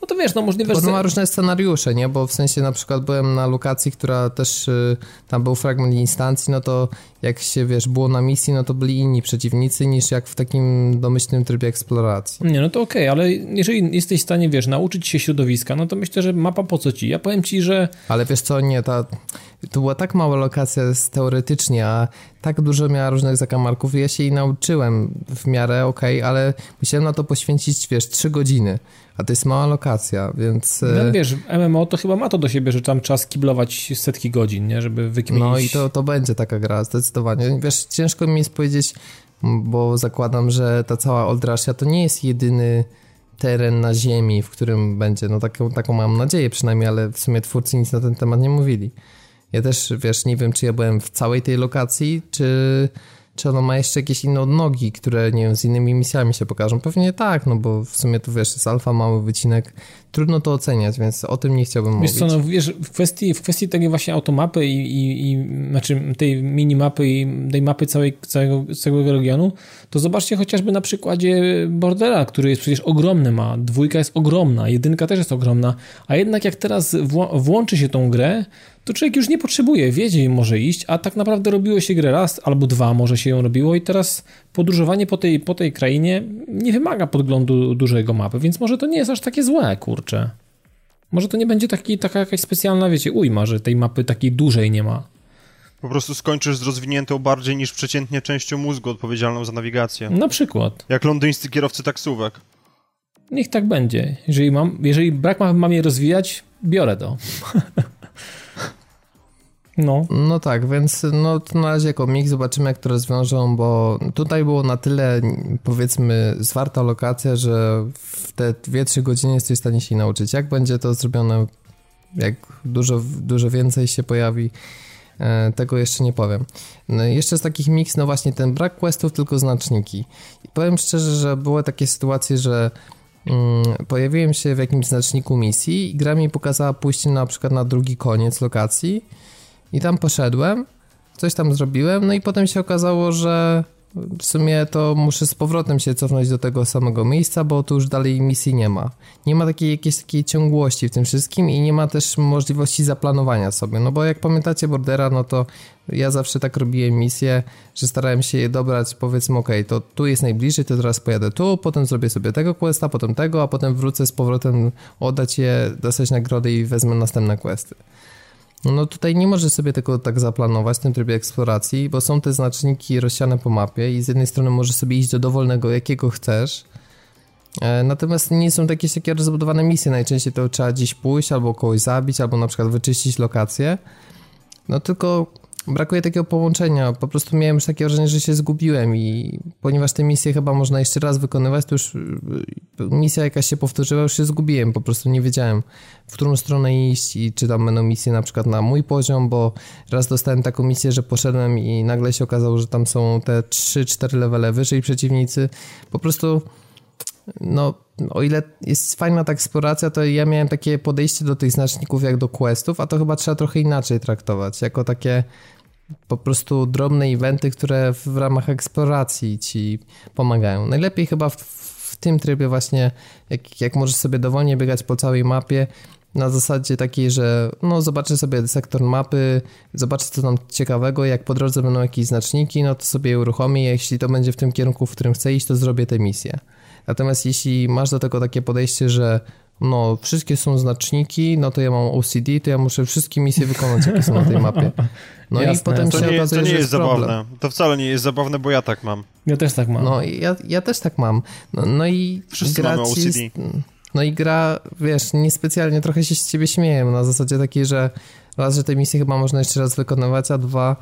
no to wiesz, no możliwe, Bo że... ma różne scenariusze, nie, bo w sensie na przykład byłem na lokacji, która też, y, tam był fragment instancji, no to jak się, wiesz, było na misji, no to byli inni przeciwnicy niż jak w takim domyślnym trybie eksploracji. Nie, no to okej, okay, ale że jeżeli jesteś w stanie, wiesz, nauczyć się środowiska, no to myślę, że mapa po co ci? Ja powiem ci, że... Ale wiesz co, nie, ta, to była tak mała lokacja teoretycznie, a tak dużo miała różnych zakamarków ja się jej nauczyłem w miarę okej, okay, ale musiałem na to poświęcić, wiesz, trzy godziny. A to jest mała lokacja, więc... No e, wiesz, MMO to chyba ma to do siebie, że tam trzeba skiblować setki godzin, nie? Żeby wykminić... No i to, to będzie taka gra, zdecydowanie. Wiesz, ciężko mi jest powiedzieć, bo zakładam, że ta cała Old Russia to nie jest jedyny teren na ziemi, w którym będzie, no taką, taką mam nadzieję przynajmniej, ale w sumie twórcy nic na ten temat nie mówili. Ja też, wiesz, nie wiem, czy ja byłem w całej tej lokacji, czy czy ono ma jeszcze jakieś inne odnogi, które, nie wiem, z innymi misjami się pokażą? Pewnie tak, no bo w sumie tu, wiesz, jest alfa, mały wycinek. Trudno to oceniać, więc o tym nie chciałbym wiesz mówić. Co, no wiesz, w kwestii, w kwestii tej właśnie automapy i, i, i znaczy tej minimapy i tej mapy całej, całego, całego regionu, to zobaczcie chociażby na przykładzie Bordera, który jest przecież ogromny ma. Dwójka jest ogromna, jedynka też jest ogromna, a jednak jak teraz włączy się tą grę, to człowiek już nie potrzebuje, wiedzie i może iść, a tak naprawdę robiło się grę raz albo dwa może się ją robiło i teraz podróżowanie po tej, po tej krainie nie wymaga podglądu dużego mapy, więc może to nie jest aż takie złe, kurczę. Może to nie będzie taki, taka jakaś specjalna, wiecie, ujma, że tej mapy takiej dużej nie ma. Po prostu skończysz z rozwiniętą bardziej niż przeciętnie częścią mózgu odpowiedzialną za nawigację. Na przykład. Jak londyńscy kierowcy taksówek. Niech tak będzie. Jeżeli, mam, jeżeli brak mam, mam je rozwijać, biorę to. No. No tak, więc no to na razie komik, zobaczymy jak to rozwiążą, bo tutaj było na tyle powiedzmy zwarta lokacja, że w te 2-3 godziny jesteś w stanie się nauczyć. Jak będzie to zrobione, jak dużo, dużo więcej się pojawi, e, tego jeszcze nie powiem. No jeszcze z takich mix, no właśnie ten brak questów, tylko znaczniki. I powiem szczerze, że były takie sytuacje, że mm, pojawiłem się w jakimś znaczniku misji i gra mi pokazała pójście na przykład na drugi koniec lokacji i tam poszedłem, coś tam zrobiłem, no i potem się okazało, że w sumie to muszę z powrotem się cofnąć do tego samego miejsca, bo tu już dalej misji nie ma. Nie ma takiej jakiejś takiej ciągłości w tym wszystkim i nie ma też możliwości zaplanowania sobie. No bo jak pamiętacie Bordera, no to ja zawsze tak robiłem misję, że starałem się je dobrać, powiedzmy, ok, to tu jest najbliżej, to teraz pojadę tu, potem zrobię sobie tego questa, potem tego, a potem wrócę z powrotem, oddać je, dostać nagrody i wezmę następne questy. No tutaj nie możesz sobie tego tak zaplanować w tym trybie eksploracji, bo są te znaczniki rozsiane po mapie i z jednej strony możesz sobie iść do dowolnego, jakiego chcesz, e, Natomiast nie są takie takie rozbudowane misje. Najczęściej to trzeba gdzieś pójść, albo kogoś zabić, albo na przykład wyczyścić lokację. No tylko brakuje takiego połączenia. Po prostu miałem już takie wrażenie, że się zgubiłem i ponieważ te misje chyba można jeszcze raz wykonywać, to już y, misja jakaś się powtórzyła, już się zgubiłem. Po prostu nie wiedziałem, w którą stronę iść i czy tam będą misje na przykład na mój poziom, bo raz dostałem taką misję, że poszedłem i nagle się okazało, że tam są te 3-4 levele wyżej przeciwnicy. Po prostu no, o ile jest fajna ta eksploracja, to ja miałem takie podejście do tych znaczników jak do questów, a to chyba trzeba trochę inaczej traktować, jako takie po prostu drobne eventy, które w ramach eksploracji ci pomagają. Najlepiej chyba w, w tym trybie właśnie, jak, jak możesz sobie dowolnie biegać po całej mapie, na zasadzie takiej, że no zobaczę sobie sektor mapy, zobaczę co tam ciekawego, jak po drodze będą jakieś znaczniki, no to sobie uruchomię, jeśli to będzie w tym kierunku, w którym chcę iść, to zrobię tę misję. Natomiast jeśli masz do tego takie podejście, że no wszystkie są znaczniki, no to ja mam OCD, to ja muszę wszystkie misje wykonać, jakie są na tej mapie. No Jasne. i potem to się nie, okazuje, to nie jest, jest zabawne. To wcale nie jest zabawne, bo ja tak mam. Ja też tak mam. No ja, ja też tak mam. No, no i Wszyscy gra mamy OCD. Ci, no i gra, wiesz, niespecjalnie trochę się z ciebie śmieję, na zasadzie takiej, że raz, że te misje chyba można jeszcze raz wykonywać, a dwa,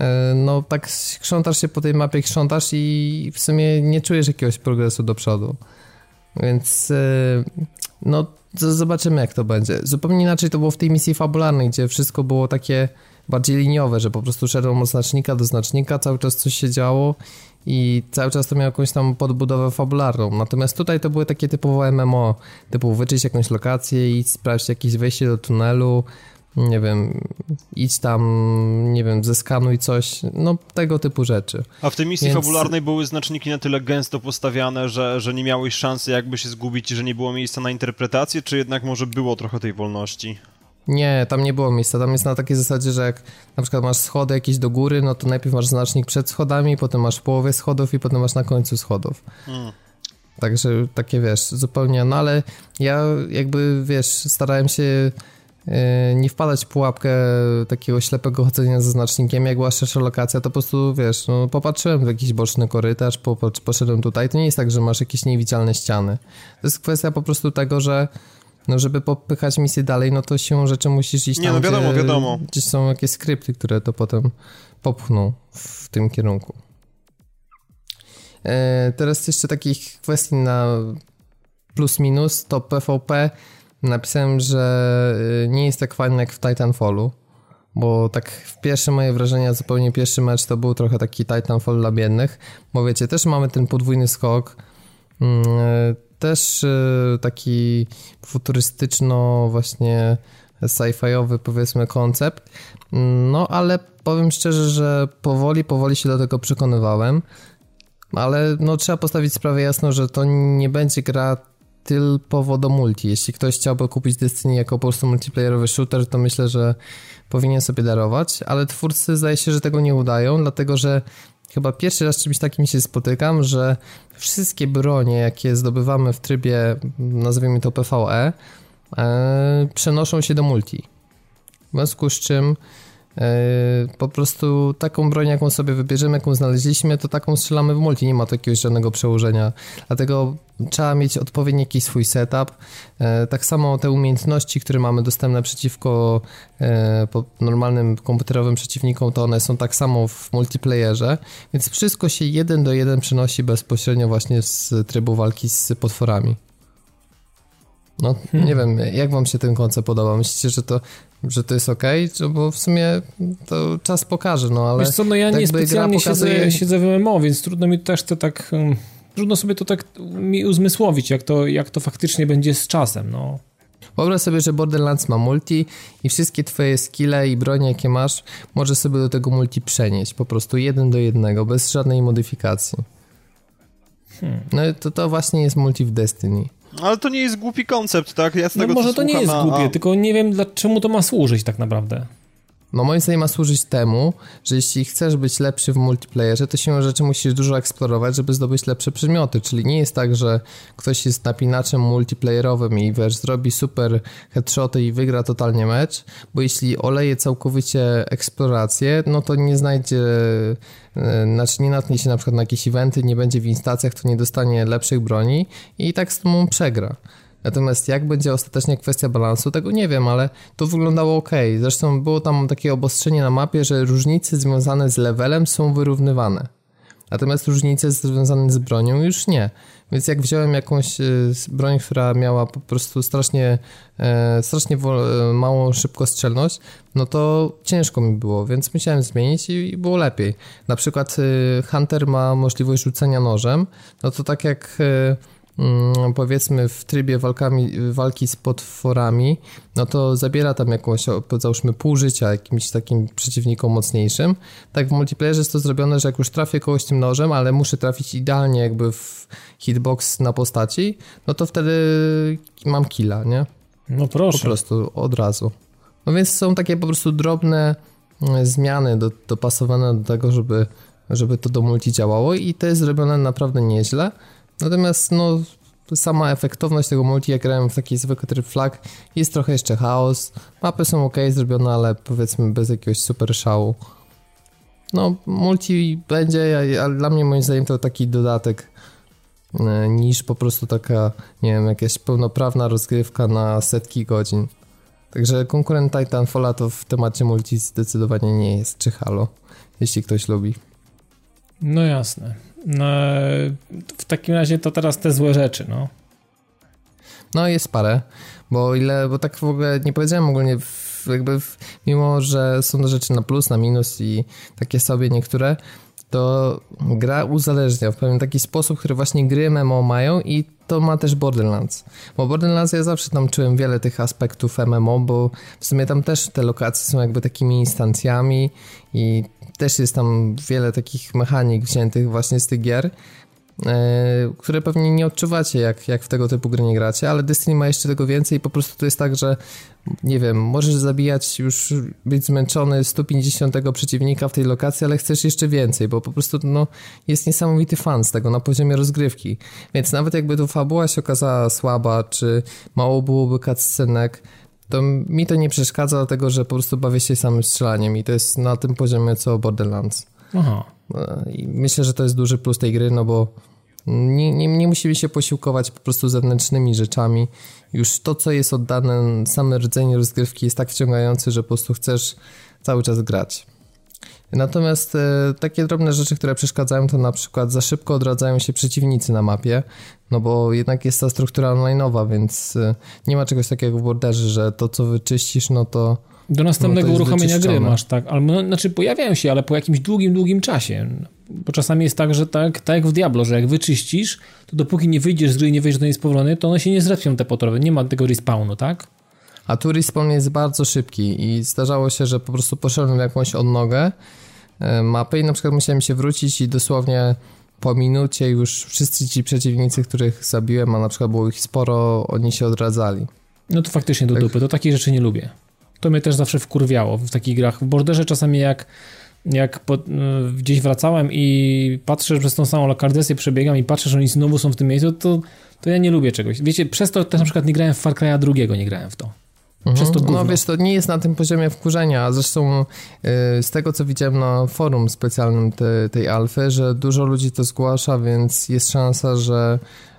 e, no tak krzątasz się po tej mapie, krzątasz i w sumie nie czujesz jakiegoś progresu do przodu. Więc e, no zobaczymy jak to będzie. Zupełnie inaczej to było w tej misji fabularnej, gdzie wszystko było takie bardziej liniowe, że po prostu szedłem od znacznika do znacznika, cały czas coś się działo i cały czas to miało jakąś tam podbudowę fabularną. Natomiast tutaj to były takie typowe MMO, typu wyczyść jakąś lokację i sprawdzić jakieś wejście do tunelu, nie wiem, idź tam, nie wiem, zeskanuj coś, no tego typu rzeczy. A w tej misji Więc... fabularnej były znaczniki na tyle gęsto postawiane, że, że nie miałeś szansy jakby się zgubić, że nie było miejsca na interpretację, czy jednak może było trochę tej wolności? Nie, tam nie było miejsca. Tam jest na takiej zasadzie, że jak na przykład masz schody jakieś do góry, no to najpierw masz znacznik przed schodami, potem masz w połowie schodów i potem masz na końcu schodów. Hmm. Także takie wiesz, zupełnie, no ale ja jakby wiesz, starałem się nie wpadać w pułapkę takiego ślepego chodzenia ze znacznikiem. Jak była szersza lokacja, to po prostu wiesz, no, popatrzyłem w jakiś boczny korytarz, poszedłem tutaj. To nie jest tak, że masz jakieś niewidzialne ściany. To jest kwestia po prostu tego, że no żeby popychać misję dalej, no to się rzeczy musisz iść nie, tam, no wiadomo, gdzie, wiadomo. gdzie są jakieś skrypty, które to potem popchną w tym kierunku. E, teraz jeszcze takich kwestii na plus minus, to PvP napisałem, że e, nie jest tak fajny jak w Titanfallu, bo tak w pierwsze moje wrażenia, zupełnie pierwszy mecz to był trochę taki Titanfall dla biednych, bo wiecie, też mamy ten podwójny skok, mm, e, też taki futurystyczno właśnie sci-fiowy powiedzmy koncept, no ale powiem szczerze, że powoli, powoli się do tego przekonywałem ale no trzeba postawić sprawę jasno, że to nie będzie gra typowo do multi. Jeśli ktoś chciałby kupić Destiny jako po prostu multiplayerowy shooter, to myślę, że powinien sobie darować, ale twórcy zdaje się, że tego nie udają, dlatego że chyba pierwszy raz czymś takim się spotykam, że wszystkie bronie, jakie zdobywamy w trybie, nazwijmy to PvE, e, przenoszą się do multi. W związku z czym po prostu taką broń, jaką sobie wybierzemy, jaką znaleźliśmy, to taką strzelamy w multi, nie ma to jakiegoś żadnego przełożenia. Dlatego trzeba mieć odpowiedni jakiś swój setup. E, tak samo te umiejętności, które mamy dostępne przeciwko e, normalnym komputerowym przeciwnikom, to one są tak samo w multiplayerze, więc wszystko się jeden do jeden przenosi bezpośrednio właśnie z trybu walki z potworami. No, hmm. nie wiem, jak wam się ten koncept podoba? Myślicie, że to że to jest ok, bo w sumie to czas pokaże, no ale... Wiesz co, no ja tak nie specjalnie pokazuje... siedzę, siedzę w MMO, więc trudno mi też to tak... Trudno sobie to tak mi uzmysłowić, jak to, jak to faktycznie będzie z czasem, no. Wyobraź sobie, że Borderlands ma multi i wszystkie twoje skille i bronie, jakie masz, możesz sobie do tego multi przenieść, po prostu jeden do jednego, bez żadnej modyfikacji. Hmm. No to, to właśnie jest multi w Destiny. Ale to nie jest głupi koncept, tak? Ja z no tego, no może to nie jest głupie, a... tylko nie wiem, dla, czemu to ma służyć tak naprawdę. No moim zdaniem ma służyć temu, że jeśli chcesz być lepszy w multiplayerze, to się rzeczy musisz dużo eksplorować, żeby zdobyć lepsze przedmioty, czyli nie jest tak, że ktoś jest napinaczem multiplayerowym i wiesz, zrobi super headshoty i wygra totalnie mecz, bo jeśli oleje całkowicie eksplorację, no to nie znajdzie, e, znaczy nie natknie się na przykład na jakieś eventy, nie będzie w instancjach, to nie dostanie lepszych broni i tak z tobą przegra. Natomiast jak będzie ostatecznie kwestia balansu, tego nie wiem, ale to wyglądało ok. Zresztą było tam takie obostrzenie na mapie, że różnice związane z levelem są wyrównywane. Natomiast różnice związane z bronią już nie. Więc jak wziąłem jakąś e, broń, która miała po prostu strasznie, e, strasznie e, małą szybkostrzelność, no to ciężko mi było, więc musiałem zmienić i było lepiej. Na przykład Hunter ma możliwość rzucenia nożem, no to tak jak powiedzmy w trybie walkami, walki z potworami, no to zabiera tam jakąś, załóżmy pół życia jakimś takim przeciwnikom mocniejszym. Tak w multiplayerze jest to zrobione, że jak już trafię kogoś tym nożem, ale muszę trafić idealnie jakby w hitbox na postaci, no to wtedy mam killa, nie? No proszę. Po prostu od razu. No więc są takie po prostu drobne mm, zmiany do, dopasowane do tego, żeby, żeby to do multi działało i to jest zrobione naprawdę nieźle. Natomiast no, sama efektowność tego multi, jak grałem w taki zwykły tryb flag, jest trochę jeszcze chaos. Mapy są ok zrobione, ale powiedzmy bez jakiegoś super szału. No, multi będzie, ale dla mnie moim zdaniem to taki dodatek e, niż po prostu taka, nie wiem, jakaś pełnoprawna rozgrywka na setki godzin. Także konkurent Titanfalla to w temacie multi zdecydowanie nie jest, czy halo, jeśli ktoś lubi. No jasne. No, w takim razie to teraz te złe rzeczy, no. No jest parę, bo ile, bo tak w ogóle nie powiedziałem ogólnie, w, jakby w, mimo, że są rzeczy na plus, na minus i takie sobie niektóre, to gra uzależnia w pewien taki sposób, który właśnie gry MMO mają i to ma też Borderlands. Bo Borderlands ja zawsze tam czułem wiele tych aspektów MMO, bo w sumie tam też te lokacje są jakby takimi instancjami i też jest tam wiele takich mechanik wziętych właśnie z tych gier. E, które pewnie nie odczuwacie, jak, jak w tego typu gry nie gracie, ale Destiny ma jeszcze tego więcej. Po prostu to jest tak, że nie wiem, możesz zabijać, już być zmęczony 150 przeciwnika w tej lokacji, ale chcesz jeszcze więcej, bo po prostu no, jest niesamowity fan z tego na poziomie rozgrywki. Więc nawet jakby tu fabuła się okazała słaba, czy mało byłoby cutscenek, to mi to nie przeszkadza, dlatego że po prostu bawię się samym strzelaniem i to jest na tym poziomie co Borderlands. Aha. I myślę, że to jest duży plus tej gry, no bo nie, nie, nie musimy się posiłkować po prostu zewnętrznymi rzeczami. Już to, co jest oddane, same rdzenie rozgrywki jest tak wciągający, że po prostu chcesz cały czas grać. Natomiast e, takie drobne rzeczy, które przeszkadzają, to na przykład za szybko odradzają się przeciwnicy na mapie, no bo jednak jest ta struktura online'owa, więc e, nie ma czegoś takiego w borderze, że to, co wyczyścisz, no to do następnego no uruchomienia gry masz, tak. Albo, no, znaczy pojawiają się, ale po jakimś długim, długim czasie. Bo czasami jest tak, że tak, tak jak w Diablo, że jak wyczyścisz, to dopóki nie wyjdziesz z gry i nie wyjdziesz do niej spowolony, to one się nie zrespią te potrowy. Nie ma tego respawnu, tak? A tu respawn jest bardzo szybki i zdarzało się, że po prostu poszedłem w jakąś odnogę mapy i na przykład musiałem się wrócić i dosłownie po minucie już wszyscy ci przeciwnicy, których zabiłem, a na przykład było ich sporo, oni się odradzali. No to faktycznie do tak. dupy, to takich rzeczy nie lubię. To mnie też zawsze wkurwiało w takich grach. W Borderze czasami jak, jak po, gdzieś wracałem i patrzę, że przez tą samą lokardesję przebiegam i patrzę, że oni znowu są w tym miejscu, to, to ja nie lubię czegoś. Wiecie, przez to też na przykład nie grałem w Far Cry'a drugiego, nie grałem w to. Przez to mhm. no wiesz, to nie jest na tym poziomie wkurzenia, a zresztą yy, z tego co widziałem na forum specjalnym te, tej alfy, że dużo ludzi to zgłasza, więc jest szansa, że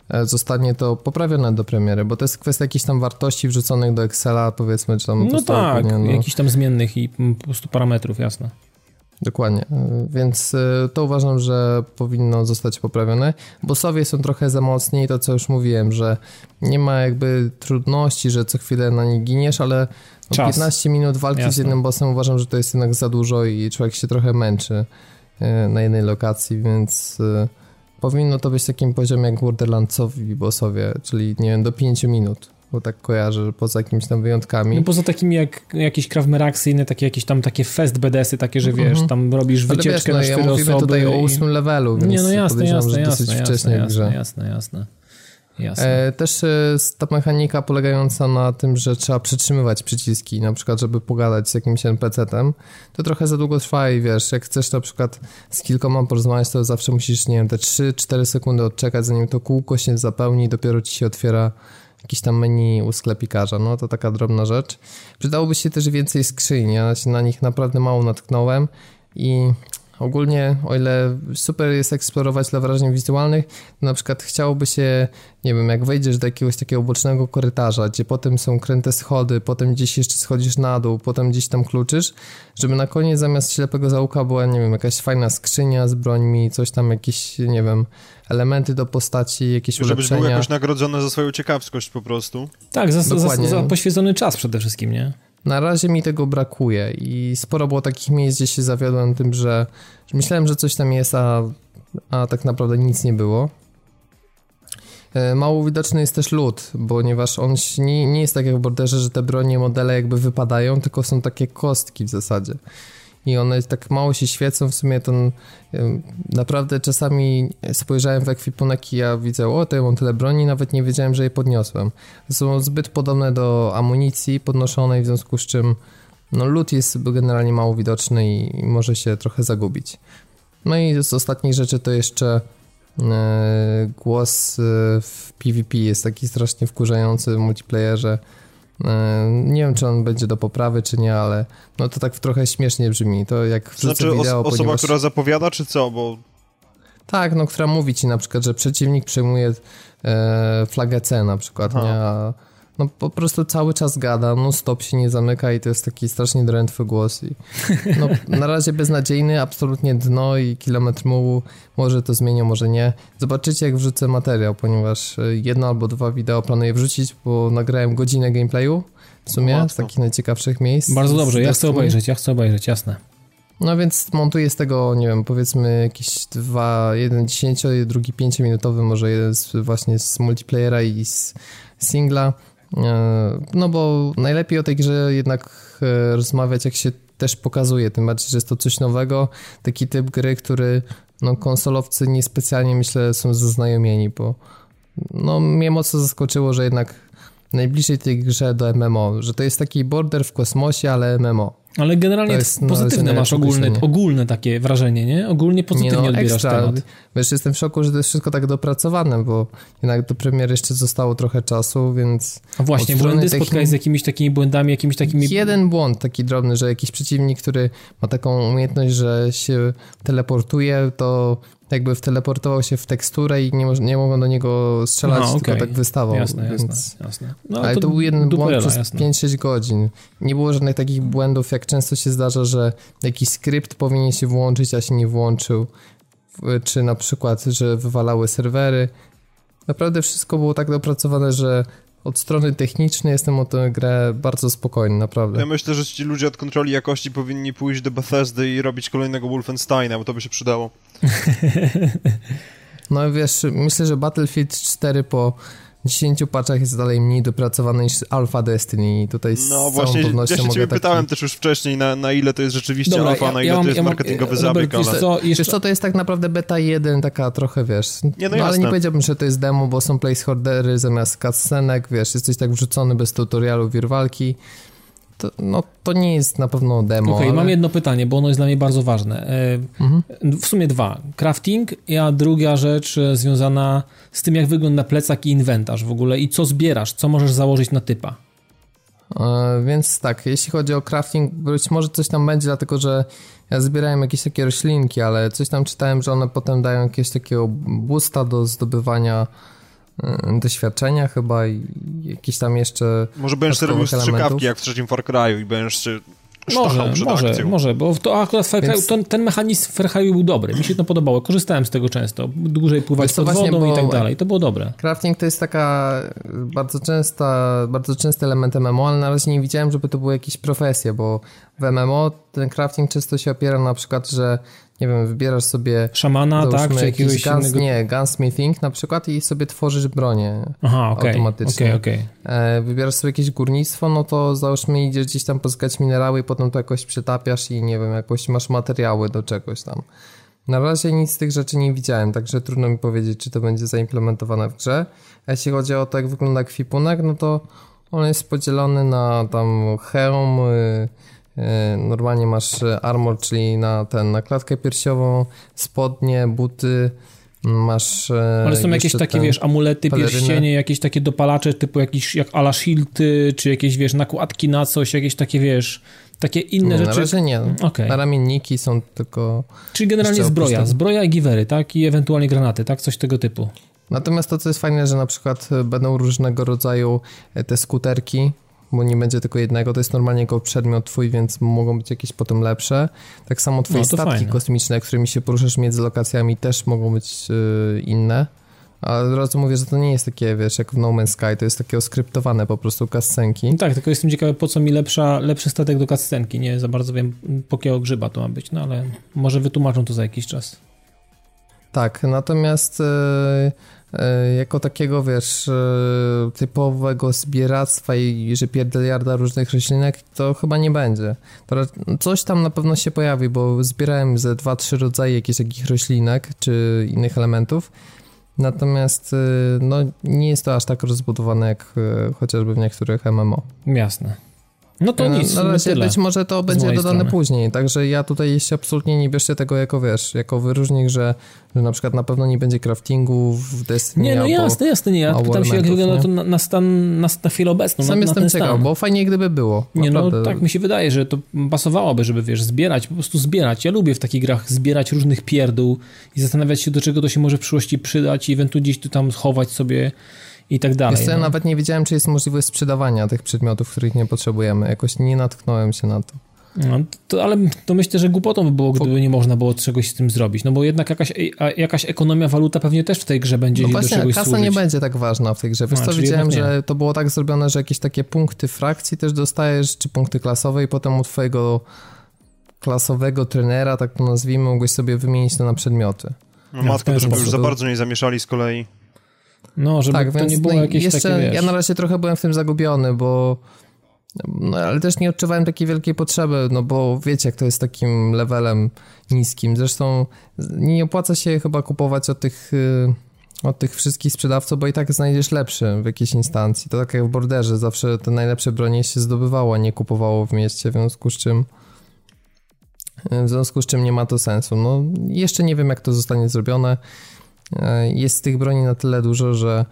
E, zostanie to poprawione do premiery, bo to jest kwestia jakichś tam wartości wrzuconych do Excela, powiedzmy, czy tam... No tak, no. jakichś tam zmiennych i po prostu parametrów, jasne. Dokładnie, e, więc e, to uważam, że powinno zostać poprawione. Bossowie są trochę za mocni i to co już mówiłem, że nie ma jakby trudności, że co chwilę na nich giniesz, ale no 15 minut walki Jasne. z jednym bossem uważam, że to jest jednak za dużo i człowiek się trochę męczy na jednej lokacji, więc powinno to być takim poziomie jak Borderlandsowi bossowie, czyli nie wiem, do 5 minut, bo tak kojarzę, poza jakimiś tam wyjątkami. No poza takimi jak jakieś inne, takie jakieś tam takie fest BDS-y, takie, że wiesz, -hmm. tam robisz wycieczkę wiesz, no, na ja mówimy osoby. tutaj o ósmym levelu, więc nie, no jasne, jasne, jasne, jasne, jasne, jasne, jasne. E, też e, ta mechanika polegająca na tym, że trzeba przytrzymywać przyciski, na przykład, żeby pogadać z jakimś NPC-tem, to trochę za długo trwa i wiesz, jak chcesz na przykład z kilkoma porozmawiać, to zawsze musisz, nie wiem, te 3-4 sekundy odczekać, zanim to kółko się zapełni i dopiero ci się otwiera jakiś tam menu u sklepikarza, no to taka drobna rzecz. Przydałoby się też więcej skrzyń, ja się na nich naprawdę mało natknąłem i Ogólnie, o ile super jest eksplorować dla wrażeń wizualnych, to na przykład chciałoby się, nie wiem, jak wejdziesz do jakiegoś takiego bocznego korytarza, gdzie potem są kręte schody, potem gdzieś jeszcze schodzisz na dół, potem gdzieś tam kluczysz, żeby na koniec zamiast ślepego zaułka była, nie wiem, jakaś fajna skrzynia z brońmi, coś tam, jakieś, nie wiem, elementy do postaci, jakieś Żebyś ulepszenia. był jakoś nagrodzony za swoją ciekawskość po prostu. Tak, za, za, za poświęcony czas przede wszystkim, nie? Na razie mi tego brakuje i sporo było takich miejsc, gdzie się zawiodłem tym, że, że myślałem, że coś tam jest, a, a tak naprawdę nic nie było. E, mało widoczny jest też lód, ponieważ on nie, nie jest tak jak w borderze, że te bronie, modele jakby wypadają, tylko są takie kostki w zasadzie i one tak mało się świecą, w sumie to naprawdę czasami spojrzałem w ekwipunek i ja widzę, o to ja mam tyle broni, nawet nie wiedziałem, że je podniosłem. Są zbyt podobne do amunicji podnoszonej, w związku z czym no lód jest generalnie mało widoczny i, może się trochę zagubić. No i z ostatnich rzeczy to jeszcze e, głos e, w PvP jest taki strasznie wkurzający w multiplayerze, nie wiem, czy on będzie do poprawy, czy nie, ale no to tak trochę śmiesznie brzmi. To jak wrzucę znaczy, wideo, os osoba, ponieważ... która zapowiada, czy co? Bo... Tak, no, która mówi ci na przykład, że przeciwnik przejmuje e, flagę C na przykład, Aha. nie? A no po prostu cały czas gada, no stop się nie zamyka i to jest taki strasznie drętwy głos i no, na razie beznadziejny, absolutnie dno i kilometr mułu, może to zmienią, może nie. Zobaczycie jak wrzucę materiał, ponieważ e, jedno albo dwa wideo planuję wrzucić, bo nagrałem godzinę gameplayu w sumie no, z takich najciekawszych miejsc. Bardzo dobrze, ja chcę obejrzeć, ja chcę obejrzeć, jasne. No więc montuję z tego, nie wiem, powiedzmy jakieś dwa, jeden 10, drugi 5 minutowy, może jeden z, właśnie z multiplayera i z singla no bo najlepiej o tej grze jednak e, rozmawiać, jak się też pokazuje, tym bardziej, że jest to coś nowego, taki typ gry, który no, konsolowcy niespecjalnie myślę są zaznajomieni, bo no, mnie mocno zaskoczyło, że jednak najbliżej tej grze do MMO, że to jest taki border w kosmosie, ale MMO. Ale generalnie jest, pozytywne masz ogólne, ogólne takie wrażenie, nie? Ogólnie pozytywnie nie no, odbierasz ekstra. temat. Wiesz, jestem w szoku, że to jest wszystko tak dopracowane, bo jednak do premiery jeszcze zostało trochę czasu, więc... A właśnie, błędy techni... spotkałeś z jakimiś takimi błędami, jakimiś takimi... Jeden błąd taki drobny, że jakiś przeciwnik, który ma taką umiejętność, że się teleportuje, to jakby wteleportował się w teksturę i nie, nie mogą do niego strzelać, no, okay. tylko tak wystawał. Jasne, więc... jasne, jasne. No, Ale to, to był jeden błąd przez 5-6 godzin. Nie było żadnych takich błędów, jak często się zdarza, że jakiś skrypt powinien się włączyć, a się nie włączył. Czy na przykład, że wywalały serwery. Naprawdę wszystko było tak dopracowane, że od strony technicznej jestem o tę grę bardzo spokojny, naprawdę. Ja myślę, że ci ludzie od kontroli jakości powinni pójść do Bethesdy i robić kolejnego Wolfensteina, bo to by się przydało. no wiesz, myślę, że Battlefield 4 po 10 paczach jest dalej mniej dopracowane niż Alpha Destiny i tutaj z No właśnie, ja się ciebie pytałem taki... też już wcześniej, na, na ile to jest rzeczywiście Dobra, Alpha, ja, na ile ja to jest ja marketingowy mam, zabieg, ale... Co, jeszcze... Wiesz co, to jest tak naprawdę beta 1, taka trochę, wiesz... Nie, no, no ale nie powiedziałbym, że to jest demo, bo są placeholdery zamiast cutscenek, wiesz, jesteś tak wrzucony bez tutorialu wir walki to, no, to nie jest na pewno demo. Okej, okay, ale... mam jedno pytanie, bo ono jest dla mnie bardzo ważne. E, mhm. W sumie dwa. Crafting, a druga rzecz e, związana z tym, jak wygląda plecak i inwentarz w ogóle i co zbierasz, co możesz założyć na typa. E, więc tak, jeśli chodzi o crafting, być może coś tam będzie, dlatego że ja zbierałem jakieś takie roślinki, ale coś tam czytałem, że one potem dają jakieś takiego boosta do zdobywania doświadczenia chyba i jakieś tam jeszcze... Może będziesz robił strzykawki jak w trzecim Far Cry'u i będziesz się może, może, akcją. może, bo to akurat Far Więc... ten, ten mechanizm w Far Cry'u był dobry, mi się to podobało, korzystałem z tego często, dłużej pływać pod wodą i tak dalej, to było dobre. Crafting to jest taka bardzo częsta, bardzo częsty element MMO, ale na razie nie widziałem, żeby to były jakieś profesje, bo w MMO ten crafting często się opiera na przykład, że nie wiem, wybierasz sobie... Szamana, tak? Czy jakiegoś guns, innego... Nie, gunsmithing na przykład i sobie tworzysz bronię Aha, okay, automatycznie. Okay, okay. Wybierasz sobie jakieś górnictwo, no to załóżmy idziesz gdzieś tam pozyskać minerały i potem to jakoś przetapiasz i nie wiem, jakoś masz materiały do czegoś tam. Na razie nic z tych rzeczy nie widziałem, także trudno mi powiedzieć, czy to będzie zaimplementowane w grze. A jeśli chodzi o to, jak wygląda kwipunek, no to on jest podzielony na tam hełm, y, E, normalnie masz armor, czyli na ten, na klatkę piersiową, spodnie, buty, masz. E, Ale są jakieś takie, wiesz, amulety, pelerynę. pierścienie, jakieś takie dopalacze, typu jakieś jak ala shieldy, czy jakieś, wiesz, nakładki na coś, jakieś takie, wiesz, takie inne nie, rzeczy. Na razie nie. Okay. Na ramienniki są tylko. Czyli generalnie zbroja, zbroja i giwery, tak? I ewentualnie granaty, tak? Coś tego typu. Natomiast to, co jest fajne, że na przykład będą różnego rodzaju te skuterki, bo nie będzie tylko jednego, to jest normalnie jako przedmiot twój, więc mogą być jakieś potem lepsze. Tak samo twoje no, statki fajne. kosmiczne, którymi się poruszasz między lokacjami też mogą być yy, inne. Ale od razu mówię, że to nie jest takie, wiesz, jak w No Man's Sky, to jest takie oskryptowane po prostu kascenki. No tak, tylko jestem ciekawy, po co mi lepsza, lepszy statek do kascenki. Nie za bardzo wiem, po jakiego grzyba to ma być, no ale może wytłumaczą to za jakiś czas. Tak, natomiast E, jako takiego, wiesz, e, typowego zbieractwa i że pierdeliarda różnych roślinek, to chyba nie będzie. Coś tam na pewno się pojawi, bo zbierałem ze dwa, trzy rodzaje jakichś takich roślinek czy innych elementów, natomiast e, no, nie jest to aż tak rozbudowane jak chociażby w niektórych MMO. Jasne. No to nic, na razie tyle. być może to będzie dodane strony. później, także ja tutaj jeszcze absolutnie nie bierzcie tego jako, wiesz, jako wyróżnik, że, że na przykład na pewno nie będzie craftingu w Destiny Nie, no jasne, jasne, nie, ja pytam się jak wygląda to na, na stan, na, na chwilę obecną, Sam na, jestem na ciekaw, stan. bo fajnie gdyby było. Nie, no tak mi się wydaje, że to pasowałoby, żeby, wiesz, zbierać, po prostu zbierać. Ja lubię w takich grach zbierać różnych pierdół i zastanawiać się, do czego to się może w przyszłości przydać i ewentualnie gdzieś tu tam chować sobie i tak dalej. Wiesz, no. ja nawet nie wiedziałem, czy jest możliwość sprzedawania tych przedmiotów, których nie potrzebujemy. Jakoś nie natknąłem się na to. No, to, ale to myślę, że głupotą by było, gdyby nie można było czegoś z tym zrobić. No bo jednak jakaś, jakaś ekonomia, waluta pewnie też w tej grze będzie no właśnie, do czegoś kasa służyć. nie będzie tak ważna w tej grze. Wiesz no, co, widziałem, że to było tak zrobione, że jakieś takie punkty frakcji też dostajesz, czy punkty klasowe i potem u twojego klasowego trenera, tak to nazwijmy, mogłeś sobie wymienić to na przedmioty. No matko, żeby już za bardzo nie zamieszali z kolei. No, żeby tak, to nie było no jakieś jeszcze, takie, wiesz... Ja na razie trochę byłem w tym zagubiony, bo No, ale też nie odczuwałem takiej wielkiej potrzeby, no bo wiecie, jak to jest takim levelem niskim. Zresztą nie opłaca się chyba kupować od tych, y, od tych wszystkich sprzedawców, bo i tak znajdziesz lepszy w jakiejś instancji. To tak jak w borderze, zawsze te najlepsze bronie się zdobywało, a nie kupowało w mieście, w związku z czym w związku z czym nie ma to sensu. No, jeszcze nie wiem, jak to zostanie zrobione. E, jest tych broni na tyle dużo, że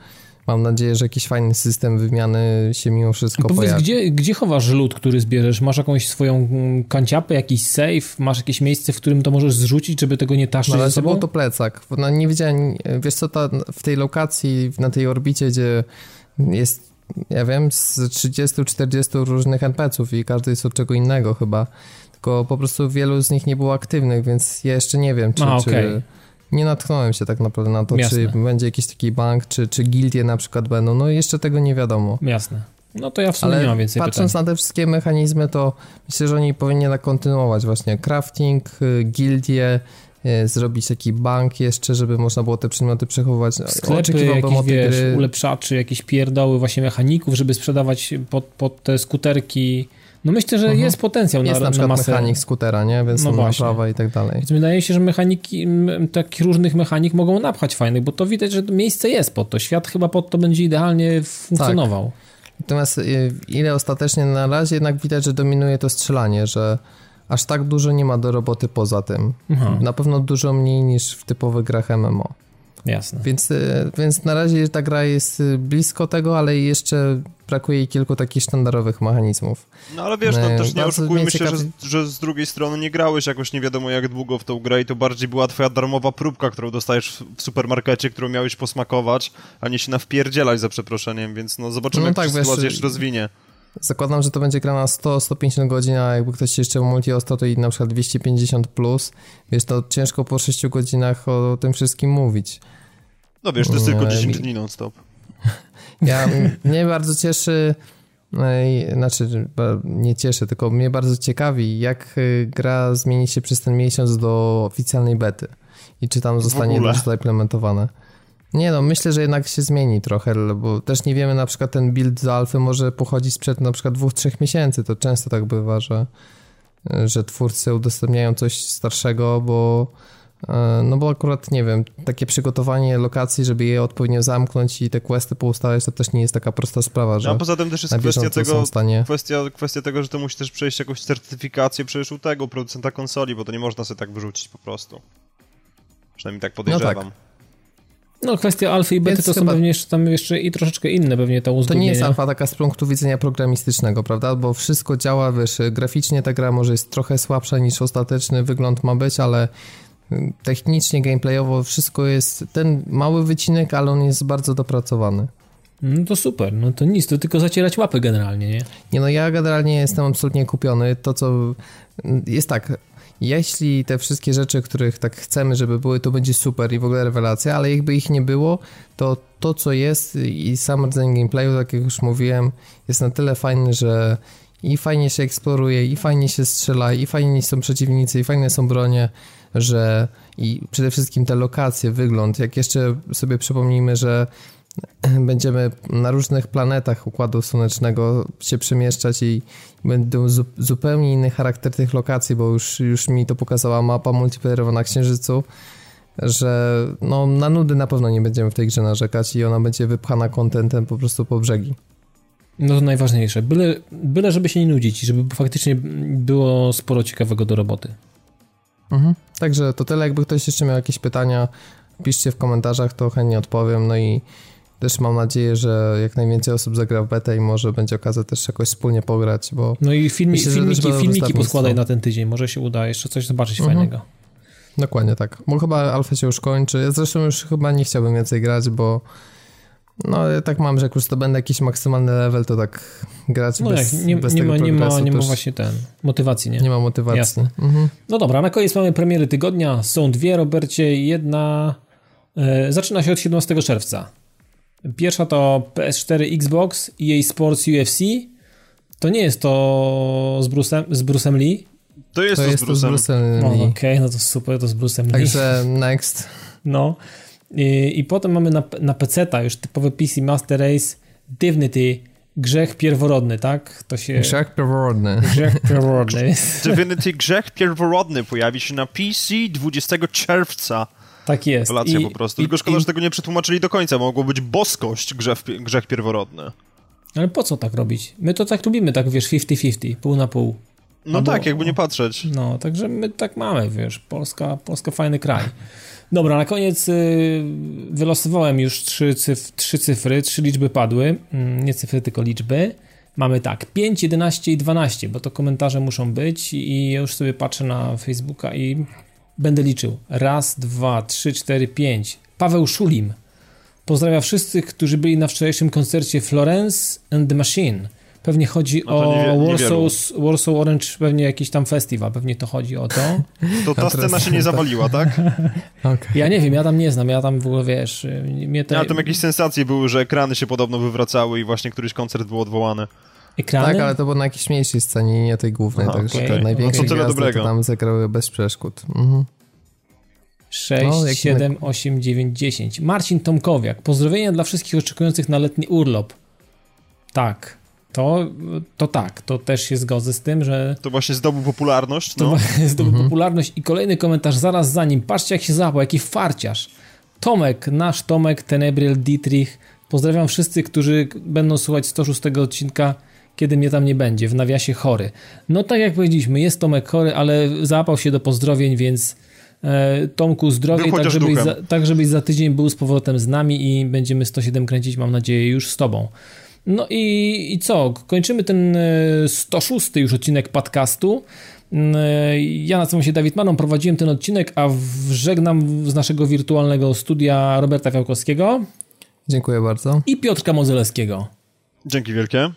mam nadzieję, że jakiś fajny system wymiany się mimo wszystko Powiedz, pojawi. Gdzie, gdzie chowasz lód, który zbierzesz? Masz jakąś swoją mm, kanciapę, jakiś safe? Masz jakieś miejsce, w którym to możesz zrzucić, żeby tego nie taszczyć No, ale ze sobą? to plecak. No, nie wiedziałem, wiesz co, ta, w tej lokacji, na tej orbicie, gdzie jest, ja wiem, z 30-40 różnych NPC-ów i każdy jest od czego innego chyba. Tylko po prostu wielu z nich nie było aktywnych, więc ja jeszcze nie wiem, czy, A, czy okej. Nie natknąłem się tak naprawdę na to, Jasne. czy będzie jakiś taki bank, czy, czy gildie na przykład będą. No jeszcze tego nie wiadomo. Jasne. No to ja w sumie Ale nie mam więcej patrząc pytań. na te wszystkie mechanizmy, to myślę, że oni powinni kontynuować właśnie crafting, y, gildie, y, zrobić taki bank jeszcze, żeby można było te przedmioty przechowywać. Sklepy, Oczekiwałbym tej wiesz, gry... ulepszaczy, jakieś pierdoły właśnie mechaników, żeby sprzedawać pod, pod te skuterki. No myślę, że Mhm. jest potencjał Jest na, na przykład masę. mechanik skutera, nie? Więc No naprawa i tak dalej. Więc wydaje się, że mechaniki, takich różnych mechanik mogą napchać fajnych, bo to widać, że miejsce jest pod to. Świat chyba pod to będzie idealnie funkcjonował. Natomiast y, ile ostatecznie na razie jednak widać, że dominuje to strzelanie, że aż tak dużo nie ma do roboty poza tym. Aha, Na pewno dużo mniej niż w typowych grach MMO. Jasne. Więc, y, więc na razie ta gra jest y, blisko tego, ale jeszcze brakuje jej kilku takich sztandarowych mechanizmów. No ale wiesz, no Nie, też nie oszukujmy się, że, że z drugiej strony nie grałeś jakoś nie wiadomo jak długo w tą grę i to bardziej była twoja darmowa próbka, którą dostajesz w- supermarkecie, którą miałeś posmakować, a nie się nawpierdzielać za przeproszeniem, więc no zobaczymy No jak tak, się wiesz, sytuacja jeszcze rozwinie. Zakładam, że to będzie gra na 100-150 godzin, a jakby ktoś jeszcze multi ostał, to i na przykład 250 plus. Wiesz, to ciężko po 6 godzinach o tym wszystkim mówić. No wiesz, to jest tylko mi- 10 dni non-stop. Ja, mnie bardzo cieszy, ej, znaczy nie cieszy, tylko mnie bardzo ciekawi, jak y, gra zmieni się przez ten miesiąc do oficjalnej bety i czy tam zostanie już zaimplementowane. Nie no, myślę, że jednak się zmieni trochę, bo też nie wiemy, na przykład ten build z alfy może pochodzić sprzed na przykład dwóch, trzech miesięcy, to często tak bywa, że, że twórcy udostępniają coś starszego, bo no bo akurat, nie wiem, takie przygotowanie lokacji, żeby je odpowiednio zamknąć i te questy poustawiać, to też nie jest taka prosta sprawa, że No, a poza tym też jest kwestia tego, są stanie... kwestia, kwestia tego, że to musi też przejść jakąś certyfikację przecież u tego producenta konsoli, bo to nie można sobie tak wyrzucić po prostu. Przynajmniej tak podejrzewam. No kwestia alfy i bety Więc to są chyba- pewnie jeszcze, tam jeszcze i troszeczkę inne pewnie to To uzgodnienia. nie jest alfa taka z punktu widzenia programistycznego, prawda? Bo wszystko działa, wiesz, graficznie ta gra może jest trochę słabsza niż ostateczny wygląd ma być, ale technicznie, gameplayowo wszystko jest ten mały wycinek, ale on jest bardzo dopracowany. No to super, no to nic, to tylko zacierać łapy generalnie, nie? Nie no, ja generalnie jestem absolutnie kupiony. To, co jest tak, jeśli te wszystkie rzeczy, których tak chcemy, żeby były, to będzie super i w ogóle rewelacja, ale jakby ich nie było, to to, co jest i sam rdzeń gameplayu, tak jak już mówiłem, jest na tyle fajny, że i fajnie się eksploruje, i fajnie się strzela, i fajnie są przeciwnicy, i fajne są bronie, że i przede wszystkim te lokacje, wygląd. Jak jeszcze sobie przypomnijmy, że będziemy na różnych planetach Układu Słonecznego się przemieszczać i będą zu zupełnie inny charakter tych lokacji, bo już, już mi to pokazała mapa multiplayerowa na Księżycu, że no, na nudy na pewno nie będziemy w tej grze narzekać i ona będzie wypchana kontentem po prostu po brzegi. No to najważniejsze. Byle, byle żeby się nie nudzić i żeby faktycznie było sporo ciekawego do roboty. Mhm. Także to tyle, jakby ktoś jeszcze miał jakieś pytania, piszcie w komentarzach, to chętnie odpowiem, no i też mam nadzieję, że jak najwięcej osób zagra w betę i może będzie okazja też jakoś wspólnie pograć, bo No i filmi, Myślę, filmiki, filmiki poskładaj na ten tydzień, może się uda jeszcze coś zobaczyć Mhm. fajnego. Dokładnie tak. Bo chyba alfa się już kończy. Ja zresztą już chyba nie chciałbym więcej grać, bo no ja tak mam, że jak już to będę jakiś maksymalny level, to tak grać No bez, jak, nie, bez nie, tego ma, nie, ma, nie ma właśnie ten, motywacji, nie? nie ma motywacji. Jasne. Mhm. No dobra, na koniec mamy premiery tygodnia. Są dwie, Robercie. Jedna e, zaczyna się od 17 czerwca. Pierwsza to PS4, Xbox, EA Sports UFC. To nie jest to z Bruce'em, z Bruce'em Lee. To jest To to, jest z Bruce'em. Bruce'em No, Lee. Okej, no to super, to z Bruce'em Lee. Także next. No. I, I potem mamy na, na PC-ta już typowy PC Master Race Divinity Grzech pierworodny, tak? To się... Grzech pierworodny. Grzech pierworodny. Divinity Grzech pierworodny pojawi się na PC 20 czerwca. Tak jest. I, po prostu. Tylko szkoda, i, że tego nie przetłumaczyli do końca. Mogło być boskość, grzech, grzech pierworodny. Ale po co tak robić? My to tak lubimy, tak wiesz, 50-50, pół na pół. No Albo, tak, jakby nie patrzeć. No, także my tak mamy, wiesz, Polska, Polska fajny kraj. Dobra, na koniec y, wylosowałem już trzy, cyf trzy cyfry, trzy liczby padły, mm, nie cyfry, tylko liczby. Mamy tak, 5, 11 i 12, bo to komentarze muszą być i ja już sobie patrzę na Facebooka i będę liczył. Raz, dwa, trzy, cztery, pięć. Paweł Szulim. Pozdrawiam wszystkich, którzy byli na wczorajszym koncercie Florence and the Machine. Pewnie chodzi no o nie, Warsaw, Warsaw Orange, pewnie jakiś tam festiwal, pewnie to chodzi o to. To ta scena się nie zawaliła, tak? okay. Ja nie wiem, ja tam nie znam, ja tam w ogóle, wiesz... Mnie te... Ja tam jakieś sensacje były, że ekrany się podobno wywracały i właśnie któryś koncert był odwołany. Ekrany? Tak, ale to było na jakiejś mniejszej scenie, nie tej głównej, Aha, także okay. te największe no to to tam zagrały bez przeszkód. Mhm. 6, no, 7, 8, 9, 10. Marcin Tomkowiak. Pozdrowienia dla wszystkich oczekujących na letni urlop. Tak. To, to tak, to też się zgodzę z tym, że... To właśnie zdobył popularność, no. To zdobył mhm. popularność i kolejny komentarz zaraz za nim. Patrzcie jak się załapał, jaki farciarz. Tomek, nasz Tomek, Tenebriel, Dietrich. Pozdrawiam wszyscy, którzy będą słuchać 106 odcinka, kiedy mnie tam nie będzie, w nawiasie chory. No tak jak powiedzieliśmy, jest Tomek chory, ale załapał się do pozdrowień, więc e, Tomku zdrowie, tak żebyś, za, tak żebyś za tydzień był z powrotem z nami i będziemy 107 kręcić, mam nadzieję, już z tobą. No i, i co? Kończymy ten 106 e, już odcinek podcastu. Mm, e, ja nazywam się Dawid Manon, prowadziłem ten odcinek, a żegnam z naszego wirtualnego studia Roberta Fiałkowskiego. Dziękuję bardzo. I Piotrka Modzelewskiego. Dzięki wielkie.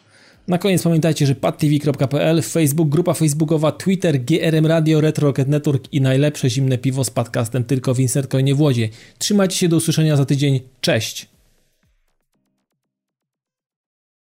Na koniec pamiętajcie, że padtv.pl, Facebook, grupa facebookowa, Twitter, GRM Radio, Retro Rocket Network i najlepsze zimne piwo z podcastem tylko w Insertcoinie w Łodzie. Trzymajcie się do usłyszenia za tydzień. Cześć!